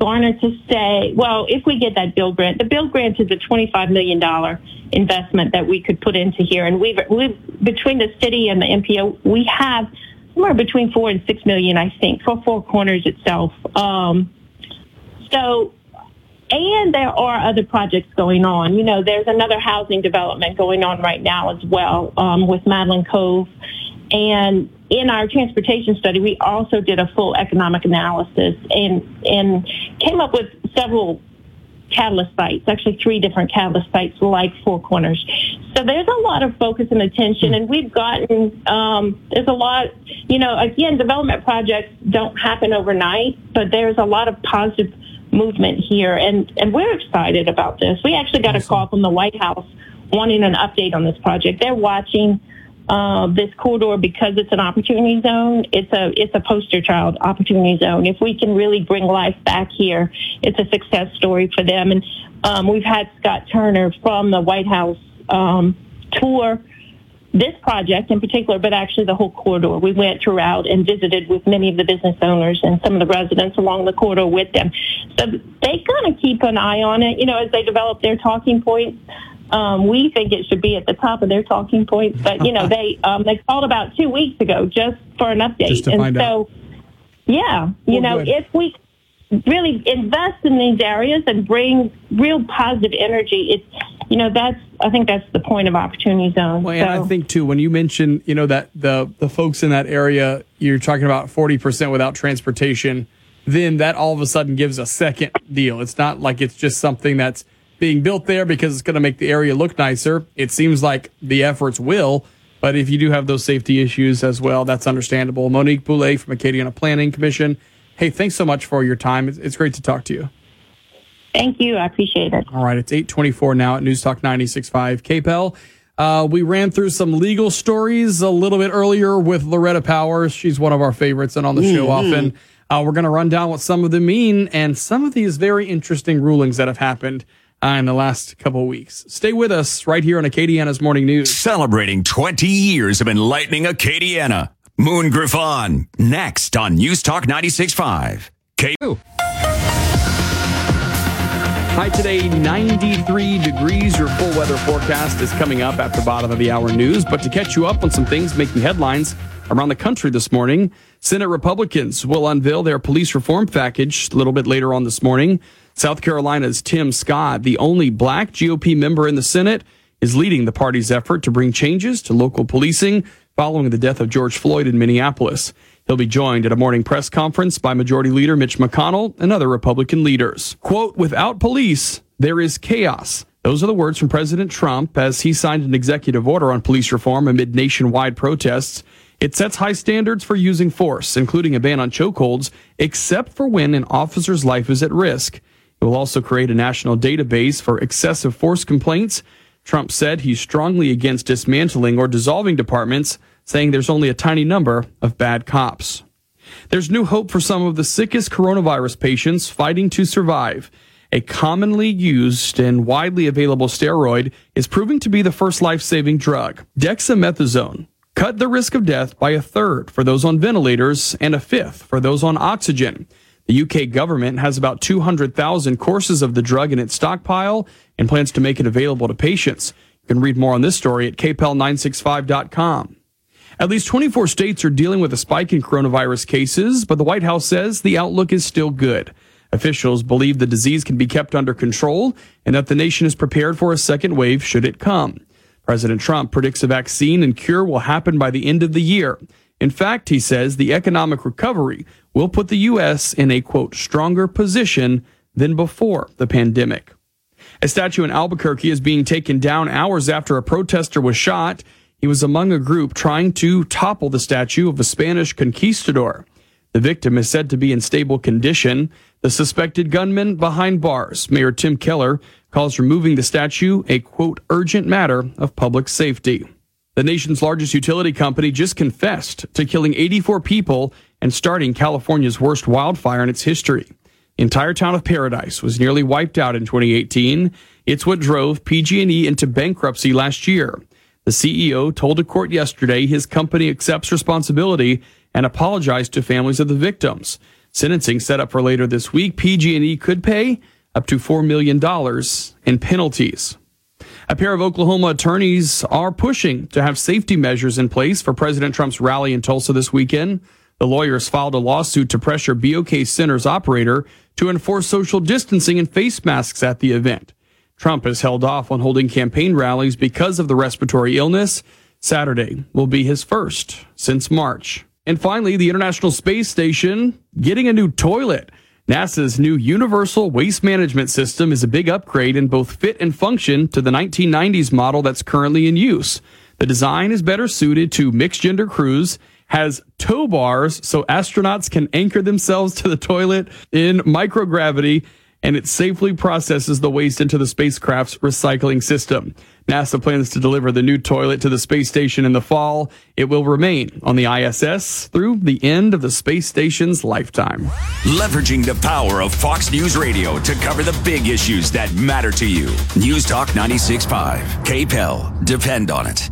garner to say, well, if we get that bill grant, the bill grant is a $25 million investment that we could put into here. And we've, we've between the city and the MPO, we have somewhere between four and six million, I think, for Four Corners itself. Um, so and there are other projects going on. You know, there's another housing development going on right now as well um, with Madeline Cove. And in our transportation study, we also did a full economic analysis and and came up with several catalyst sites, actually three different catalyst sites like Four Corners. So there's a lot of focus and attention, and we've gotten, um, there's a lot, you know, again, development projects don't happen overnight, but there's a lot of positive movement here, and, and we're excited about this. We actually got awesome. a call from the White House wanting an update on this project. They're watching uh, this corridor because it's an opportunity zone. It's a it's a poster child opportunity zone. If we can really bring life back here, it's a success story for them. And um, we've had Scott Turner from the White House um, tour this project in particular, but actually the whole corridor. We went throughout and visited with many of the business owners and some of the residents along the corridor with them. So they kind of keep an eye on it, you know, as they develop their talking points. Um, we think it should be at the top of their talking points, but you know, <laughs> they um, they called about two weeks ago just for an update, Just and so out. yeah, you well, know, good. if we really invest in these areas and bring real positive energy, it's you know that's I think that's the point of opportunity zone. Well, and so, I think too when you mention you know that the the folks in that area, you're talking about forty percent without transportation. Then that all of a sudden gives a second deal. It's not like it's just something that's being built there because it's going to make the area look nicer. It seems like the efforts will, but if you do have those safety issues as well, that's understandable. Monique Boulet from Acadiana Planning Commission. Hey, thanks so much for your time. It's, it's great to talk to you. Thank you. I appreciate it. All right. It's 824 now at News Talk 96.5 KPEL. Uh, we ran through some legal stories a little bit earlier with Loretta Powers. She's one of our favorites and on the show mm-hmm. often. Uh, we're going to run down what some of them mean and some of these very interesting rulings that have happened uh, in the last couple of weeks. Stay with us right here on Acadiana's Morning News. Celebrating 20 years of enlightening Acadiana. Moon Griffon, next on News Talk 96.5. K- High today, 93 degrees. Your full weather forecast is coming up after bottom of the hour news. But to catch you up on some things making headlines around the country this morning, Senate Republicans will unveil their police reform package a little bit later on this morning. South Carolina's Tim Scott, the only black GOP member in the Senate, is leading the party's effort to bring changes to local policing following the death of George Floyd in Minneapolis. He'll be joined at a morning press conference by Majority Leader Mitch McConnell and other Republican leaders. Quote, without police, there is chaos. Those are the words from President Trump as he signed an executive order on police reform amid nationwide protests. It sets high standards for using force, including a ban on chokeholds, except for when an officer's life is at risk. It will also create a national database for excessive force complaints. Trump said he's strongly against dismantling or dissolving departments, saying there's only a tiny number of bad cops. There's new hope for some of the sickest coronavirus patients fighting to survive. A commonly used and widely available steroid is proving to be the first life-saving drug. Dexamethasone cut the risk of death by a third for those on ventilators and a fifth for those on oxygen. The UK government has about 200,000 courses of the drug in its stockpile and plans to make it available to patients. You can read more on this story at kpel965.com. At least 24 states are dealing with a spike in coronavirus cases, but the White House says the outlook is still good. Officials believe the disease can be kept under control and that the nation is prepared for a second wave should it come. President Trump predicts a vaccine and cure will happen by the end of the year. In fact, he says the economic recovery will put the U.S. in a quote, stronger position than before the pandemic. A statue in Albuquerque is being taken down hours after a protester was shot. He was among a group trying to topple the statue of a Spanish conquistador. The victim is said to be in stable condition. The suspected gunman behind bars, Mayor Tim Keller, calls removing the statue a quote, urgent matter of public safety. The nation's largest utility company just confessed to killing 84 people and starting California's worst wildfire in its history. The entire town of Paradise was nearly wiped out in 2018. It's what drove PG&E into bankruptcy last year. The CEO told a court yesterday his company accepts responsibility and apologized to families of the victims. Sentencing set up for later this week. PG&E could pay up to $4 million in penalties. A pair of Oklahoma attorneys are pushing to have safety measures in place for President Trump's rally in Tulsa this weekend. The lawyers filed a lawsuit to pressure BOK Center's operator to enforce social distancing and face masks at the event. Trump has held off on holding campaign rallies because of the respiratory illness. Saturday will be his first since March. And finally, the International Space Station getting a new toilet. NASA's new Universal Waste Management System is a big upgrade in both fit and function to the 1990s model that's currently in use. The design is better suited to mixed gender crews, has tow bars so astronauts can anchor themselves to the toilet in microgravity, and it safely processes the waste into the spacecraft's recycling system. NASA plans to deliver the new toilet to the space station in the fall. It will remain on the ISS through the end of the space station's lifetime. Leveraging the power of Fox News Radio to cover the big issues that matter to you. News Talk 96.5. KPEL. Depend on it.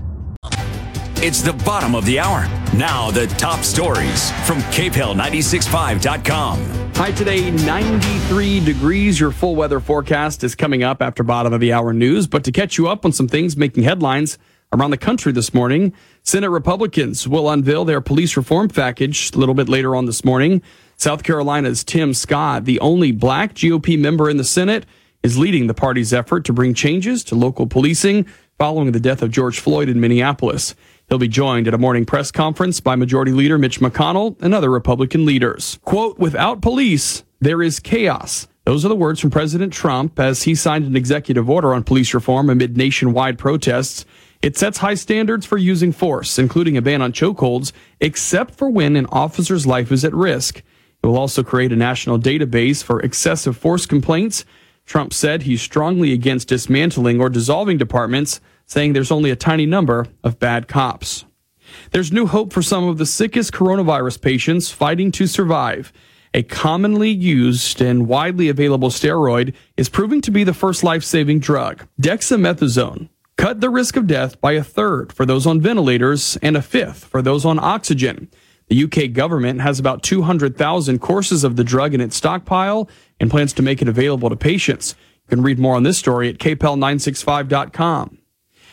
It's the bottom of the hour. Now, the top stories from KPEL965.com. Hi, today, 93 degrees. Your full weather forecast is coming up after bottom of the hour news. But to catch you up on some things making headlines around the country this morning, Senate Republicans will unveil their police reform package a little bit later on this morning. South Carolina's Tim Scott, the only black GOP member in the Senate, is leading the party's effort to bring changes to local policing following the death of George Floyd in Minneapolis. He'll be joined at a morning press conference by Majority Leader Mitch McConnell and other Republican leaders. Quote, without police, there is chaos. Those are the words from President Trump as he signed an executive order on police reform amid nationwide protests. It sets high standards for using force, including a ban on chokeholds, except for when an officer's life is at risk. It will also create a national database for excessive force complaints. Trump said he's strongly against dismantling or dissolving departments saying there's only a tiny number of bad cops. There's new hope for some of the sickest coronavirus patients fighting to survive. A commonly used and widely available steroid is proving to be the first life-saving drug. Dexamethasone cut the risk of death by a third for those on ventilators and a fifth for those on oxygen. The UK government has about 200,000 courses of the drug in its stockpile and plans to make it available to patients. You can read more on this story at kpel965.com.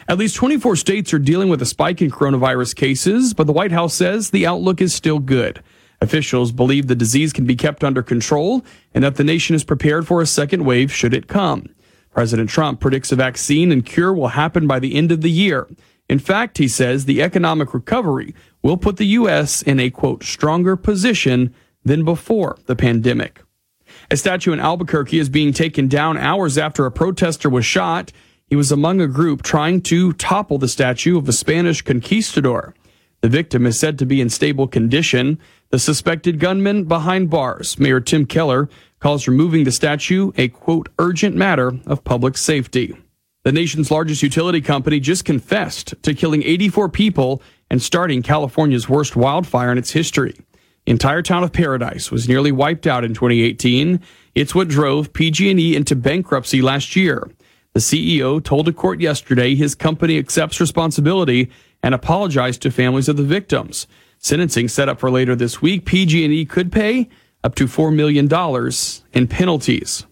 At least 24 states are dealing with a spike in coronavirus cases, but the White House says the outlook is still good. Officials believe the disease can be kept under control and that the nation is prepared for a second wave should it come. President Trump predicts a vaccine and cure will happen by the end of the year. In fact, he says the economic recovery will put the U.S. in a quote, stronger position than before the pandemic. A statue in Albuquerque is being taken down hours after a protester was shot. He was among a group trying to topple the statue of a Spanish conquistador. The victim is said to be in stable condition. The suspected gunman behind bars, Mayor Tim Keller, calls removing the statue a quote urgent matter of public safety. The nation's largest utility company just confessed to killing 84 people and starting California's worst wildfire in its history. Entire town of Paradise was nearly wiped out in 2018. It's what drove PG&E into bankruptcy last year. The CEO told a court yesterday his company accepts responsibility and apologized to families of the victims. Sentencing set up for later this week. PG&E could pay up to $4 million in penalties.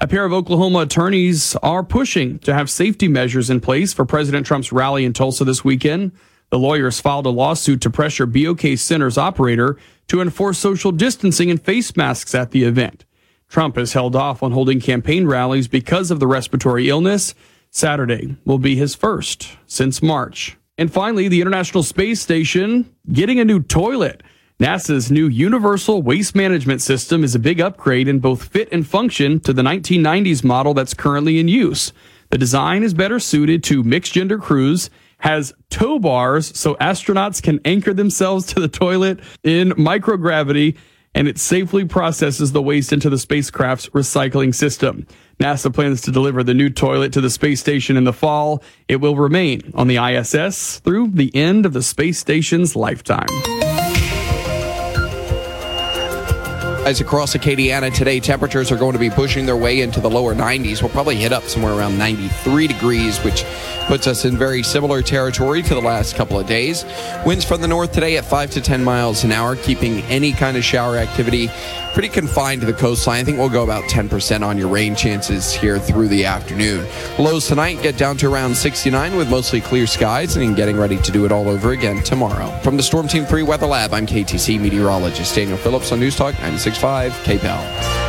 A pair of Oklahoma attorneys are pushing to have safety measures in place for President Trump's rally in Tulsa this weekend. The lawyers filed a lawsuit to pressure BOK Center's operator to enforce social distancing and face masks at the event. Trump has held off on holding campaign rallies because of the respiratory illness. Saturday will be his first since March. And finally, the International Space Station getting a new toilet. NASA's new Universal Waste Management System is a big upgrade in both fit and function to the 1990s model that's currently in use. The design is better suited to mixed gender crews, has tow bars so astronauts can anchor themselves to the toilet in microgravity, and it safely processes the waste into the spacecraft's recycling system. NASA plans to deliver the new toilet to the space station in the fall. It will remain on the ISS through the end of the space station's lifetime. As across Acadiana today, temperatures are going to be pushing their way into the lower 90s. We'll probably hit up somewhere around 93 degrees, which puts us in very similar territory to the last couple of days. Winds from the north today at 5 to 10 miles an hour, keeping any kind of shower activity pretty confined to the coastline. I think we'll go about 10% on your rain chances here through the afternoon. Lows tonight get down to around 69 with mostly clear skies and getting ready to do it all over again tomorrow. From the Storm Team 3 Weather Lab, I'm KATC meteorologist Daniel Phillips on News Talk 96.5 KPEL.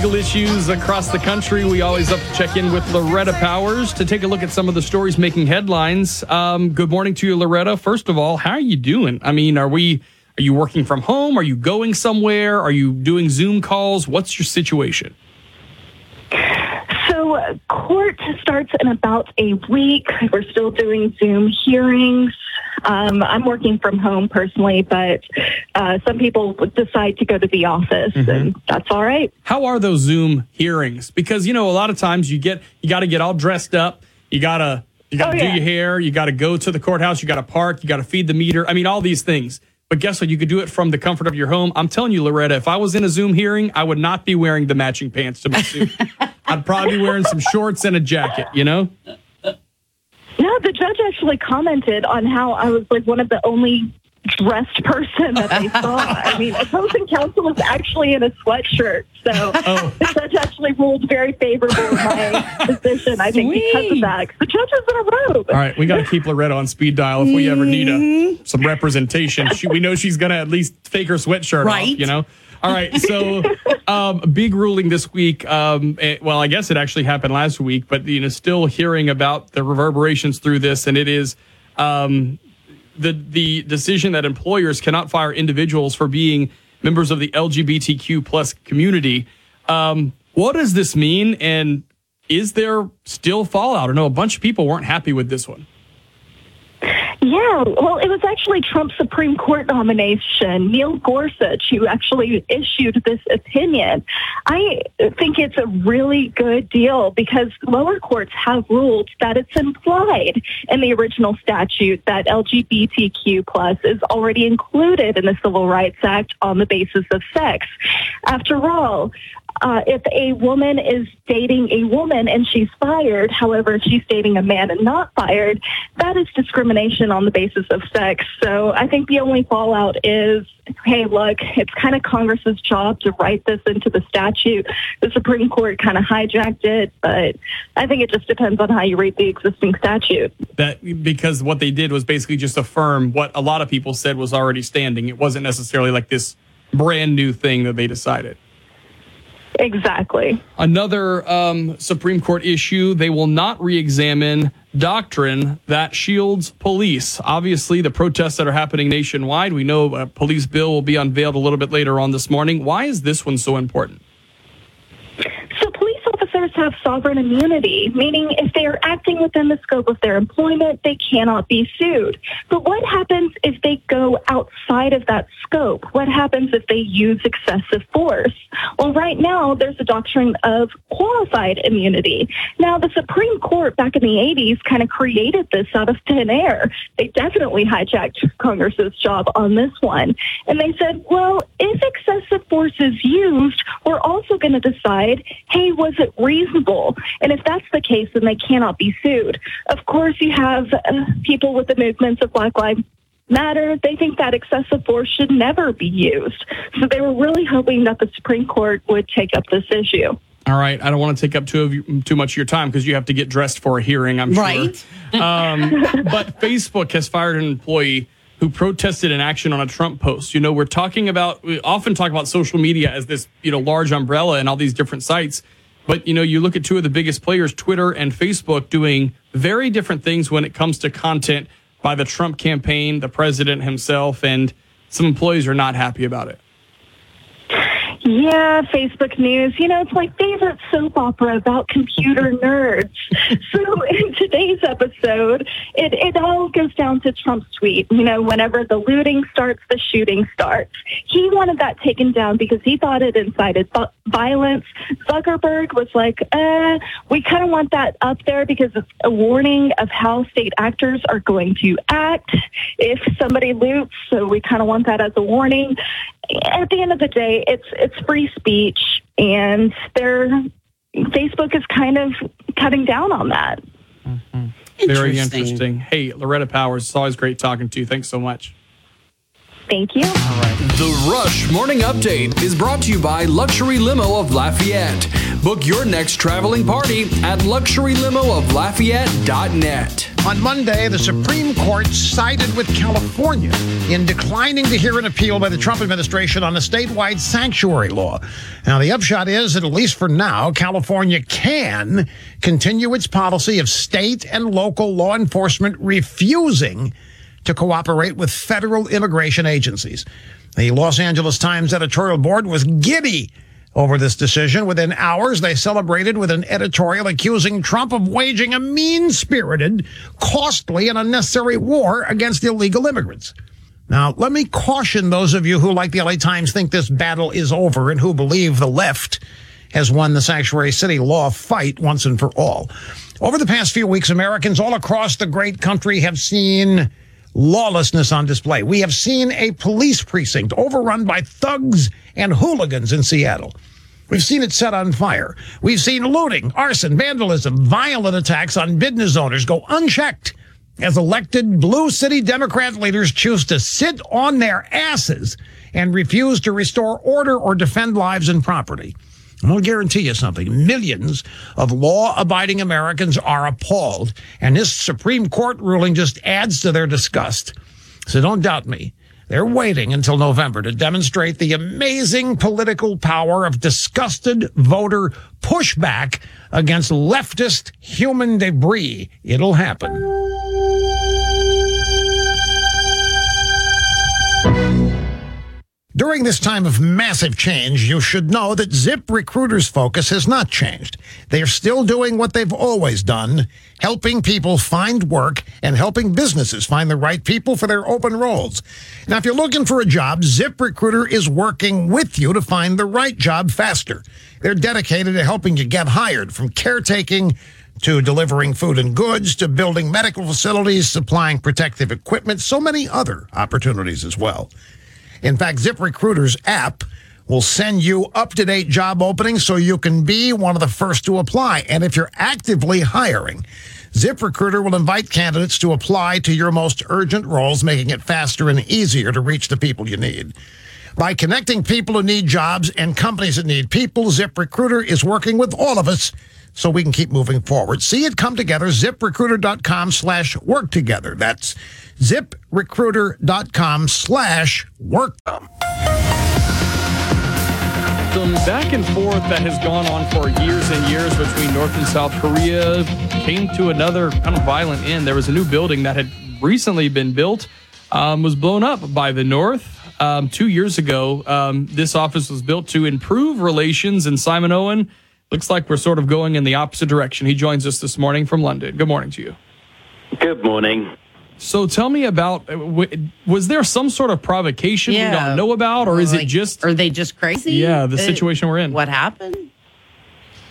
Legal issues across the country. We always have to check in with Loretta Powers to take a look at some of the stories making headlines. Um, good morning to you, Loretta. First of all, how are you doing? I mean, are we? Are you working from home? Are you going somewhere? Are you doing Zoom calls? What's your situation? So, court starts in about a week. We're still doing Zoom hearings. Um, I'm working from home personally, but uh, some people decide to go to the office, Mm-hmm. and that's all right. How are those Zoom hearings? Because you know, a lot of times you get you got to get all dressed up. You gotta you gotta Oh, do yeah. your hair. You got to go to the courthouse. You got to park. You got to feed the meter. I mean, all these things. But guess what? You could do it from the comfort of your home. I'm telling you, Loretta, if I was in a Zoom hearing, I would not be wearing the matching pants to my suit. <laughs> I'd probably be wearing some shorts and a jacket. You know. No, the judge actually commented on how I was like one of the only dressed person that they saw. I mean, opposing counsel was actually in a sweatshirt, so Oh. the judge actually ruled very favorable in my position. I think because of that. The judge was in a robe. All right, we got to keep Loretta on speed dial if we ever need a mm-hmm. some representation. She, we know she's going to at least fake her sweatshirt Right. off, you know. All right, so um, big ruling this week. Um, eh, well, I guess it actually happened last week, but you know, still hearing about the reverberations through this, and it is um, the the decision that employers cannot fire individuals for being members of the LGBTQ plus community. Um, what does this mean, and is there still fallout? I know a bunch of people weren't happy with this one. Yeah, well, it was actually Trump's Supreme Court nomination, Neil Gorsuch, who actually issued this opinion. I think it's a really good deal because lower courts have ruled that it's implied in the original statute that LGBTQ plus is already included in the Civil Rights Act on the basis of sex. After all, uh, if a woman is dating a woman and she's fired, however, she's dating a man and not fired, that is discrimination on the basis of sex. So I think the only fallout is, hey, look, it's kind of Congress's job to write this into the statute. The Supreme Court kind of hijacked it, but I think it just depends on how you read the existing statute. that because what they did was basically just affirm what a lot of people said was already standing. It wasn't necessarily like this brand new thing that they decided. Exactly. Another um, Supreme Court issue: they will not re-examine doctrine that shields police. Obviously, the protests that are happening nationwide, we know a police bill will be unveiled a little bit later on this morning. Why is this one so important? So police have sovereign immunity, meaning if they are acting within the scope of their employment, they cannot be sued. But what happens if they go outside of that scope? What happens if they use excessive force? Well, right now, there's a doctrine of qualified immunity. Now, the Supreme Court back in the 80s kind of created this out of thin air. They definitely hijacked Congress's job on this one. And they said, well, if excessive force is used, we're also going to decide, hey, was it reasonable? And if that's the case, then they cannot be sued. Of course, you have uh, people with the movements of Black Lives Matter. They think that excessive force should never be used. So they were really hoping that the Supreme Court would take up this issue. All right, I don't want to take up too of you, too much of your time because you have to get dressed for a hearing. I'm Right. sure. <laughs> Um, but Facebook has fired an employee who protested an action on a Trump post. You know, we're talking about we often talk about social media as this you know large umbrella and all these different sites. But you know, you look at two of the biggest players, Twitter and Facebook, doing very different things when it comes to content by the Trump campaign, the president himself, and some employees are not happy about it. Yeah, Facebook News. You know, it's my favorite soap opera about computer <laughs> nerds. so in today's episode, it, it all goes down to Trump's tweet. You know, whenever the looting starts, the shooting starts. He wanted that taken down because he thought it incited violence. Zuckerberg was like, uh, we kind of want that up there because it's a warning of how state actors are going to act if somebody loots. So we kind of want that as a warning. At the end of the day, it's it's free speech, and they're Facebook is kind of cutting down on that. Mm-hmm. Very Interesting. interesting. Hey, Loretta Powers, it's always great talking to you. Thanks so much. Thank you. The Rush Morning Update is brought to you by Luxury Limo of Lafayette. Book your next traveling party at luxurylimo.lafayette.net. On Monday, the Supreme Court sided with California in declining to hear an appeal by the Trump administration on a statewide sanctuary law. Now, the upshot is that at least for now, California can continue its policy of state and local law enforcement refusing to cooperate with federal immigration agencies. The Los Angeles Times editorial board was giddy over this decision. Within hours, they celebrated with an editorial accusing Trump of waging a mean spirited, costly, and unnecessary war against illegal immigrants. Now, let me caution those of you who, like the LA Times, think this battle is over and who believe the left has won the sanctuary city law fight once and for all. Over the past few weeks, Americans all across the great country have seen lawlessness on display. We have seen a police precinct overrun by thugs and hooligans in Seattle. We've seen it set on fire. We've seen looting, arson, vandalism, violent attacks on business owners go unchecked as elected blue city Democrat leaders choose to sit on their asses and refuse to restore order or defend lives and property. And I'll guarantee you something. Millions of law abiding Americans are appalled, and this Supreme Court ruling just adds to their disgust. So don't doubt me. They're waiting until November to demonstrate the amazing political power of disgusted voter pushback against leftist human debris. It'll happen. During this time of massive change, you should know that Zip Recruiter's focus has not changed. They are still doing what they've always done, helping people find work and helping businesses find the right people for their open roles. Now, if you're looking for a job, Zip Recruiter is working with you to find the right job faster. They're dedicated to helping you get hired from caretaking to delivering food and goods to building medical facilities, supplying protective equipment, so many other opportunities as well. In fact, ZipRecruiter's app will send you up to date job openings so you can be one of the first to apply. And if you're actively hiring, ZipRecruiter will invite candidates to apply to your most urgent roles, making it faster and easier to reach the people you need. By connecting people who need jobs and companies that need people, ZipRecruiter is working with all of us so we can keep moving forward. See it come together, ziprecruiter.com slash work together. That's ziprecruiter.com slash work. the back and forth that has gone on for years and years between North and South Korea came to another kind of violent end. There was a new building that had recently been built, um, was blown up by the North. Um, two years ago, um, this office was built to improve relations, and Simon Owen looks like we're sort of going in the opposite direction. He joins us this morning from London. Good morning to you. Good morning. So tell me about uh, was there some sort of provocation we don't know about, or is it just Are they just crazy? Yeah, the Uh, situation we're in. What happened?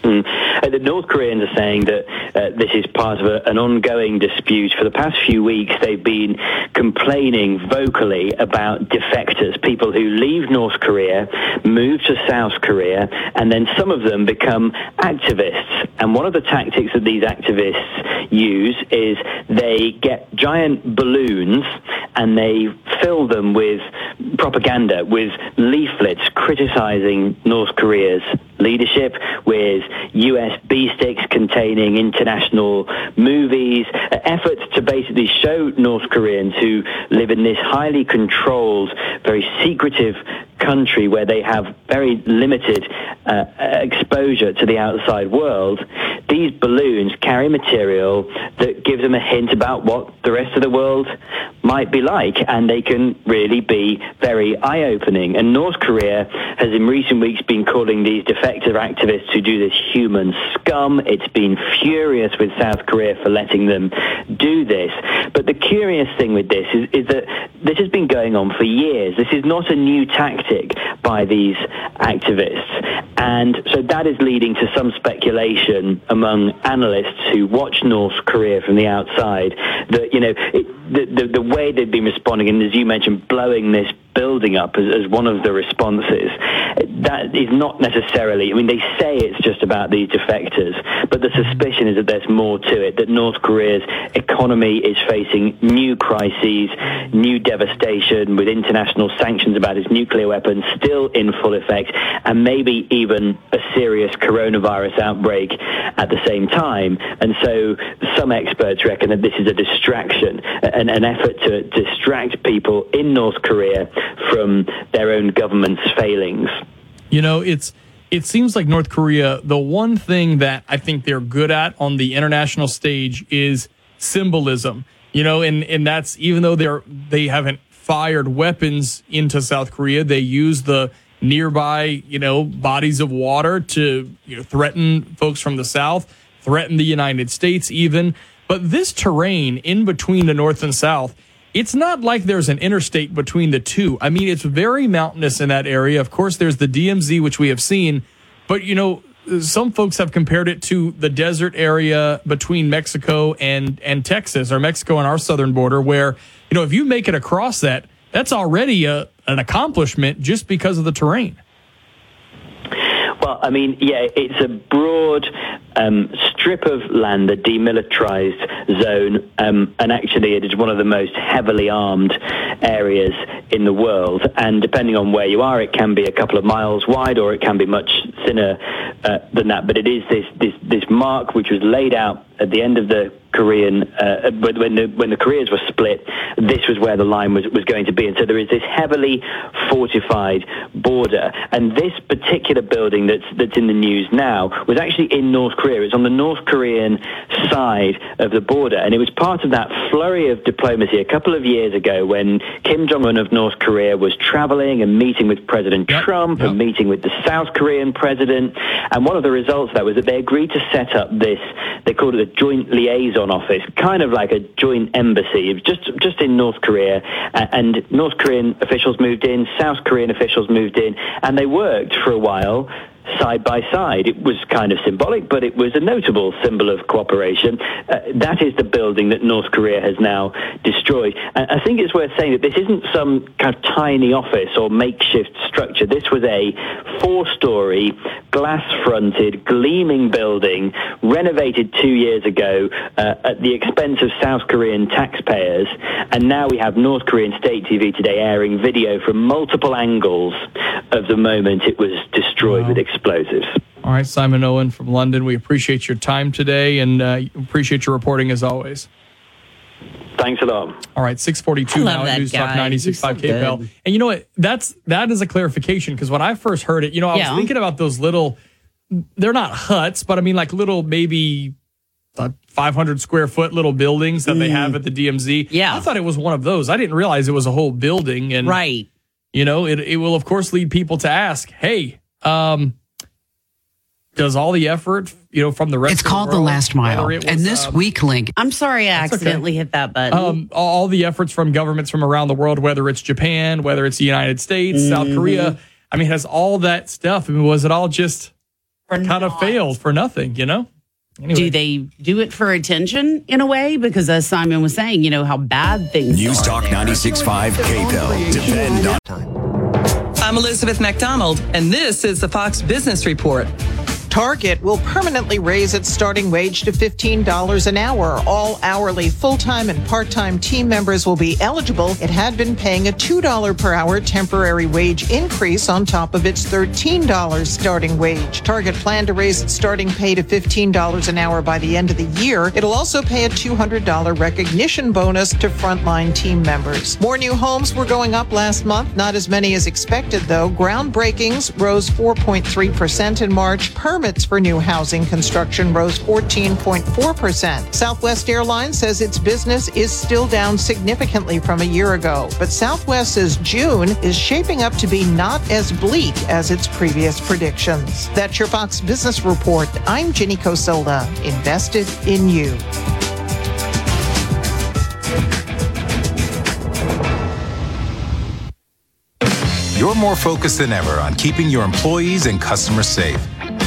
Mm. Uh, the North Koreans are saying that uh, this is part of a, an ongoing dispute. For the past few weeks, they've been complaining vocally about defectors, people who leave North Korea, move to South Korea, and then some of them become activists. And one of the tactics that these activists use is they get giant balloons and they fill them with propaganda, with leaflets criticizing North Korea's leadership, with USB sticks containing international movies, uh, efforts to basically show North Koreans who live in this highly controlled, very secretive country where they have very limited uh, exposure to the outside world, these balloons carry material that gives them a hint about what the rest of the world might be like, and they can really be very eye-opening. And North Korea has in recent weeks been calling these defective activists who do this human scum. It's been furious with South Korea for letting them do this. But the curious thing with this is, is that this has been going on for years. This is not a new tactic by these activists. And so that is leading to some speculation among analysts who watch North Korea from the outside that, you know, it, the, the, the way they've been responding, and as you mentioned, blowing this building up as, as one of the responses, that is not necessarily, I mean, they say it's just about these defectors, but the suspicion is that there's more to it, that North Korea's economy is facing new crises, new devastation with international sanctions about its nuclear weapons still in full effect, and maybe even a serious coronavirus outbreak at the same time. And so some experts reckon that this is a distraction, an, an effort to distract people in North Korea from their own government's failings. You know, it's it seems like North Korea, the one thing that I think they're good at on the international stage is symbolism. You know, and and that's even though they're they haven't fired weapons into South Korea, they use the nearby, you know, bodies of water to you know, threaten folks from the south, threaten the United States even. But this terrain in between the north and south, it's not like there's an interstate between the two. I mean, it's very mountainous in that area. Of course, there's the DMZ, which we have seen, but you know, some folks have compared it to the desert area between Mexico and and Texas, or Mexico and our southern border, where you know if you make it across that, that's already a, an accomplishment just because of the terrain. Well, I mean, yeah, it's a broad um, strip of land, a demilitarized zone, um, and actually it is one of the most heavily armed areas in the world. And depending on where you are, it can be a couple of miles wide or it can be much thinner uh, than that. But it is this, this, this mark which was laid out at the end of the Korean, uh, when, the when the Koreas were split, this was where the line was, was going to be. And so there is this heavily fortified border. And this particular building that's that's in the news now was actually in North Korea. It's on the North Korean side of the border, and it was part of that flurry of diplomacy a couple of years ago when Kim Jong Un of North Korea was traveling and meeting with President Trump and meeting with the South Korean president. And one of the results of that was that they agreed to set up this. They called it a joint liaison office, kind of like a joint embassy, just just in North Korea. And North Korean officials moved in, South Korean officials moved in, and they worked for a while side by side. It was kind of symbolic, but it was a notable symbol of cooperation. Uh, that is the building that North Korea has now destroyed. And I think it's worth saying that this isn't some kind of tiny office or makeshift structure. This was a four-story, glass-fronted, gleaming building renovated two years ago uh, at the expense of South Korean taxpayers. And now we have North Korean state TV today airing video from multiple angles of the moment it was destroyed with explosives. All right, Simon Owen from London, we appreciate your time today and uh, appreciate your reporting as always. Thanks a lot. All right, 642 I love now that at News Talk guy. 96.5 He's so KPEL. good. And you know what? That's that is a clarification because when I first heard it, you know, I Yeah. was thinking about those little they're not huts, but I mean like little maybe uh, 500 square foot little buildings that they Mm. have at the DMZ. Yeah. I thought it was one of those. I didn't realize it was a whole building and Right. You know, it it will of course lead people to ask, "Hey, um does all the effort, you know, from the rest It's of the called the world, last mile. whether it And this um, weak link. I'm sorry I That's okay. accidentally hit that button. um, all the efforts from governments from around the world, whether it's Japan, whether it's the United States, South Mhm. Korea. I mean, has all that stuff. I mean, was it all just kind of failed for nothing, you know? Do they do it for attention in a way? Because as Simon was saying, you know how bad things News are Talk 96.5 KPEL. Depend on. I'm Elizabeth MacDonald, and this is the Fox Business Report. Target will permanently raise its starting wage to $15 an hour. All hourly, full time, and part time team members will be eligible. It had been paying a $2 per hour temporary wage increase on top of its $13 starting wage. Target planned to raise its starting pay to $15 an hour by the end of the year. It'll also pay a $200 recognition bonus to frontline team members. More new homes were going up last month, not as many as expected, though. Groundbreakings rose 4.3% in March. Permits for new housing construction rose 14.4%. Southwest Airlines says its business is still down significantly from a year ago, but Southwest says June is shaping up to be not as bleak as its previous predictions. That's your Fox Business Report. I'm Jenny Cosola, invested in you. You're more focused than ever on keeping your employees and customers safe.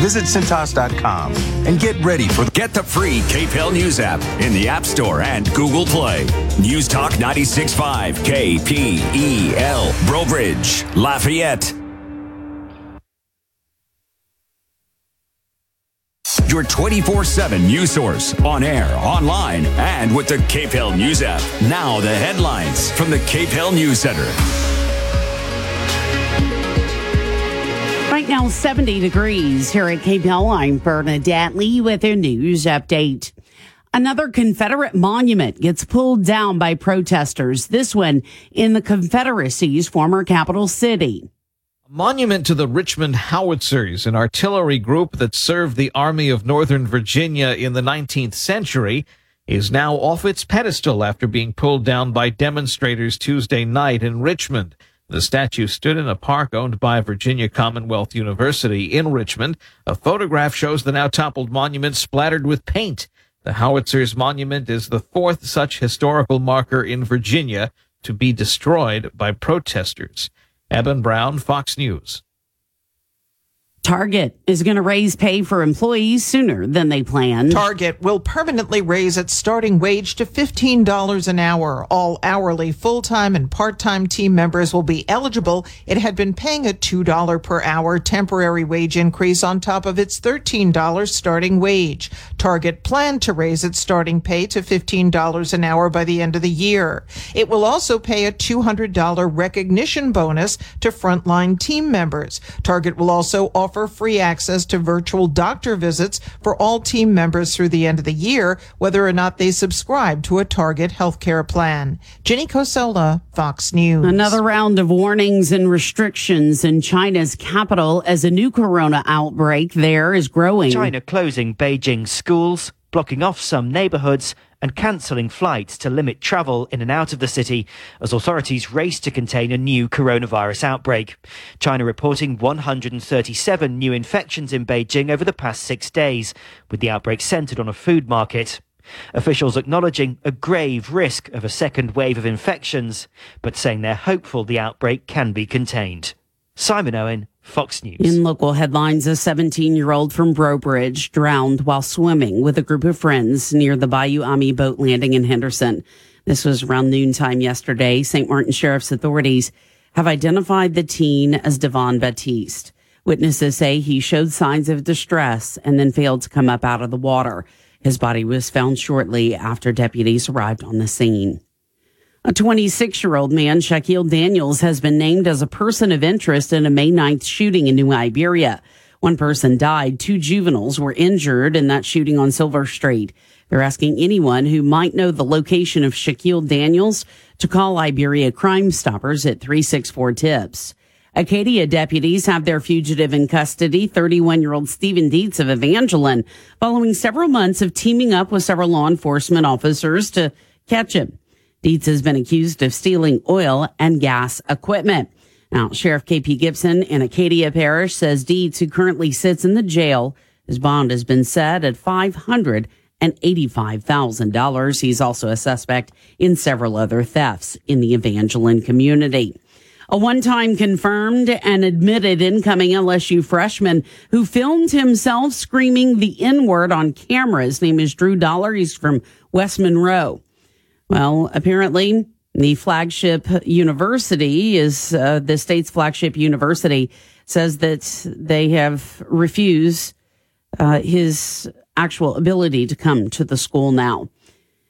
Visit Cintas.com and get ready for Get the free KPEL News app in the App Store and Google Play. News Talk 96.5 KPEL. Breaux Bridge, Lafayette. Your 24 7 news source on air, online, and with the KPEL News app. Now, the headlines from the KPEL News Center. Right now, 70 degrees here at KPEL. I'm Bernadette Lee with your news update. Another Confederate monument gets pulled down by protesters, this one in the Confederacy's former capital city. A monument to the Richmond Howitzers, an artillery group that served the Army of Northern Virginia in the 19th century, is now off its pedestal after being pulled down by demonstrators Tuesday night in Richmond. The statue stood in a park owned by Virginia Commonwealth University in Richmond. A photograph shows the now toppled monument splattered with paint. The Howitzers Monument is the fourth such historical marker in Virginia to be destroyed by protesters. Eben Brown, Fox News. Target is going to raise pay for employees sooner than they planned. Target will permanently raise its starting wage to $15 an hour. All hourly, full-time, and part-time team members will be eligible. It had been paying a $2 per hour temporary wage increase on top of its $13 starting wage. Target planned to raise its starting pay to $15 an hour by the end of the year. It will also pay a $200 recognition bonus to frontline team members. Target will also offer free access to virtual doctor visits for all team members through the end of the year, whether or not they subscribe to a Target healthcare plan. Jenny Cosola, Fox News. Another round of warnings and restrictions in China's capital as a new corona outbreak there is growing. China closing Beijing schools, blocking off some neighborhoods, and cancelling flights to limit travel in and out of the city as authorities race to contain a new coronavirus outbreak. China reporting 137 new infections in Beijing over the past six days, with the outbreak centered on a food market. Officials acknowledging a grave risk of a second wave of infections, but saying they're hopeful the outbreak can be contained. Simon Owen, Fox News. In local headlines, a 17 year old from Breaux Bridge drowned while swimming with a group of friends near the Bayou Ami boat landing in Henderson. This was around noontime yesterday. St. Martin Sheriff's authorities have identified the teen as Devon Batiste. Witnesses say he showed signs of distress and then failed to come up out of the water. His body was found shortly after deputies arrived on the scene. A 26 year old man, Shaquille Daniels, has been named as a person of interest in a May 9th shooting in New Iberia. One person died, two juveniles were injured in that shooting on Silver Street. They're asking anyone who might know the location of Shaquille Daniels to call Iberia Crime Stoppers at 364 TIPS. Acadia deputies have their fugitive in custody, 31 year old Stephen Dietz of Evangeline, following several months of teaming up with several law enforcement officers to catch him. Dietz has been accused of stealing oil and gas equipment. Now, Sheriff KP Gibson in Acadia Parish says Dietz, who currently sits in the jail, his bond has been set at $585,000. He's also a suspect in several other thefts in the Evangeline community. A one time confirmed and admitted incoming LSU freshman who filmed himself screaming the N word on camera. His name is Drew Dollar. He's from West Monroe. Well, apparently, the flagship university is uh, the state's flagship university says that they have refused uh, his actual ability to come to the school now.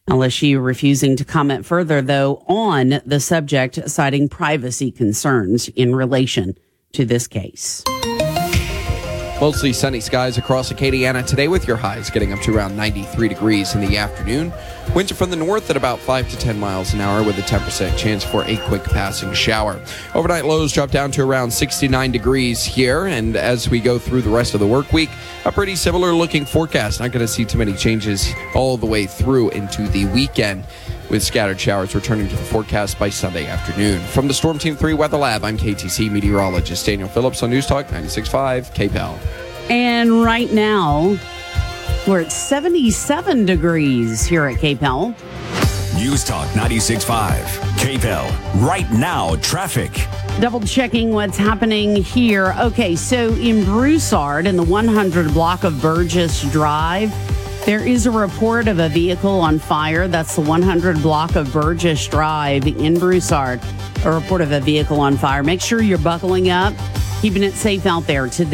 LSU refusing to comment further, though, on the subject, citing privacy concerns in relation to this case. Mostly sunny skies across Acadiana today with your highs getting up to around 93 degrees in the afternoon. Winds are from the north at about 5 to 10 miles an hour with a 10% chance for a quick passing shower. Overnight lows drop down to around 69 degrees here. And as we go through the rest of the work week, a pretty similar looking forecast. Not going to see too many changes all the way through into the weekend with scattered showers returning to the forecast by Sunday afternoon. From the Storm Team 3 Weather Lab, I'm KATC meteorologist Daniel Phillips on News Talk 96.5 KPEL. And right now, we're at 77 degrees here at KPEL. News Talk 96.5 KPEL. Right now, traffic. Double checking what's happening here. Okay, so in Broussard, in the 100 block of Burgess Drive, there is a report of a vehicle on fire. That's the 100 block of Burgess Drive in Broussard. A report of a vehicle on fire. Make sure you're buckling up, keeping it safe out there today.